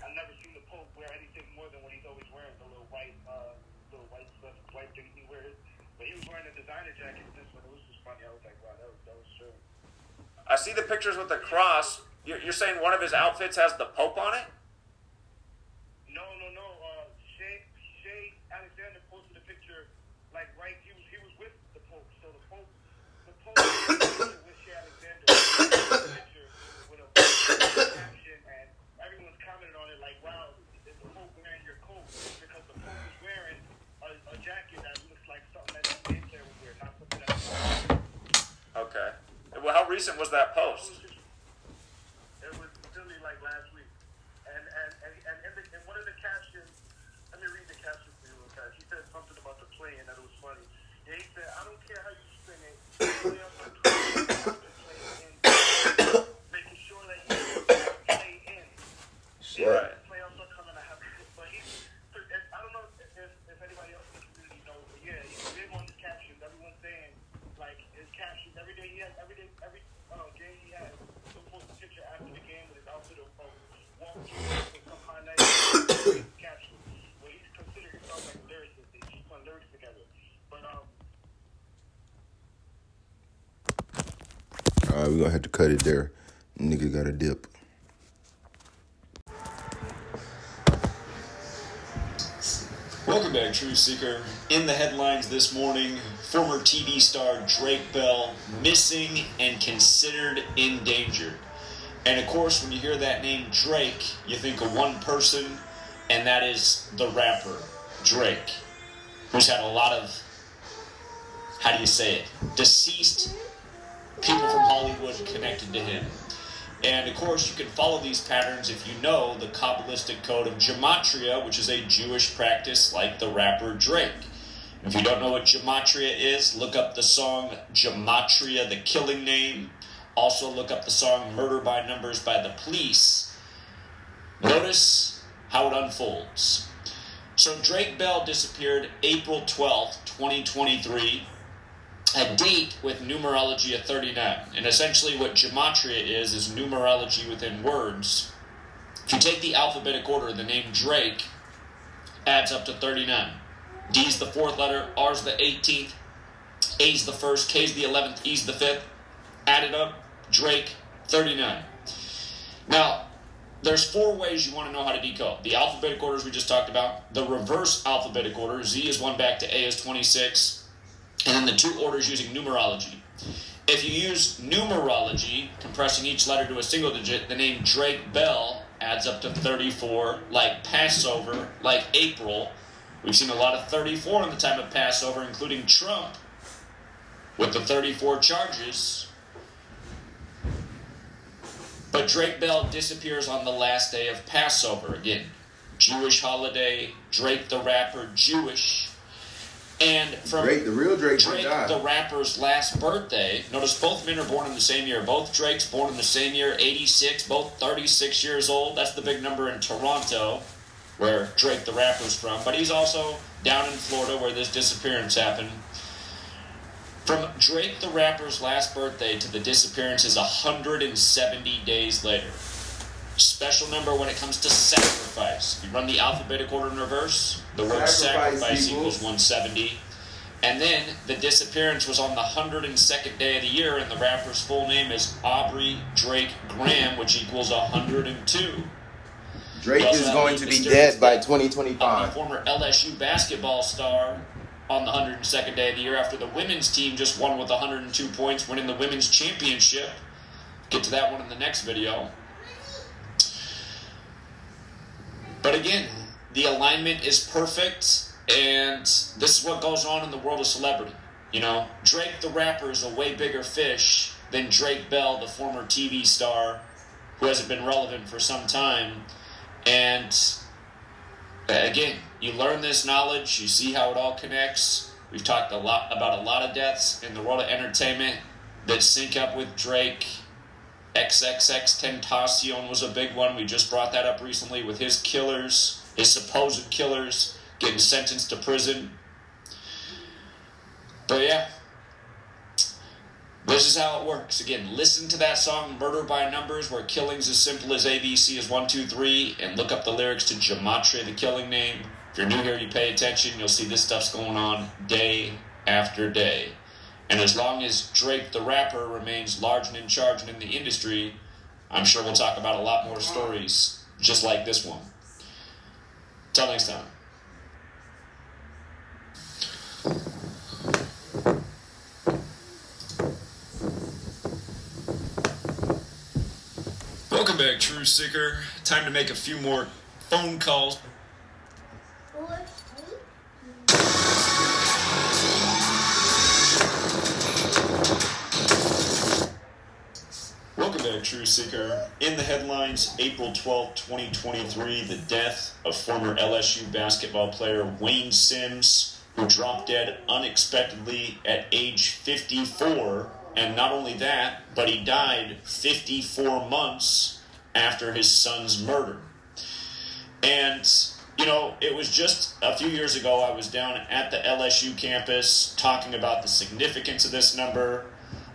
I've never seen the Pope wear anything more than what he's always wearing, the little white, uh, little white stuff, white thing he wears. But he was wearing a designer jacket. This one, it was just funny. I was like, wow, that was that was true. I see the pictures with the cross. You're, you're saying one of his outfits has the Pope on it? No, no, no. Uh, Shai, Shai Alexander posted a picture, like right. He was he was with the Pope. So the Pope, the Pope was with Shai Alexander. posted a picture with a caption, and everyone's commented on it like, "Wow, is the Pope wearing your coat?" Because the Pope is wearing a, a jacket that looks like something that an NBA player would wear, not something that. Okay. Well, how recent was that post? It was literally like last week. And and and, and in, the, in one of the captions, let me read the caption for you real fast. He said something about the play and that it was funny. Yeah, he said, I don't care how you spin it. play up the play, play in, making sure that you play in. Right. Playoffs are coming. I have, but he, I don't know if, if anybody else in the community knows, but yeah, he's big on his captions. Everyone's saying like his captions every day. He has every day, every uh, game he has. He'll post a picture after the game with his outfit of uh, walking with some highlights. caption. Well, he's considered himself like a lyricist. They just put lyrics together. But um. All right, we gonna have to cut it there. Nigga got a dip. Welcome back, True Seeker. In the headlines this morning, former TV star Drake Bell missing and considered endangered. And of course, when you hear that name Drake, you think of one person, and that is the rapper Drake, who's had a lot of, how do you say it, deceased people from Hollywood connected to him. And of course, you can follow these patterns if you know the Kabbalistic code of Gematria, which is a Jewish practice like the rapper Drake. If you don't know what Gematria is, look up the song Gematria, the killing name. Also, look up the song Murder by Numbers by the Police. Notice how it unfolds. So, Drake Bell disappeared April 12th, 2023 a date with numerology of 39. And essentially, what gematria is, is numerology within words. If you take the alphabetic order, the name Drake adds up to 39. D's the fourth letter, R's the 18th, A's the first, K's the 11th, E's the fifth. Add it up, Drake, 39. Now, there's four ways you want to know how to decode. The alphabetic orders we just talked about, the reverse alphabetic order, Z is 1 back to A is 26, and then the two orders using numerology. If you use numerology, compressing each letter to a single digit, the name Drake Bell adds up to 34, like Passover, like April. We've seen a lot of 34 in the time of Passover, including Trump with the 34 charges. But Drake Bell disappears on the last day of Passover again. Jewish holiday, Drake the rapper, Jewish. And from Drake, the real Drake, Drake, the rapper's last birthday. Notice both men are born in the same year. Both Drake's born in the same year, 86, both 36 years old. That's the big number in Toronto, where Drake, the rapper's from. But he's also down in Florida, where this disappearance happened. From Drake, the rapper's last birthday to the disappearance is 170 days later. Special number when it comes to sacrifice. You run the alphabetic order in reverse. The word Sacrifice sacrifice equals- equals 170. And then the disappearance was on the 102nd day of the year, and the rapper's full name is Aubrey Drake Graham, which equals 102. Drake is going to be dead by death Of the 2025. former LSU basketball star on the 102nd day of the year after the women's team just won with 102 points, winning the women's championship. Get to that one in the next video. But again, the alignment is perfect, and this is what goes on in the world of celebrity. You know, Drake the rapper is a way bigger fish than Drake Bell, the former TV star who hasn't been relevant for some time. And uh, again, you learn this knowledge, you see how it all connects. We've talked a lot about a lot of deaths in the world of entertainment that sync up with Drake. XXXTentacion was a big one. We just brought that up recently with his killers, his supposed killers, getting sentenced to prison. But yeah, this is how it works. Again, listen to that song Murder by Numbers, where killing's as simple as ABC is 123, and look up the lyrics to Gematria, the killing name. If you're new here, you pay attention, you'll see this stuff's going on day after day. And as long as Drake, the rapper, remains large and in charge and in the industry, I'm sure we'll talk about a lot more stories just like this one. Till next time. Welcome back, True Seeker. Time to make a few more phone calls. Welcome back, True Seeker. In the headlines, April 12, 2023, the death of former LSU basketball player Wayne Sims, who dropped dead unexpectedly at age 54. And not only that, but he died 54 months after his son's murder. And, you know, it was just a few years ago, I was down at the LSU campus talking about the significance of this number,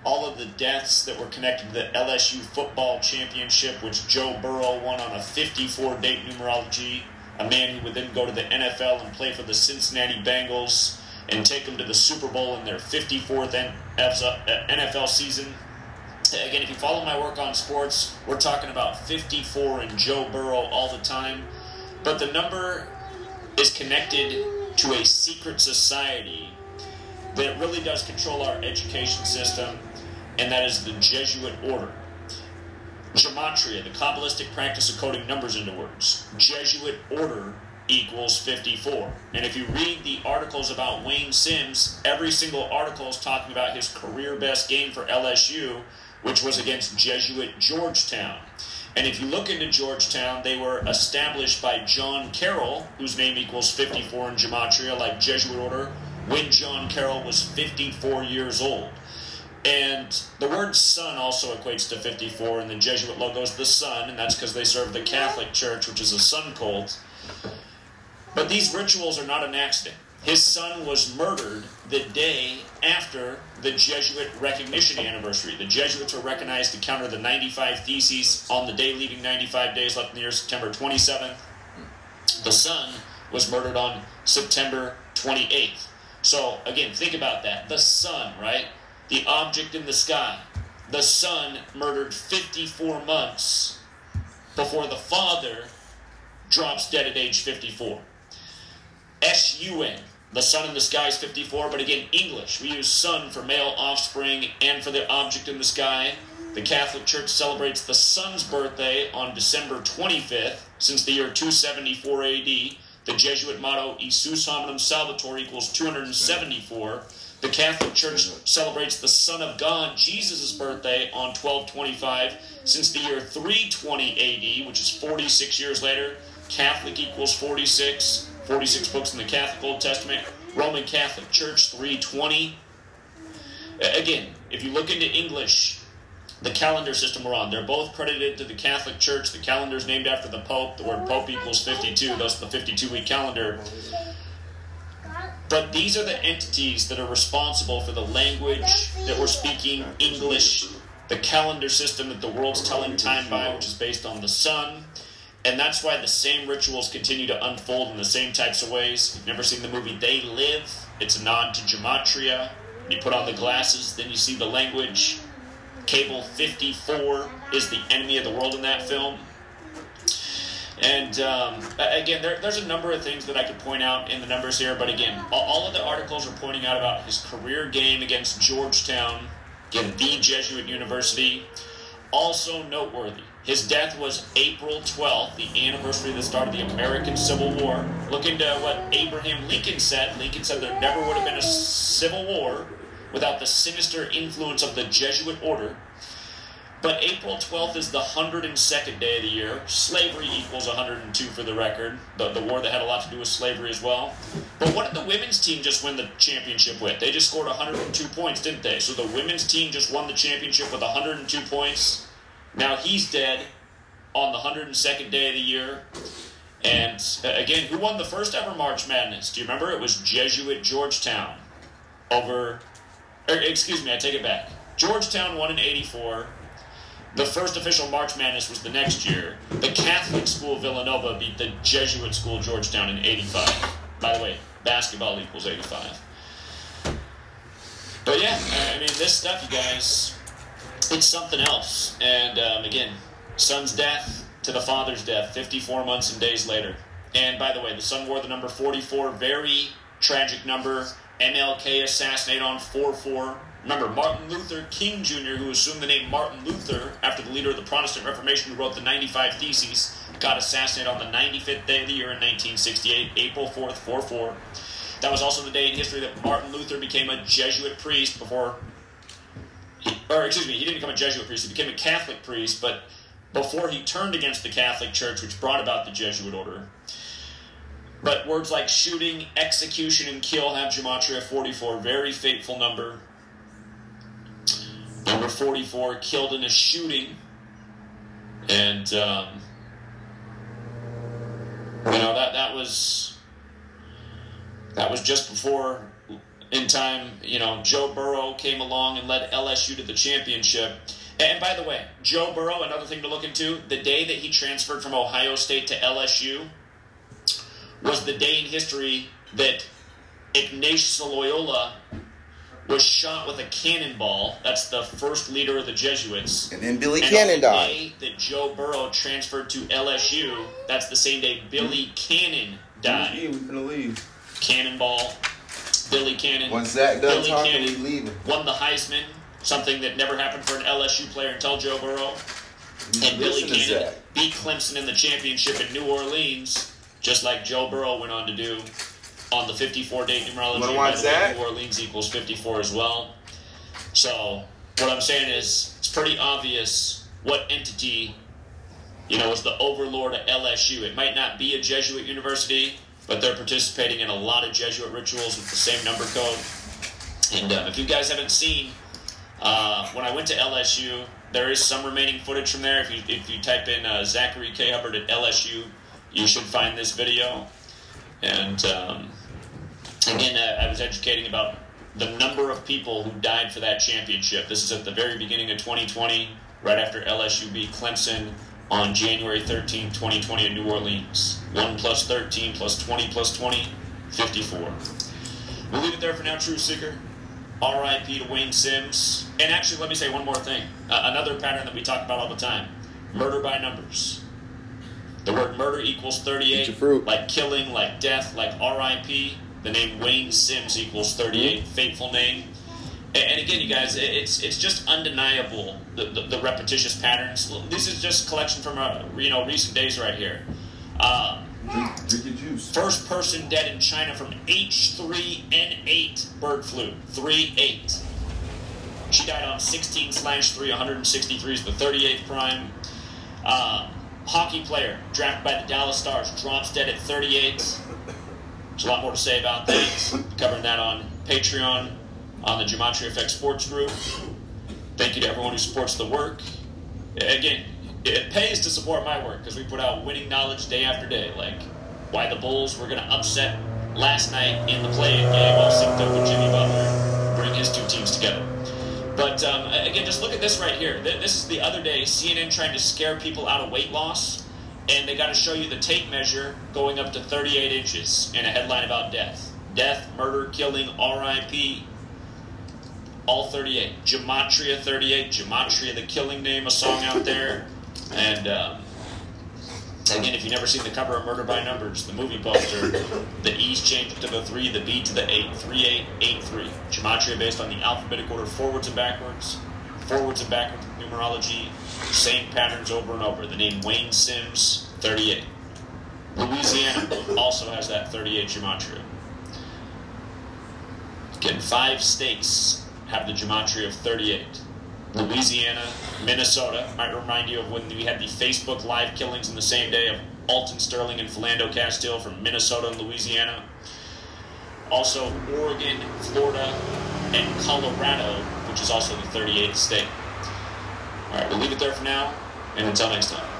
all of the deaths that were connected to the LSU football championship, which Joe Burrow won on a 54 date numerology, a man who would then go to the NFL and play for the Cincinnati Bengals and take them to the Super Bowl in their 54th N- F- uh, NFL season. Again, if you follow my work on sports, we're talking about 54 and Joe Burrow all the time. But the number is connected to a secret society that really does control our education system, and that is the Jesuit order. Gematria, the Kabbalistic practice of coding numbers into words. Jesuit order equals 54. And if you read the articles about Wayne Sims, every single article is talking about his career best game for LSU, which was against Jesuit Georgetown. And if you look into Georgetown, they were established by John Carroll, whose name equals 54 in Gematria, like Jesuit order, when John Carroll was 54 years old. And the word sun also equates to 54, and the Jesuit logo is the sun, and that's because they serve the Catholic Church, which is a sun cult. But these rituals are not an accident. His son was murdered the day after the Jesuit recognition anniversary. The Jesuits were recognized to counter the 95 Theses on the day leaving 95 days left in the year, September 27th. The son was murdered on September 28th. So, again, think about that. The sun, right? The object in the sky. The son murdered 54 months before the father drops dead at age 54. S-U-N. The sun in the sky is 54, but again, English. We use sun for male offspring and for the object in the sky. The Catholic Church celebrates the sun's birthday on December 25th since the year 274 AD. The Jesuit motto, Iesus hominum salvator, equals 274. The Catholic Church celebrates the Son of God, Jesus' birthday, on 1225 since the year 320 AD, which is 46 years later. Catholic equals 46. 46 books in the Catholic Old Testament. Roman Catholic Church 320. Again, if you look into English, the calendar system we're on, they're both credited to the Catholic Church. The calendar's named after the Pope. The word Pope equals 52, thus the 52 week calendar. But these are the entities that are responsible for the language that we're speaking, English, the calendar system that the world's telling time by, which is based on the sun. And that's why the same rituals continue to unfold in the same types of ways. You've never seen the movie They Live, it's a nod to Gematria. You put on the glasses, then you see the language. Cable 54 is the enemy of the world in that film. And um, again, there, there's a number of things that I could point out in the numbers here, but again, all of the articles are pointing out about his career game against Georgetown, again, the Jesuit university. Also noteworthy, his death was April 12th, the anniversary of the start of the American Civil War. Look into what Abraham Lincoln said. Lincoln said there never would have been a civil war without the sinister influence of the Jesuit order. But April 12th is the 102nd day of the year. Slavery equals 102 for the record. The, the war that had a lot to do with slavery as well. But what did the women's team just win the championship with? They just scored 102 points, didn't they? So the women's team just won the championship with 102 points. Now he's dead on the 102nd day of the year. And uh, again, who won the first ever March Madness? Do you remember? It was Jesuit Georgetown over. Or, excuse me, I take it back. Georgetown won in 84. The first official March Madness was the next year. The Catholic school Villanova beat the Jesuit school Georgetown in 85. By the way, basketball equals 85. But yeah, I mean, this stuff, you guys, it's something else. And um, again, son's death to the father's death 54 months and days later. And by the way, the son wore the number 44, very tragic number. MLK assassinated on 4 4. Remember, Martin Luther King Jr., who assumed the name Martin Luther after the leader of the Protestant Reformation who wrote the 95 Theses, got assassinated on the 95th day of the year in 1968, April 4th, 4 4. That was also the day in history that Martin Luther became a Jesuit priest before or excuse me, he didn't become a Jesuit priest. He became a Catholic priest, but before he turned against the Catholic Church, which brought about the Jesuit order. But words like shooting, execution, and kill have gematria 44, very fateful number. Number 44, killed in a shooting. And, um, you know, that, that was that was just before in time, you know, Joe Burrow came along and led LSU to the championship. And by the way, Joe Burrow, another thing to look into, the day that he transferred from Ohio State to LSU was the day in history that Ignatius Loyola was shot with a cannonball. That's the first leader of the Jesuits. And then Billy And Cannon on the died. day that Joe Burrow transferred to LSU, that's the same day Billy Cannon died. Yeah, we Billy Cannon. Once Zach done Billy talking, Cannon we leaving. won the Heisman, something that never happened for an LSU player until Joe Burrow. And Billy Cannon Zach. beat Clemson in the championship in New Orleans, just like Joe Burrow went on to do on the 54 date numerology. By the way? New Orleans equals 54 as well. So, what I'm saying is, it's pretty obvious what entity, you know, is the overlord of LSU. It might not be a Jesuit university, but they're participating in a lot of Jesuit rituals with the same number code. And um, if you guys haven't seen, uh, when I went to LSU, there is some remaining footage from there. If you if you type in uh, Zachary K Hubbard at LSU, you should find this video. And um, again, uh, I was educating about the number of people who died for that championship. This is at the very beginning of 2020, right after LSU beat Clemson on January 13, 2020 in New Orleans. 1 plus 13 plus 20 plus 20, 54. We'll leave it there for now, True Seeker. RIP to Wayne Sims. And actually, let me say one more thing. Uh, another pattern that we talk about all the time murder by numbers. The word murder equals 38. Fruit. Like killing, like death, like RIP. The name Wayne Sims equals 38. Fateful name. And, again, you guys, it's it's just undeniable the, the, the repetitious patterns. This is just collection from uh, you know recent days right here. Um, Drink, drink your juice. First person dead in China from H3N8 bird flu. 3 8. She died on 16 slash 3, 163 is the 38th prime. Um, hockey player drafted by the Dallas Stars drops dead at 38. There's a lot more to say about that. Covering that on Patreon, on the Gematria Effect Sports Group. Thank you to everyone who supports the work. Again, it pays to support my work because we put out winning knowledge day after day, like why the Bulls were going to upset last night in the play-in game while synced up with Jimmy Butler, bring his two teams together. But um, again, just look at this right here. This is the other day CNN trying to scare people out of weight loss, and they got to show you the tape measure going up to 38 inches in a headline about death. Death, murder, killing, RIP. All 38. Gematria 38. Gematria, the killing name, a song out there. And um, again, if you've never seen the cover of Murder by Numbers, the movie poster, the E's changed to the 3, the B to the 8. 3883. Gematria based on the alphabetic order forwards and backwards. Forwards and backwards numerology. Same patterns over and over. The name Wayne Sims, 38. Louisiana also has that 38 Gematria. Again, five states have the Gematria of 38. Louisiana, Minnesota. Might remind you of when we had the Facebook live killings in the same day of Alton Sterling and Philando Castile from Minnesota and Louisiana. Also, Oregon, Florida, and Colorado, which is also the 38th state. All right, we'll leave it there for now, and until next time.